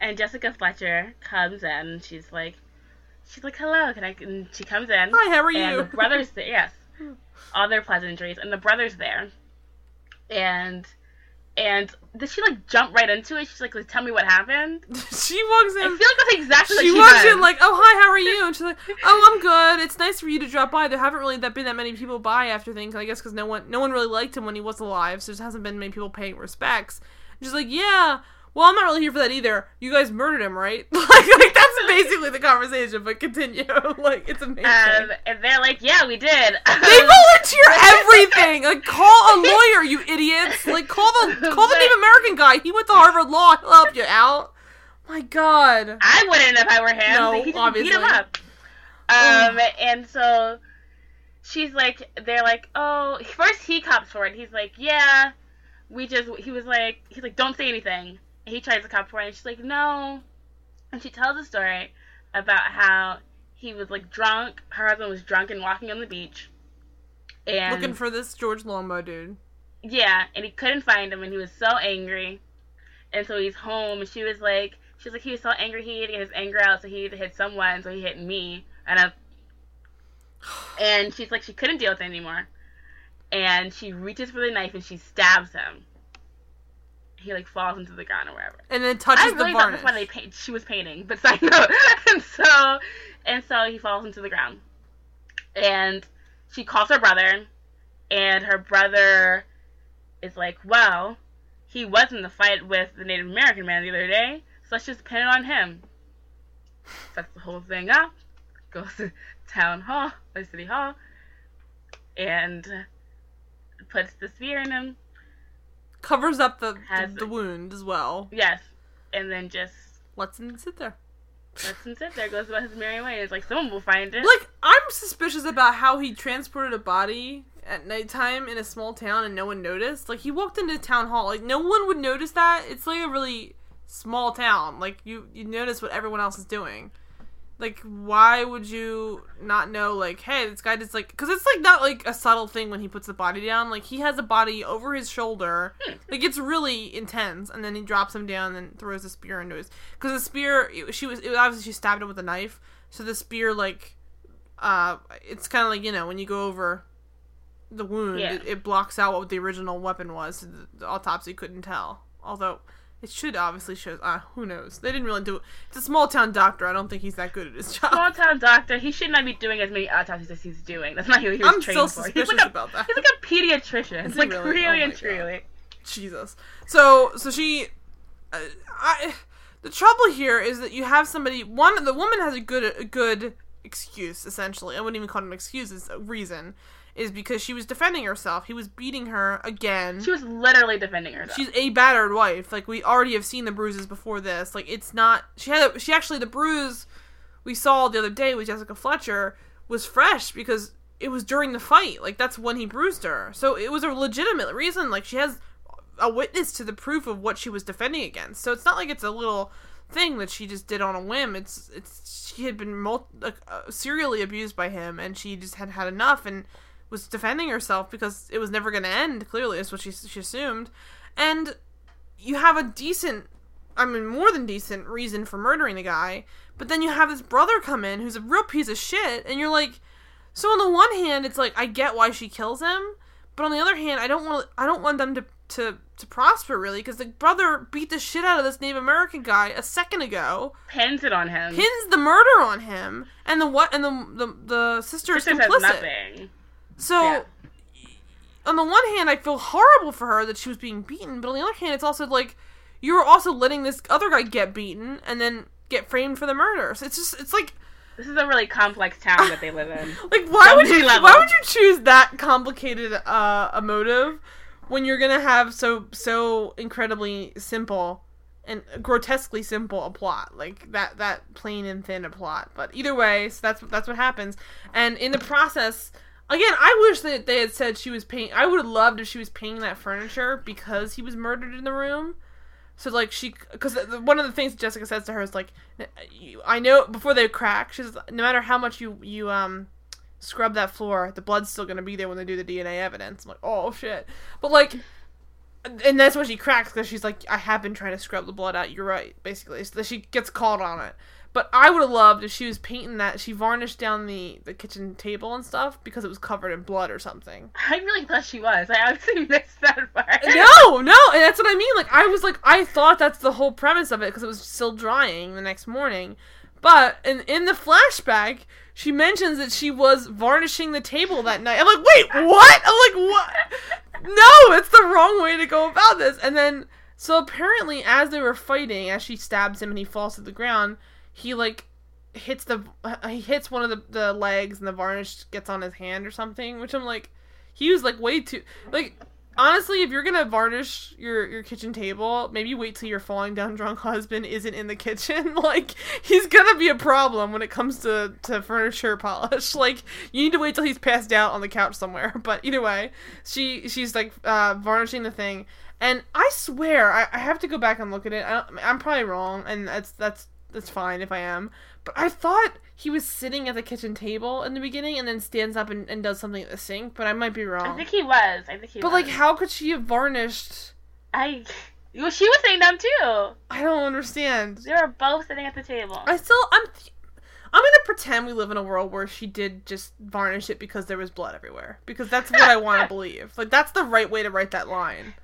[SPEAKER 2] and Jessica Fletcher comes in. She's like, she's like, "Hello, can I?" And she comes in.
[SPEAKER 1] Hi, how are you?
[SPEAKER 2] The brother's there. Yes, all their pleasantries, and the brother's there, and and did she like jump right into it? She's like, like "Tell me what happened."
[SPEAKER 1] she walks in.
[SPEAKER 2] I feel like that's exactly.
[SPEAKER 1] She,
[SPEAKER 2] she
[SPEAKER 1] walks
[SPEAKER 2] does.
[SPEAKER 1] in like, "Oh hi, how are you?" And she's like, "Oh, I'm good. It's nice for you to drop by. There haven't really that been that many people by after things. I guess because no one no one really liked him when he was alive, so there hasn't been many people paying respects." And she's like, "Yeah." Well, I'm not really here for that either. You guys murdered him, right? like, like basically the conversation. But continue. like it's amazing.
[SPEAKER 2] Um, and they're like, "Yeah, we did."
[SPEAKER 1] they volunteer everything. Like, call a lawyer, you idiots. Like, call the call the Native American guy. He went to Harvard Law. He'll help you out. My God.
[SPEAKER 2] I wouldn't if I were him.
[SPEAKER 1] No,
[SPEAKER 2] he
[SPEAKER 1] obviously.
[SPEAKER 2] beat him up. Um, and so she's like, they're like, oh, first he cops for it. He's like, yeah, we just he was like he's like don't say anything. He tries to cop for her and she's like no, and she tells a story about how he was like drunk. Her husband was drunk and walking on the beach. And
[SPEAKER 1] Looking for this George Longbow dude.
[SPEAKER 2] yeah, and he couldn't find him, and he was so angry. And so he's home, and she was like, she was like, he was so angry, he had to get his anger out, so he to hit someone, so he hit me, and I, and she's like, she couldn't deal with it anymore, and she reaches for the knife and she stabs him. He like falls into the ground or wherever.
[SPEAKER 1] And then touches
[SPEAKER 2] I
[SPEAKER 1] the
[SPEAKER 2] really thought
[SPEAKER 1] varnish.
[SPEAKER 2] that's why they she was painting, but side note. and so, and so he falls into the ground, and she calls her brother, and her brother is like, "Well, he was in the fight with the Native American man the other day, so let's just pin it on him." Sets the whole thing up, goes to town hall, or city hall, and puts the spear in him.
[SPEAKER 1] Covers up the, the,
[SPEAKER 2] Has
[SPEAKER 1] the wound as well.
[SPEAKER 2] Yes, and then just
[SPEAKER 1] Lets him sit there.
[SPEAKER 2] lets him sit there, goes about his merry way. It's like someone will find it.
[SPEAKER 1] Like, I'm suspicious about how he transported a body at nighttime in a small town and no one noticed. Like, he walked into town hall. Like, no one would notice that. It's like a really small town. Like, you, you notice what everyone else is doing. Like, why would you not know, like, hey, this guy just, like, because it's, like, not, like, a subtle thing when he puts the body down. Like, he has a body over his shoulder. Like, it's really intense. And then he drops him down and throws the spear into his. Because the spear, it, she was, it, obviously, she stabbed him with a knife. So the spear, like, uh, it's kind of like, you know, when you go over the wound,
[SPEAKER 2] Yeah.
[SPEAKER 1] it, it blocks out what the original weapon was. So the, the autopsy couldn't tell. Although. It should obviously show. Uh, who knows? They didn't really do it. It's a small town doctor. I don't think he's that good at his job.
[SPEAKER 2] Small town doctor, he should not be doing as many autopsies as he's doing. That's not who he was
[SPEAKER 1] I'm
[SPEAKER 2] trained
[SPEAKER 1] so
[SPEAKER 2] for. He's
[SPEAKER 1] suspicious
[SPEAKER 2] like a,
[SPEAKER 1] about that.
[SPEAKER 2] He's like a pediatrician.
[SPEAKER 1] Is
[SPEAKER 2] like
[SPEAKER 1] really?
[SPEAKER 2] really,
[SPEAKER 1] Oh
[SPEAKER 2] and
[SPEAKER 1] God.
[SPEAKER 2] truly.
[SPEAKER 1] Jesus. So so she, uh, I, the trouble here is that you have somebody. One the woman has a good a good excuse essentially. I wouldn't even call it an excuse. It's a reason. Is because she was defending herself. He was beating her again.
[SPEAKER 2] She was literally defending herself.
[SPEAKER 1] She's a battered wife. Like we already have seen the bruises before this. Like it's not. She had. A, she actually the bruise we saw the other day with Jessica Fletcher was fresh because it was during the fight. Like that's when he bruised her. So it was a legitimate reason. Like she has a witness to the proof of what she was defending against. So it's not like it's a little thing that she just did on a whim. It's it's she had been mul- uh, serially abused by him, and she just had had enough and was defending herself because it was never going to end. Clearly, is what she she assumed, and you have a decent, I mean, more than decent reason for murdering the guy. But then you have this brother come in who's a real piece of shit, and you're like, so on the one hand, it's like I get why she kills him, but on the other hand, I don't want I don't want them to to to prosper really because the brother beat the shit out of this Native American guy a second ago,
[SPEAKER 2] Pins it on him.
[SPEAKER 1] pins the murder on him, and the what and the the the sister is
[SPEAKER 2] says
[SPEAKER 1] complicit.
[SPEAKER 2] nothing.
[SPEAKER 1] So,
[SPEAKER 2] Yeah.
[SPEAKER 1] on the one hand, I feel horrible for her that she was being beaten, but on the other hand, it's also like you were also letting this other guy get beaten and then get framed for the murder. So it's just it's like
[SPEAKER 2] This is a really complex town that they live in.
[SPEAKER 1] like why
[SPEAKER 2] So
[SPEAKER 1] would you
[SPEAKER 2] levels.
[SPEAKER 1] why would you choose that complicated uh, a motive when you're gonna have so so incredibly simple and grotesquely simple a plot like that that plain and thin a plot but either way so that's that's what happens and in the process again i wish that they had said she was paying i would have loved if she was paying that furniture because he was murdered in the room so like she, because one of the things Jessica says to her is like, I know before they crack, she says no matter how much you you um scrub that floor, the blood's still gonna be there when they do the DNA evidence. I'm like, oh shit, but like, and that's when she cracks because she's like, I have been trying to scrub the blood out. You're right, basically. So she gets called on it. But I would have loved if she was painting that. She varnished down the the kitchen table and stuff because it was covered in blood or something.
[SPEAKER 2] I really thought she was. I actually missed that part.
[SPEAKER 1] no, no, and that's what I mean. Like I was like I thought that's the whole premise of it because it was still drying the next morning. But in in the flashback, she mentions that she was varnishing the table that night. I'm like, wait, what? I'm like, what? No, it's the wrong way to go about this. And then so apparently, as they were fighting, as she stabs him and he falls to the ground, he like hits the he hits one of the, the legs and the varnish gets on his hand or something. Which I'm like, he was like way too like honestly, if you're gonna varnish your your kitchen table, maybe wait till your falling down drunk husband isn't in the kitchen. like he's gonna be a problem when it comes to to furniture polish. Like you need to wait till he's passed out on the couch somewhere. But either way, she she's like uh, varnishing the thing, And I swear, I, I have to go back and look at it. I I'm probably wrong, and that's that's that's fine if I am. But I thought he was sitting at the kitchen table in the beginning and then stands up and, and does something at the sink, but I might be wrong.
[SPEAKER 2] I think he was. I think he was
[SPEAKER 1] but
[SPEAKER 2] was.
[SPEAKER 1] like, how could she have varnished?
[SPEAKER 2] I. Well, she was sitting down too.
[SPEAKER 1] I don't understand.
[SPEAKER 2] They were both sitting at the table.
[SPEAKER 1] I still, I'm, I'm gonna pretend we live in a world where she did just varnish it because there was blood everywhere. Because that's what I want to believe. Like that's the right way to write that line.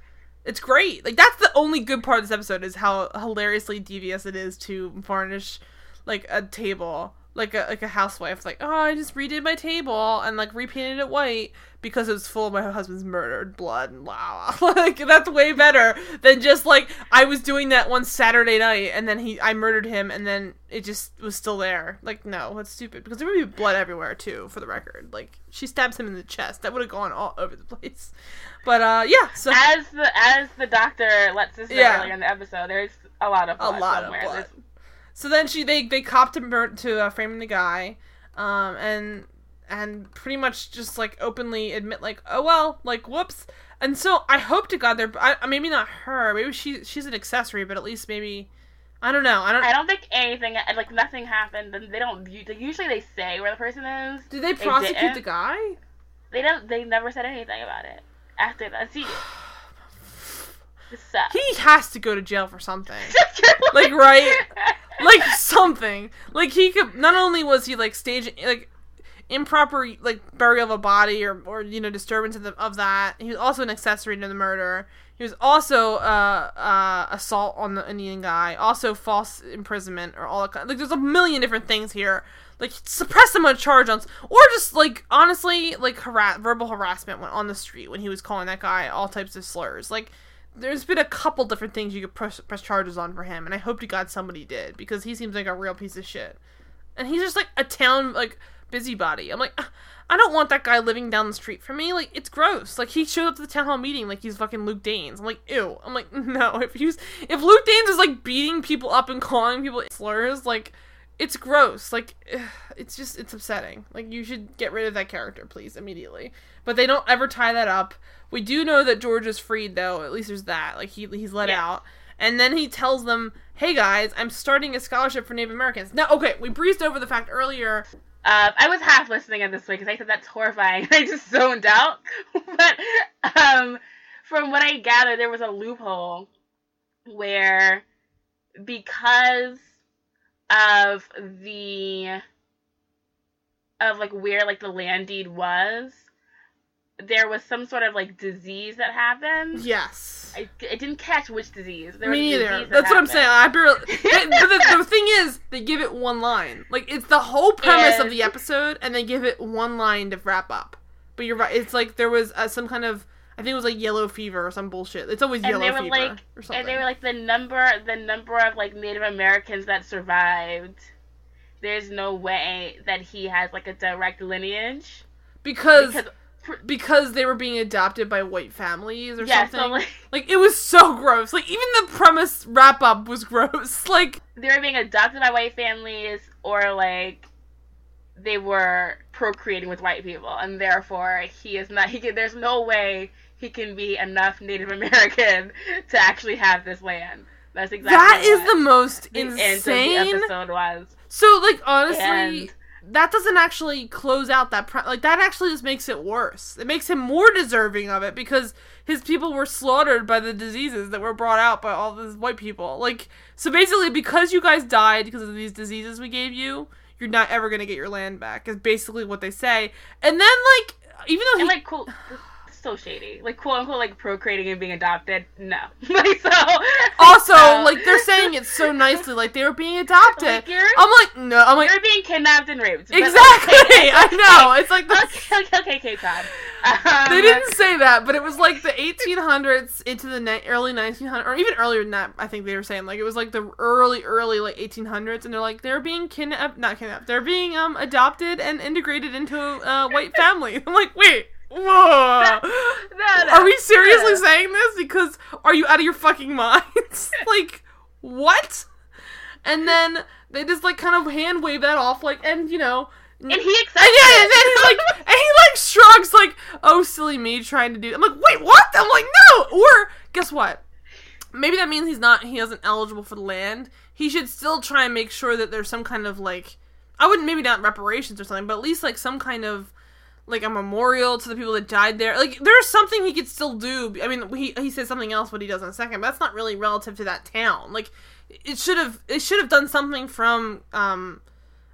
[SPEAKER 1] It's great. Like that's the only good part of this episode is how hilariously devious it is to varnish like a table, like a like a housewife. Like oh, I just redid my table and like repainted it white because it was full of my husband's murdered blood and blah. blah. like that's way better than just like I was doing that one Saturday night and then he I murdered him and then it just was still there. Like no, that's stupid because there would be blood everywhere too. For the record, like she stabs him in the chest, that would have gone all over the place. But uh, yeah. So
[SPEAKER 2] as the as the doctor lets us know
[SPEAKER 1] Yeah.
[SPEAKER 2] earlier in the episode, there's a lot of
[SPEAKER 1] a
[SPEAKER 2] blood
[SPEAKER 1] lot of
[SPEAKER 2] somewhere.
[SPEAKER 1] blood.
[SPEAKER 2] There's-
[SPEAKER 1] So then she they they copped him to uh, framing the guy, um, and and pretty much just like openly admit like oh well like whoops. And so I hope to God they're I, maybe not her maybe she she's an accessory but at least maybe I don't know I don't
[SPEAKER 2] I don't think anything like nothing happened, and they don't. Usually they say where the person is.
[SPEAKER 1] did they
[SPEAKER 2] They
[SPEAKER 1] prosecute
[SPEAKER 2] didn't.
[SPEAKER 1] the guy?
[SPEAKER 2] They don't. They never said anything about it after that. See.
[SPEAKER 1] He has to go to jail for something. Like, right? like something. Like he could not only was he like staging like improper like burial of a body or or you know disturbance of, the, of that. He was also an accessory to the murder. He was also uh, uh, assault on the Indian guy, also false imprisonment or all that kind. Like there's a million different things here. Like suppress him on charge on, or just like honestly like harass verbal harassment when on the street when he was calling that guy all types of slurs. Like there's been a couple different things you could press, press charges on for him, and I hope to God somebody did because he seems like a real piece of shit. And he's just like a town like busybody. I'm like, "Ah, I don't want that guy living down the street from me. Like it's gross. Like he showed up to the town hall meeting like he's fucking Luke Danes. I'm like, ew. I'm like, no. If he was, if Luke Danes is like beating people up and calling people slurs, like it's gross. Like it's just it's upsetting. Like you should get rid of that character, please, immediately. But they don't ever tie that up. We do know that George is freed though. At least there's that. Like he he's let
[SPEAKER 2] Yes.
[SPEAKER 1] out. And then he tells them, "Hey guys, I'm starting a scholarship for Native Americans." Now, okay, we breezed over the fact earlier.
[SPEAKER 2] Uh, I was half listening at this way because I said that's horrifying. I just zoned out. but um, from what I gathered, there was a loophole where because of the of like where like the land deed was, there was some sort of like disease that happened.
[SPEAKER 1] Yes.
[SPEAKER 2] I, I didn't catch which disease. There
[SPEAKER 1] Me neither.
[SPEAKER 2] disease that
[SPEAKER 1] That's what I'm saying.
[SPEAKER 2] happened.
[SPEAKER 1] I barely. the, the thing is, they give it one line. Like it's the whole premise of the episode, and they give it one line to wrap up. But you're right. It's like there was uh, some kind of. I think it was like yellow fever or some bullshit. It's always
[SPEAKER 2] and
[SPEAKER 1] yellow
[SPEAKER 2] they were
[SPEAKER 1] fever
[SPEAKER 2] like
[SPEAKER 1] or something.
[SPEAKER 2] and they were like the number the number of like Native Americans that survived. There's no way that he has like a direct lineage
[SPEAKER 1] because
[SPEAKER 2] because
[SPEAKER 1] because they were being adopted by white families or
[SPEAKER 2] yeah,
[SPEAKER 1] something.
[SPEAKER 2] so like
[SPEAKER 1] like it was so gross. Like even the premise wrap up was gross. Like
[SPEAKER 2] they were being adopted by white families or like they were procreating with white people and therefore he is not he can, there's no way he can be enough Native American to actually have this land. That's exactly
[SPEAKER 1] that is the most
[SPEAKER 2] the
[SPEAKER 1] insane.
[SPEAKER 2] the episode was.
[SPEAKER 1] So like honestly,
[SPEAKER 2] And-
[SPEAKER 1] that doesn't actually close out that like that actually just makes it worse. It makes him more deserving of it because his people were slaughtered by the diseases that were brought out by all these white people. Like so basically because you guys died because of these diseases we gave you, you're not ever going to get your land back. Is basically what they say. And then like even though he
[SPEAKER 2] and like cool so shady like quote unquote like procreating and being adopted no like so
[SPEAKER 1] also
[SPEAKER 2] so-
[SPEAKER 1] like they're saying it so nicely like they were being adopted.
[SPEAKER 2] like
[SPEAKER 1] I'm like no, I'm like
[SPEAKER 2] you're being kidnapped and raped
[SPEAKER 1] exactly.
[SPEAKER 2] okay,
[SPEAKER 1] I know. It's like the
[SPEAKER 2] okay okay okay, Todd. Um,
[SPEAKER 1] they didn't say that, but it was like the 1800s into the ni- early 1900s, or even earlier than that. I think they were saying like it was like the early, early like 1800s, and they're like they're being kidnapped, not kidnapped, they're being um adopted and integrated into a white family. I'm like, wait,
[SPEAKER 2] no, no,
[SPEAKER 1] are we seriously saying this? Because are you out of your fucking minds? like, what? And then they just like kind of hand wave that off, like, and you know,
[SPEAKER 2] And he accepts
[SPEAKER 1] And yeah, and then he's like, and he like shrugs, like, "Oh, silly me, trying to do." I'm like, "Wait, what?" I'm like, "No." Or guess what? Maybe that means he's not. He isn't eligible for the land. He should still try and make sure that there's some kind of like, I wouldn't maybe not reparations or something, but at least like some kind of like a memorial to the people that died there. Like there's something he could still do. I mean, he he says something else what he does in a second, but that's not really relative to that town. Like it should have it should have done something from um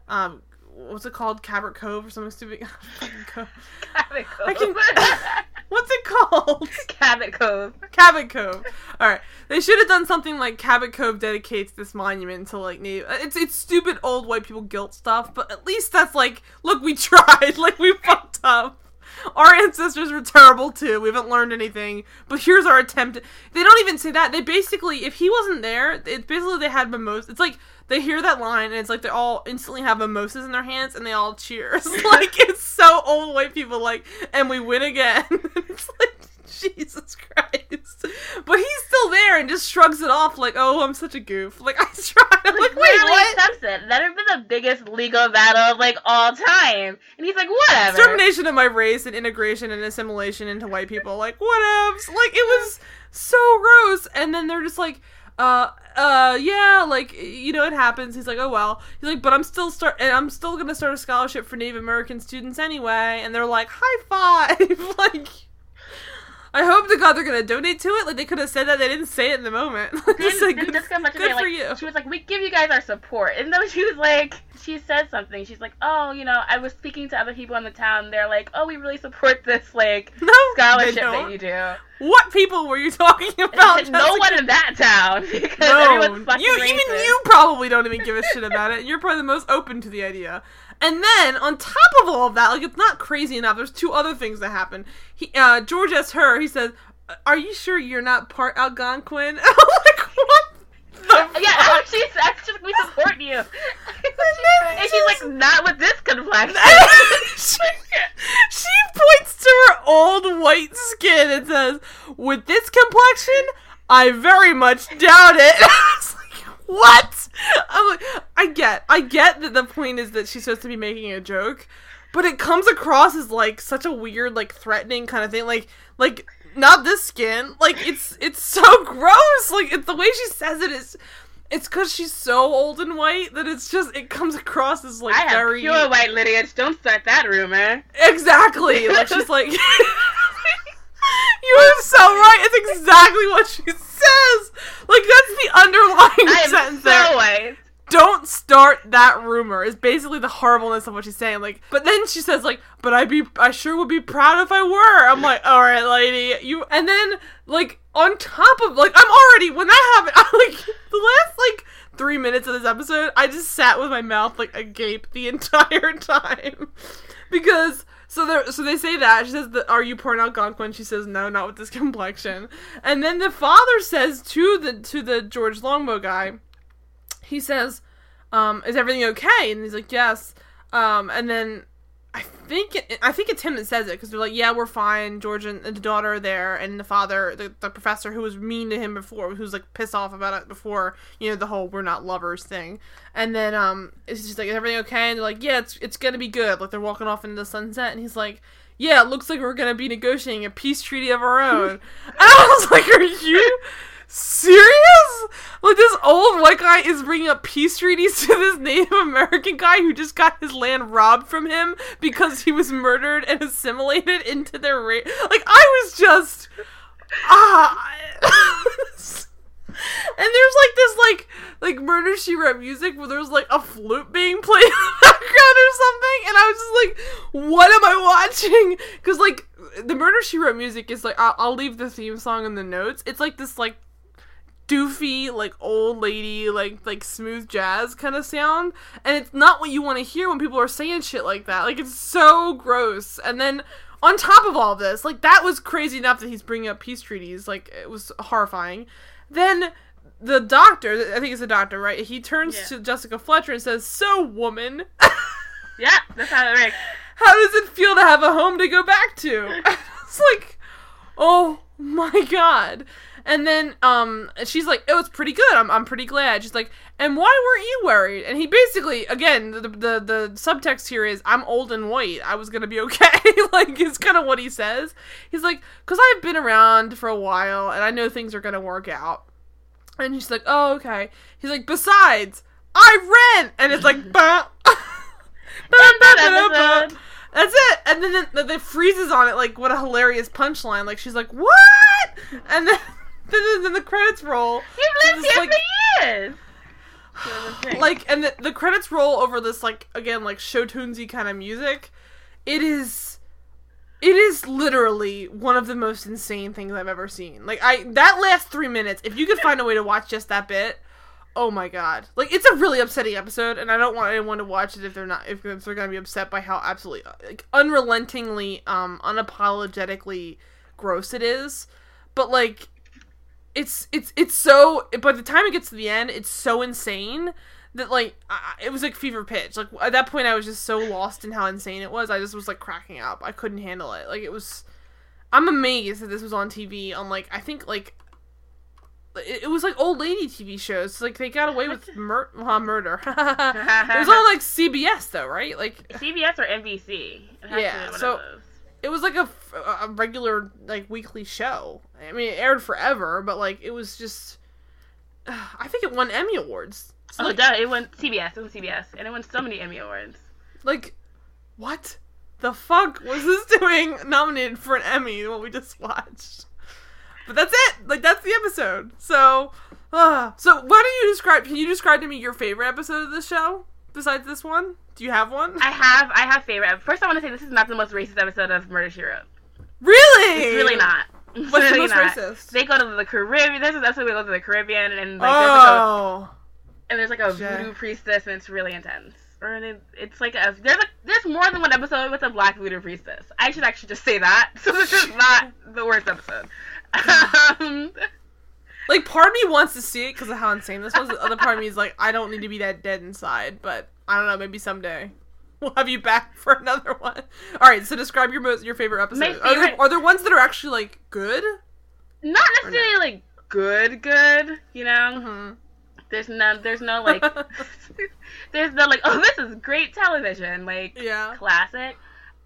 [SPEAKER 1] um what's it called Cabot Cove or something stupid.
[SPEAKER 2] Cabot Cove.
[SPEAKER 1] Can- What's it called?
[SPEAKER 2] Cabot Cove.
[SPEAKER 1] Cabot Cove. All right, they should have done something like Cabot Cove dedicates this monument to like Native. Uh, it's it's stupid old white people guilt stuff, but at least that's like, look, we tried. Like we fucked up. Our ancestors were terrible too. We haven't learned anything, but here's our attempt. They don't even say that. They basically, if he wasn't there, it's basically they had mimosas. It's like they hear that line and it's like they all instantly have mimosas in their hands and they all cheers. like it's so old white people like, and we win again. it's like Jesus Christ. But he's still there and just shrugs it off like, oh, I'm such a goof. Like I tried. I'm like, wait, what?
[SPEAKER 2] accepts it. That would have been the biggest legal battle of like all time. And he's like, whatever.
[SPEAKER 1] Extermination of my race and integration and assimilation into white people. Like, whatevs. Like, it was so gross. And then they're just like, uh, uh, yeah, like, you know, it happens. He's like, oh well. He's like, but I'm still start, and I'm still gonna start a scholarship for Native American students anyway. And they're like, high five. like, I hope to God they're gonna donate to it. Like, they could have said that. They didn't say it in the moment. just like, good,
[SPEAKER 2] Jessica
[SPEAKER 1] good for
[SPEAKER 2] like,
[SPEAKER 1] you.
[SPEAKER 2] She was like, "We give you guys our support," and then she was like, she said something. She's like, "Oh, you know, I was speaking to other people in the town. They're like, oh, we really support this like
[SPEAKER 1] No,
[SPEAKER 2] scholarship that you do."
[SPEAKER 1] What people were you talking about?
[SPEAKER 2] No one in that town because
[SPEAKER 1] No,
[SPEAKER 2] everyone's fucking
[SPEAKER 1] you
[SPEAKER 2] racist.
[SPEAKER 1] even you probably don't even give a shit about it. You're probably the most open to the idea. And then on top of all of that, like it's not crazy enough. There's two other things that happen. He, uh, George asks her. He says, "Are you sure you're not part Algonquin?" Like, what?
[SPEAKER 2] Yeah, she's actually we support you.
[SPEAKER 1] then
[SPEAKER 2] and she's like, not with this complexion.
[SPEAKER 1] she, she points to her old white skin and says, "With this complexion, I very much doubt it." What? I'm like, I get, I get that the point is that she's supposed to be making a joke, but it comes across as like such a weird, like threatening kind of thing. Like, like not this skin. Like it's it's so gross. Like it's the way she says it is. It's because she's so old and white that it's just it comes across as like
[SPEAKER 2] I have
[SPEAKER 1] very
[SPEAKER 2] pure white lineage. Don't start that rumor.
[SPEAKER 1] Exactly. Like she's like You are so right. It's exactly what she says. Like that's the underlying
[SPEAKER 2] I am
[SPEAKER 1] sentence
[SPEAKER 2] so
[SPEAKER 1] there.
[SPEAKER 2] white.
[SPEAKER 1] Don't start that rumor. Is basically the horribleness of what she's saying. Like, but then she says like, "But I be, I sure would be proud if I were." I'm like, "All right, lady, you." And then like on top of like, I'm already when that happened. I'm like the last like three minutes of this episode, I just sat with my mouth like agape the entire time because so they so they say that she says are you pouring Algonquin? She says no, not with this complexion. And then the father says to the to the George Longbow guy, he says, um, "Is everything okay?" And he's like, "Yes." Um, and then I think it, I think it's him that says it because they're like, "Yeah, we're fine." George and the daughter are there, and the father, the, the professor who was mean to him before, who's like pissed off about it before, you know, the whole "we're not lovers" thing. And then um, it's just like, "Is everything okay?" And they're like, "Yeah, it's it's gonna be good." Like they're walking off into the sunset, and he's like. Yeah, it looks like we're gonna be negotiating a peace treaty of our own. and I was like, "Are you serious? Like this old white guy is bringing up peace treaties to this Native American guy who just got his land robbed from him because he was murdered and assimilated into their race. Like I was just ah. And there's like this like like murder she wrote music where there's like a flute being played in the background or something, and I was just like, what am I watching? Because like the murder she wrote music is like I'll, I'll leave the theme song in the notes. It's like this like doofy like old lady like like smooth jazz kind of sound and it's not what you want to hear when people are saying shit like that like it's so gross and then on top of all this like that was crazy enough that he's bringing up peace treaties like it was horrifying then the doctor i think it's the doctor right he turns
[SPEAKER 2] Yeah.
[SPEAKER 1] to jessica fletcher and says so woman
[SPEAKER 2] Yeah, that's how it works.
[SPEAKER 1] how does it feel to have a home to go back to? it's like, oh my god. And then um she's like, "Oh, it's pretty good. I'm I'm pretty glad." She's like, "And why weren't you worried?" And he basically, again, the the the subtext here is, "I'm old and white. I was gonna be okay." like it's kind of what he says. He's like, "Cause I've been around for a while and I know things are gonna work out." And she's like, "Oh, okay." He's like, "Besides, I rent," and it's like, bah.
[SPEAKER 2] episode.
[SPEAKER 1] That's it. And then it, then it freezes on it like what a hilarious punchline. Like she's like, "What?" And then then, then the credits roll.
[SPEAKER 2] You've lived here
[SPEAKER 1] like-
[SPEAKER 2] for years. So the thing.
[SPEAKER 1] Like and the, the credits roll over this like again like show tunesy kind of music. It is it is literally one of the most insane things I've ever seen. Like I that last 3 minutes, if you could find a way to watch just that bit, oh my god. Like it's a really upsetting episode and I don't want anyone to watch it if they're not if, if they're going to be upset by how absolutely like unrelentingly um unapologetically gross it is. But like it's it's it's so by the time it gets to the end it's so insane that like I, it was like fever pitch. Like at that point i was just so lost in how insane it was i just was like cracking up. I couldn't handle it. Like it was i'm amazed that this was on tv on like i think like it, it was like old lady tv shows. Like they got away with mur- uh, murder. It was on like cbs though right? Like
[SPEAKER 2] CBS or NBC. It has to
[SPEAKER 1] Yeah,
[SPEAKER 2] be one of
[SPEAKER 1] so- it was like a, a regular like weekly show. I mean, it aired forever, but like it was just. I think it won Emmy awards. So,
[SPEAKER 2] Oh,
[SPEAKER 1] like,
[SPEAKER 2] duh, it won CBS. It won CBS, and it won so many Emmy awards.
[SPEAKER 1] like, what the fuck was this doing nominated for an Emmy? What we just watched. But that's it. Like that's the episode. So, uh, so why don't you describe? Can you describe to me your favorite episode of this show besides this one? Do you have one?
[SPEAKER 2] I have, I have favorite. First, I want to say this is not the most racist episode of Murder She Wrote.
[SPEAKER 1] really?
[SPEAKER 2] It's really not.
[SPEAKER 1] What's the most
[SPEAKER 2] not.
[SPEAKER 1] racist?
[SPEAKER 2] They go to the Caribbean. There's an episode where they go to the Caribbean, and like there's like a,
[SPEAKER 1] oh.
[SPEAKER 2] and there's like a
[SPEAKER 1] Sure.
[SPEAKER 2] voodoo priestess, and it's really intense. Or they, it's like a there's a, there's more than one episode with a black voodoo priestess. I should actually just say that. So this is not the worst episode. Um,
[SPEAKER 1] Like, part of me wants to see it because of how insane this was. The other part of me is like, I don't need to be that dead inside, but I don't know. Maybe someday we'll have you back for another one. All right, so describe your most your favorite episode.
[SPEAKER 2] My
[SPEAKER 1] Are, there, are there ones that are actually like good?
[SPEAKER 2] not necessarily like good, good. You know,
[SPEAKER 1] Mm-hmm.
[SPEAKER 2] there's no there's no like there's no like oh this is great television like
[SPEAKER 1] yeah.
[SPEAKER 2] classic.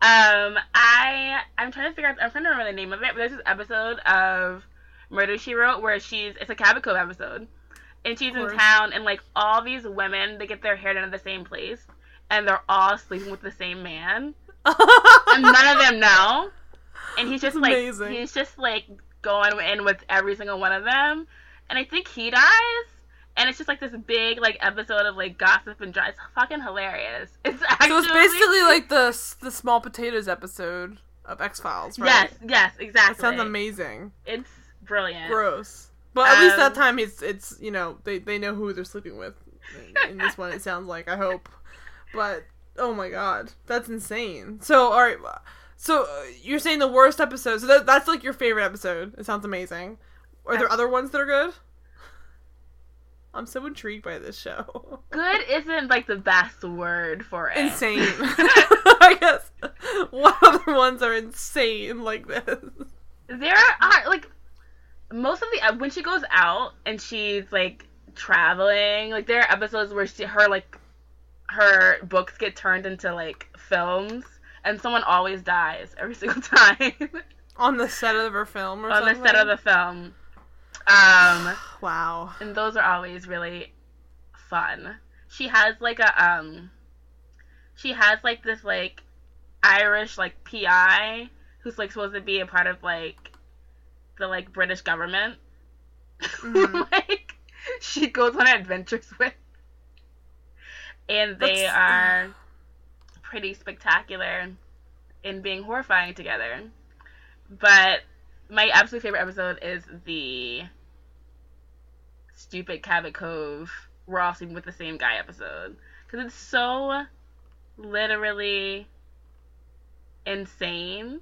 [SPEAKER 2] Um, I I'm trying to figure out I'm trying to remember the name of it, but there's this episode of Murder She Wrote where she's it's a Cabot Cove episode, and she's in town and like all these women they get their hair done at the same place, and they're all sleeping with the same man, and none of them know, and he's just
[SPEAKER 1] That's
[SPEAKER 2] like
[SPEAKER 1] amazing.
[SPEAKER 2] he's just like going in with every single one of them, and I think he dies. And it's just like this big like episode of like gossip and drama. It's fucking hilarious. It's actually
[SPEAKER 1] so it's basically like the the small potatoes episode of X Files, right?
[SPEAKER 2] Yes, yes,
[SPEAKER 1] That
[SPEAKER 2] exactly.
[SPEAKER 1] sounds amazing.
[SPEAKER 2] It's brilliant.
[SPEAKER 1] Gross. But at least that
[SPEAKER 2] Um,
[SPEAKER 1] time it's it's you know they they know who they're sleeping with. In this one, it sounds like I hope. But oh my god, that's insane. So all right, so uh, you're saying the worst episode? So that, that's like your favorite episode. It sounds amazing. Are there other ones that are good? I'm so intrigued by this show.
[SPEAKER 2] Good isn't like the best word for it.
[SPEAKER 1] Insane. I guess. What other ones are insane like this?
[SPEAKER 2] There are like most of the uh, when she goes out and she's like traveling, like there are episodes where she her like her books get turned into like films, and someone always dies every single time
[SPEAKER 1] On the set of her film or
[SPEAKER 2] on the set of the film. Um.
[SPEAKER 1] Wow.
[SPEAKER 2] and those are always really fun. She has like a um she has like this like Irish like PI who's like supposed to be a part of like the like British government.
[SPEAKER 1] Mhm.
[SPEAKER 2] like she goes on adventures with and they
[SPEAKER 1] That's-
[SPEAKER 2] are pretty spectacular in being horrifying together. But my absolute favorite episode is the stupid Cabot Cove we're all sleeping with the same guy episode because it's so literally insane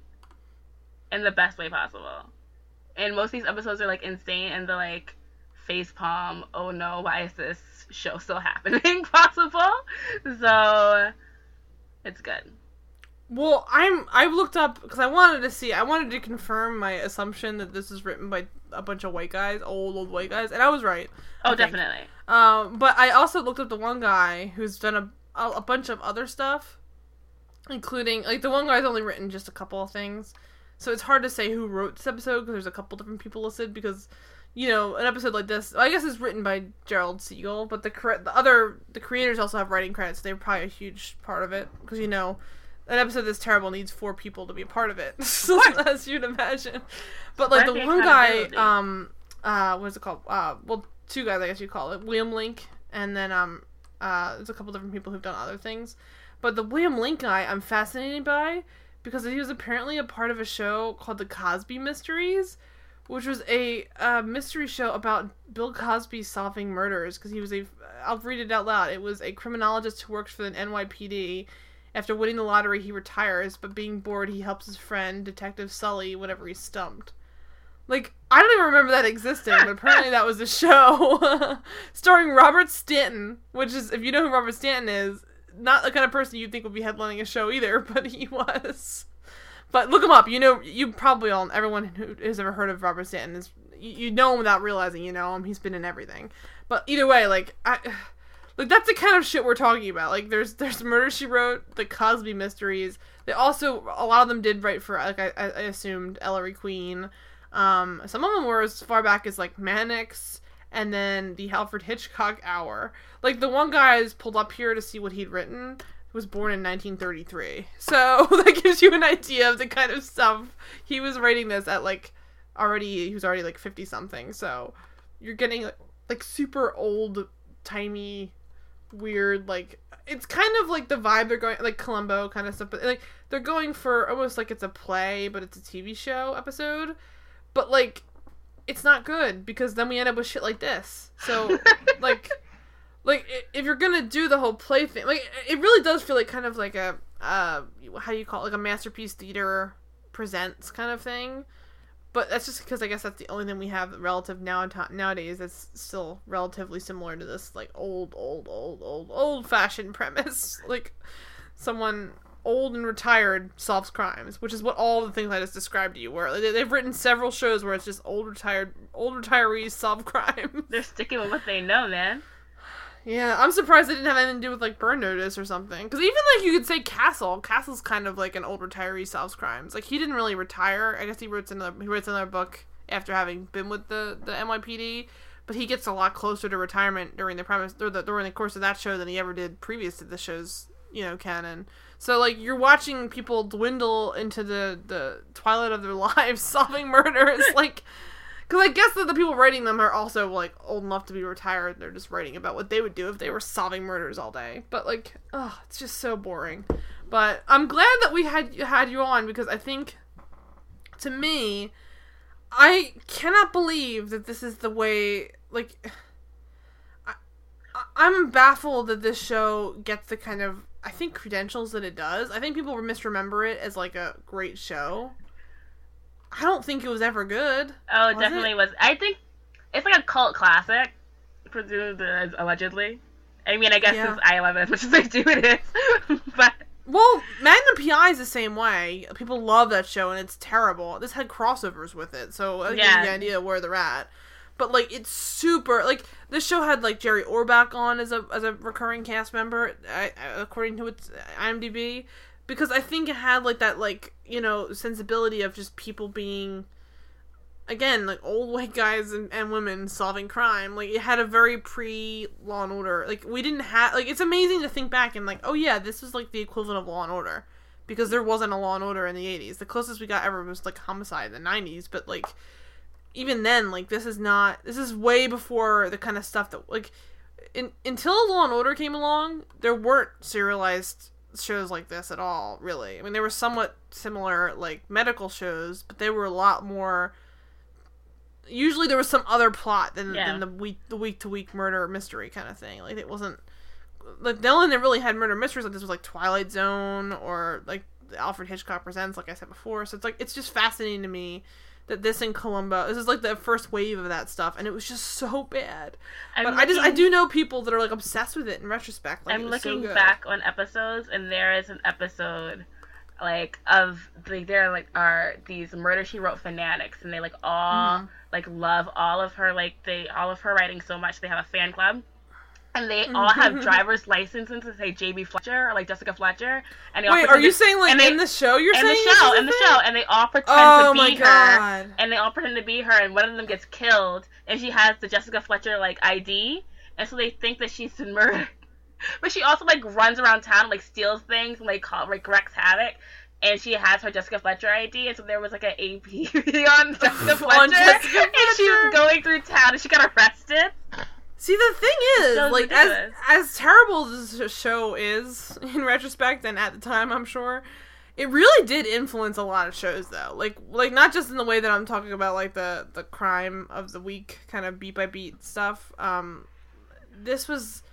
[SPEAKER 2] in the best way possible. And most of these episodes are like insane and the like face palm, oh no, why is this show still happening possible? So it's good.
[SPEAKER 1] Well, I'm I looked up because I wanted to see. I wanted to confirm my assumption that this is written by a bunch of white guys, old old white guys, and I was right.
[SPEAKER 2] Oh, definitely.
[SPEAKER 1] Um, but I also looked up the one guy who's done a a, a bunch of other stuff, including like the one guy's only written just a couple of things, so it's hard to say who wrote this episode because there's a couple different people listed because. You know, an episode like this, I guess, is written by Gerald Siegel, but the cre- the other the creators also have writing credits. They're probably a huge part of it because you know, an episode this terrible needs four people to be a part of it, as you'd imagine. But like the one guy, um, uh, what is it called? Uh, well, two guys, I guess you call it, William Link, and then um, uh, there's a couple different people who've done other things. But the William Link guy, I'm fascinated by because he was apparently a part of a show called The Cosby Mysteries, which was a uh, mystery show about Bill Cosby solving murders. Because he was a, I'll read it out loud. It was a criminologist who works for the NYPD. After winning the lottery, he retires, but being bored, he helps his friend, Detective Sully, whenever he's stumped. Like, I don't even remember that existing, but apparently that was a show starring Robert Stanton, which is, if you know who Robert Stanton is, not the kind of person you'd think would be headlining a show either, but he was. But look him up. You know, you probably all, everyone who has ever heard of Robert Stanton is, you, you know him without realizing you know him. He's been in everything. But either way, like, I. Like that's the kind of shit we're talking about. Like there's there's Murder She Wrote, the Cosby Mysteries. They also a lot of them did write for like I, I assumed Ellery Queen. Um, some of them were as far back as like Mannix and then the Alfred Hitchcock Hour. Like the one guy is pulled up here to see what he'd written was born in 1933. So that gives you an idea of the kind of stuff he was writing this at like already he was already like 50 something. So you're getting like, like super old timey weird like it's kind of like the vibe they're going like Columbo kind of stuff but like they're going for almost like it's a play but it's a TV show episode but like it's not good because then we end up with shit like this so like like if you're gonna do the whole play thing like it really does feel like kind of like a uh how do you call it like a masterpiece theater presents kind of thing but that's just because I guess that's the only thing we have relative now nowadays that's still relatively similar to this like old, old, old, old, old fashioned premise. like someone old and retired solves crimes, which is what all the things I just described to you were. They- They've written several shows where it's just old retired, old retirees solve crime.
[SPEAKER 2] They're sticking with what they know, man.
[SPEAKER 1] Yeah, I'm surprised they didn't have anything to do with like Burn Notice or something. Because even like you could say Castle. Castle's kind of like an old retiree solves crimes. Like he didn't really retire. I guess he wrote another he writes another book after having been with the the NYPD. But he gets a lot closer to retirement during the premise or the, during the course of that show than he ever did previous to the show's you know canon. So like you're watching people dwindle into the the twilight of their lives solving murders like. Because I guess that the people writing them are also like old enough to be retired. They're just writing about what they would do if they were solving murders all day. But like, oh, it's just so boring. But I'm glad that we had had you on because I think, to me, I cannot believe that this is the way. Like, I, I'm baffled that this show gets the kind of I think credentials that it does. I think people misremember it as like a great show. I don't think it was ever good.
[SPEAKER 2] Oh, it
[SPEAKER 1] Was
[SPEAKER 2] definitely
[SPEAKER 1] it?
[SPEAKER 2] was. I think it's like a cult classic, presumed uh, allegedly. I mean, I guess
[SPEAKER 1] Yeah.
[SPEAKER 2] since I love it as much as I do, it is. but
[SPEAKER 1] Well, Magnum PI is the same way. People love that show, and it's terrible. This had crossovers with it, so I you
[SPEAKER 2] Yeah.
[SPEAKER 1] the idea of where they're at. But like, it's super. Like this show had like Jerry Orbach on as a as a recurring cast member, I- according to its IMDb, because I think it had like that like you know sensibility of just people being. Again, like old white guys and, and women solving crime. Like it had a very pre Law and Order. Like we didn't have like it's amazing to think back and like oh yeah this was like the equivalent of Law and Order because there wasn't a Law and Order in the 80s. The closest we got ever was like Homicide in the 90s, but like even then like this is not this is way before the kind of stuff that like in, until Law and Order came along, there weren't serialized shows like this at all, really. I mean, they were somewhat similar like medical shows, but they were a lot more usually there was some other plot than,
[SPEAKER 2] Yeah.
[SPEAKER 1] than the week the week to week murder mystery kind of thing. Like it wasn't like the only that really had murder mysteries like this was like Twilight Zone or like Alfred Hitchcock Presents, like I said before. So it's like it's just fascinating to me that this in Columbo. this is like the first wave of that stuff, and it was just so bad.
[SPEAKER 2] I'm
[SPEAKER 1] but I just I do know people that are like obsessed with it in retrospect. Like,
[SPEAKER 2] I'm
[SPEAKER 1] was so
[SPEAKER 2] looking back on episodes, and there is an episode like of like there like are these murder she wrote fanatics and they like all
[SPEAKER 1] Mhm.
[SPEAKER 2] like love all of her like they all of her writing so much they have a fan club and they all mm-hmm. have driver's licenses that say JB Fletcher or like Jessica Fletcher and they all
[SPEAKER 1] Wait, are you
[SPEAKER 2] to-
[SPEAKER 1] saying like
[SPEAKER 2] they-
[SPEAKER 1] in the show? You're
[SPEAKER 2] in
[SPEAKER 1] saying
[SPEAKER 2] the show in the show and they all pretend
[SPEAKER 1] Oh
[SPEAKER 2] to be her and they all pretend to be her and one of them gets killed and she has the Jessica Fletcher like ID and so they think that she's been murdered but she also like runs around town like steals things and like call, like wreaks havoc and she has her Jessica Fletcher ID and so there was like an AP on Jessica Fletcher
[SPEAKER 1] On Jessica
[SPEAKER 2] and she was going through town and she got arrested
[SPEAKER 1] See, the thing is, like as as terrible as this show is in retrospect, and at the time, I'm sure, it really did influence a lot of shows, though. Like, like not just in the way that I'm talking about, like the the crime of the week, kind of beat by beat stuff. Um, this was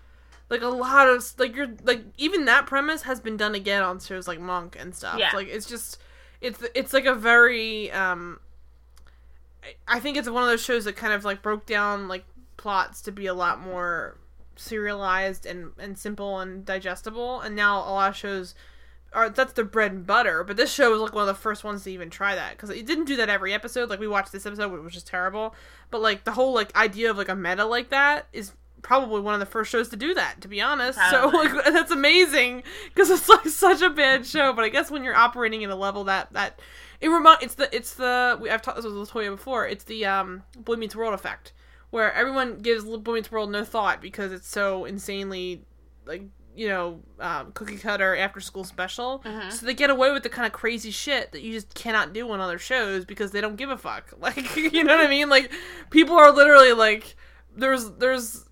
[SPEAKER 1] like a lot of like you're like even that premise has been done again on shows like Monk and stuff.
[SPEAKER 2] Yeah.
[SPEAKER 1] Like it's just it's it's like a very um I- I think it's one of those shows that kind of like broke down like plots to be a lot more serialized and and simple and digestible. And now a lot of shows are that's their bread and butter but this show was like one of the first ones to even try that. Because it didn't do that every episode. Like we watched this episode which was just terrible. But like the whole like idea of like a meta like that is probably one of the first shows to do that to be honest. So like that's amazing because it's like such a bad show. But i guess when you're operating at a level that that it remind it's the it's the we, i've talked this with latoya before it's the um boy meets world effect where everyone gives boy meets world no thought because it's so insanely like you know um, cookie cutter after school special.
[SPEAKER 2] Mhm.
[SPEAKER 1] so they get away with the kind of crazy shit that you just cannot do on other shows because they don't give a fuck. Like you know what i mean? Like people are literally like there's there's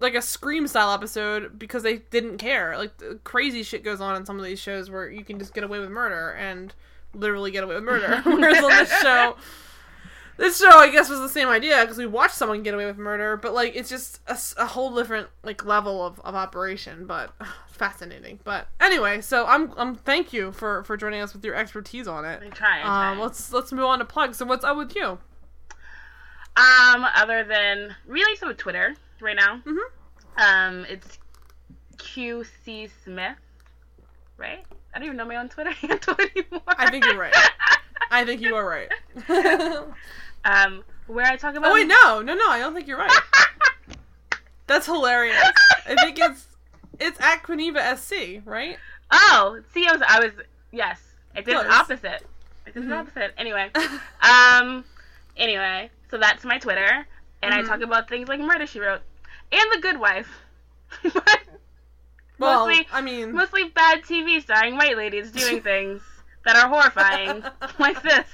[SPEAKER 1] like a scream style episode because they didn't care. Like the crazy shit goes on in some of these shows where you can just get away with murder and literally get away with murder. Whereas on this show this show i guess was the same idea because we watched someone get away with murder but like it's just a whole different like level of, of operation but fascinating but anyway so i'm i'm thank you for for joining us with your expertise on it
[SPEAKER 2] I try, I try.
[SPEAKER 1] um let's let's move on to plugs so what's up with you
[SPEAKER 2] Um, other than really some Twitter right now.
[SPEAKER 1] Mm-hmm.
[SPEAKER 2] Um, it's QC Smith, right? I don't even know my own Twitter handle anymore.
[SPEAKER 1] I think you're right. i think you are right
[SPEAKER 2] um, where I talk about.
[SPEAKER 1] oh wait no no no i don't think you're right that's hilarious i think it's it's at quiniva sc right
[SPEAKER 2] Oh, see, I was, I was, yes, I did the opposite. I did
[SPEAKER 1] Mhm.
[SPEAKER 2] the opposite. Anyway, um, anyway, so that's my Twitter, and
[SPEAKER 1] Mhm.
[SPEAKER 2] I talk about things like Murder She Wrote and The Good Wife. but
[SPEAKER 1] well
[SPEAKER 2] Mostly-
[SPEAKER 1] i mean
[SPEAKER 2] mostly bad TV starring white ladies doing things that are horrifying, like this.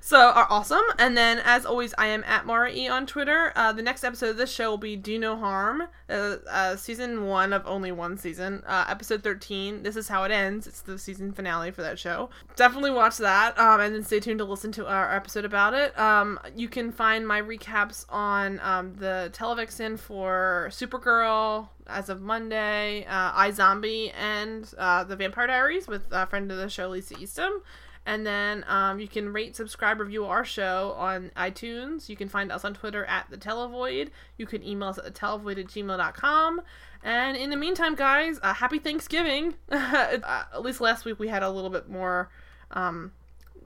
[SPEAKER 1] So are awesome. And then, as always, I am at Mara E on Twitter. Uh, the next episode of this show will be Do No Harm, uh, uh, season one of only one season, uh, episode 13. This is how it ends. It's the season finale for that show. Definitely watch that. Um, and then stay tuned to listen to our episode about it. Um, you can find my recaps on um, the Televixen for Supergirl as of Monday, uh, iZombie, and uh, the Vampire Diaries with a friend of the show, Lisa Eastham. And then um, you can rate, subscribe, review our show on iTunes. You can find us on Twitter at the Televoid. You can email us at televoid at gmail.com. And in the meantime, guys, uh, happy Thanksgiving. uh, at least last week we had a little bit more, um,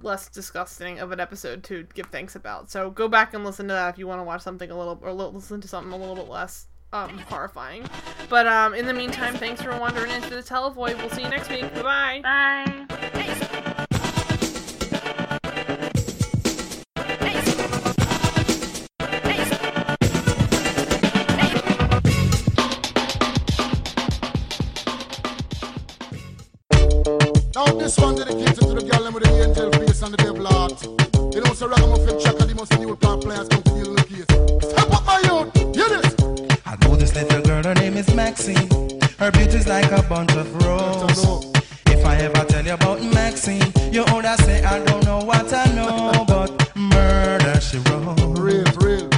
[SPEAKER 1] less disgusting of an episode to give thanks about. So go back and listen to that if you want to watch something a little, or li- listen to something a little bit less um, horrifying. But um, in the meantime, thanks for wandering into the Televoid. We'll see you next week. Bye bye
[SPEAKER 2] bye.
[SPEAKER 3] Now this one dedicated to the girl them with the angel face and the devil heart. You know, so ragamuffin checker, the most new plant players come to deal with the case. Step up my youth, hear this.
[SPEAKER 4] I know this little girl, her name is Maxine. Her beauty's like a bunch of roses. If I ever tell you about Maxine, you oughta say I don't know what I know, but murder she wrote,
[SPEAKER 3] Real, real.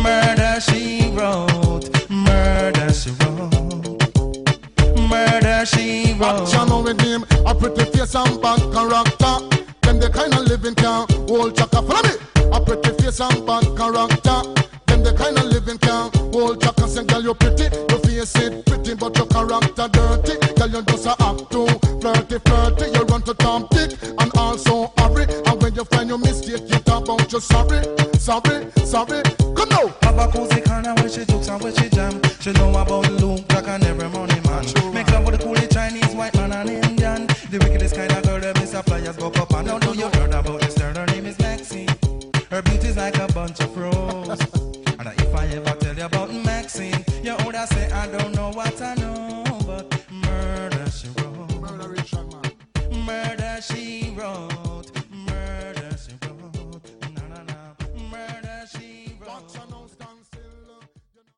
[SPEAKER 4] murder she wrote, murder she wrote, murder she wrote
[SPEAKER 3] action with him. A pretty face and bad character. Then the kind of living can hold chaka. Follow me. A pretty face and bad character. Then the kind of living can hold chaka. Say, girl, you're pretty. Your face it pretty, but your character dirty. Girl, you just a act too flirty, flirty. You run to Tom Dick
[SPEAKER 4] and also hurry. And when you find your mistake, you talk about your sorry, sorry, sorry. Come now. Have a cozy kind of when she jokes and where she jam. She know about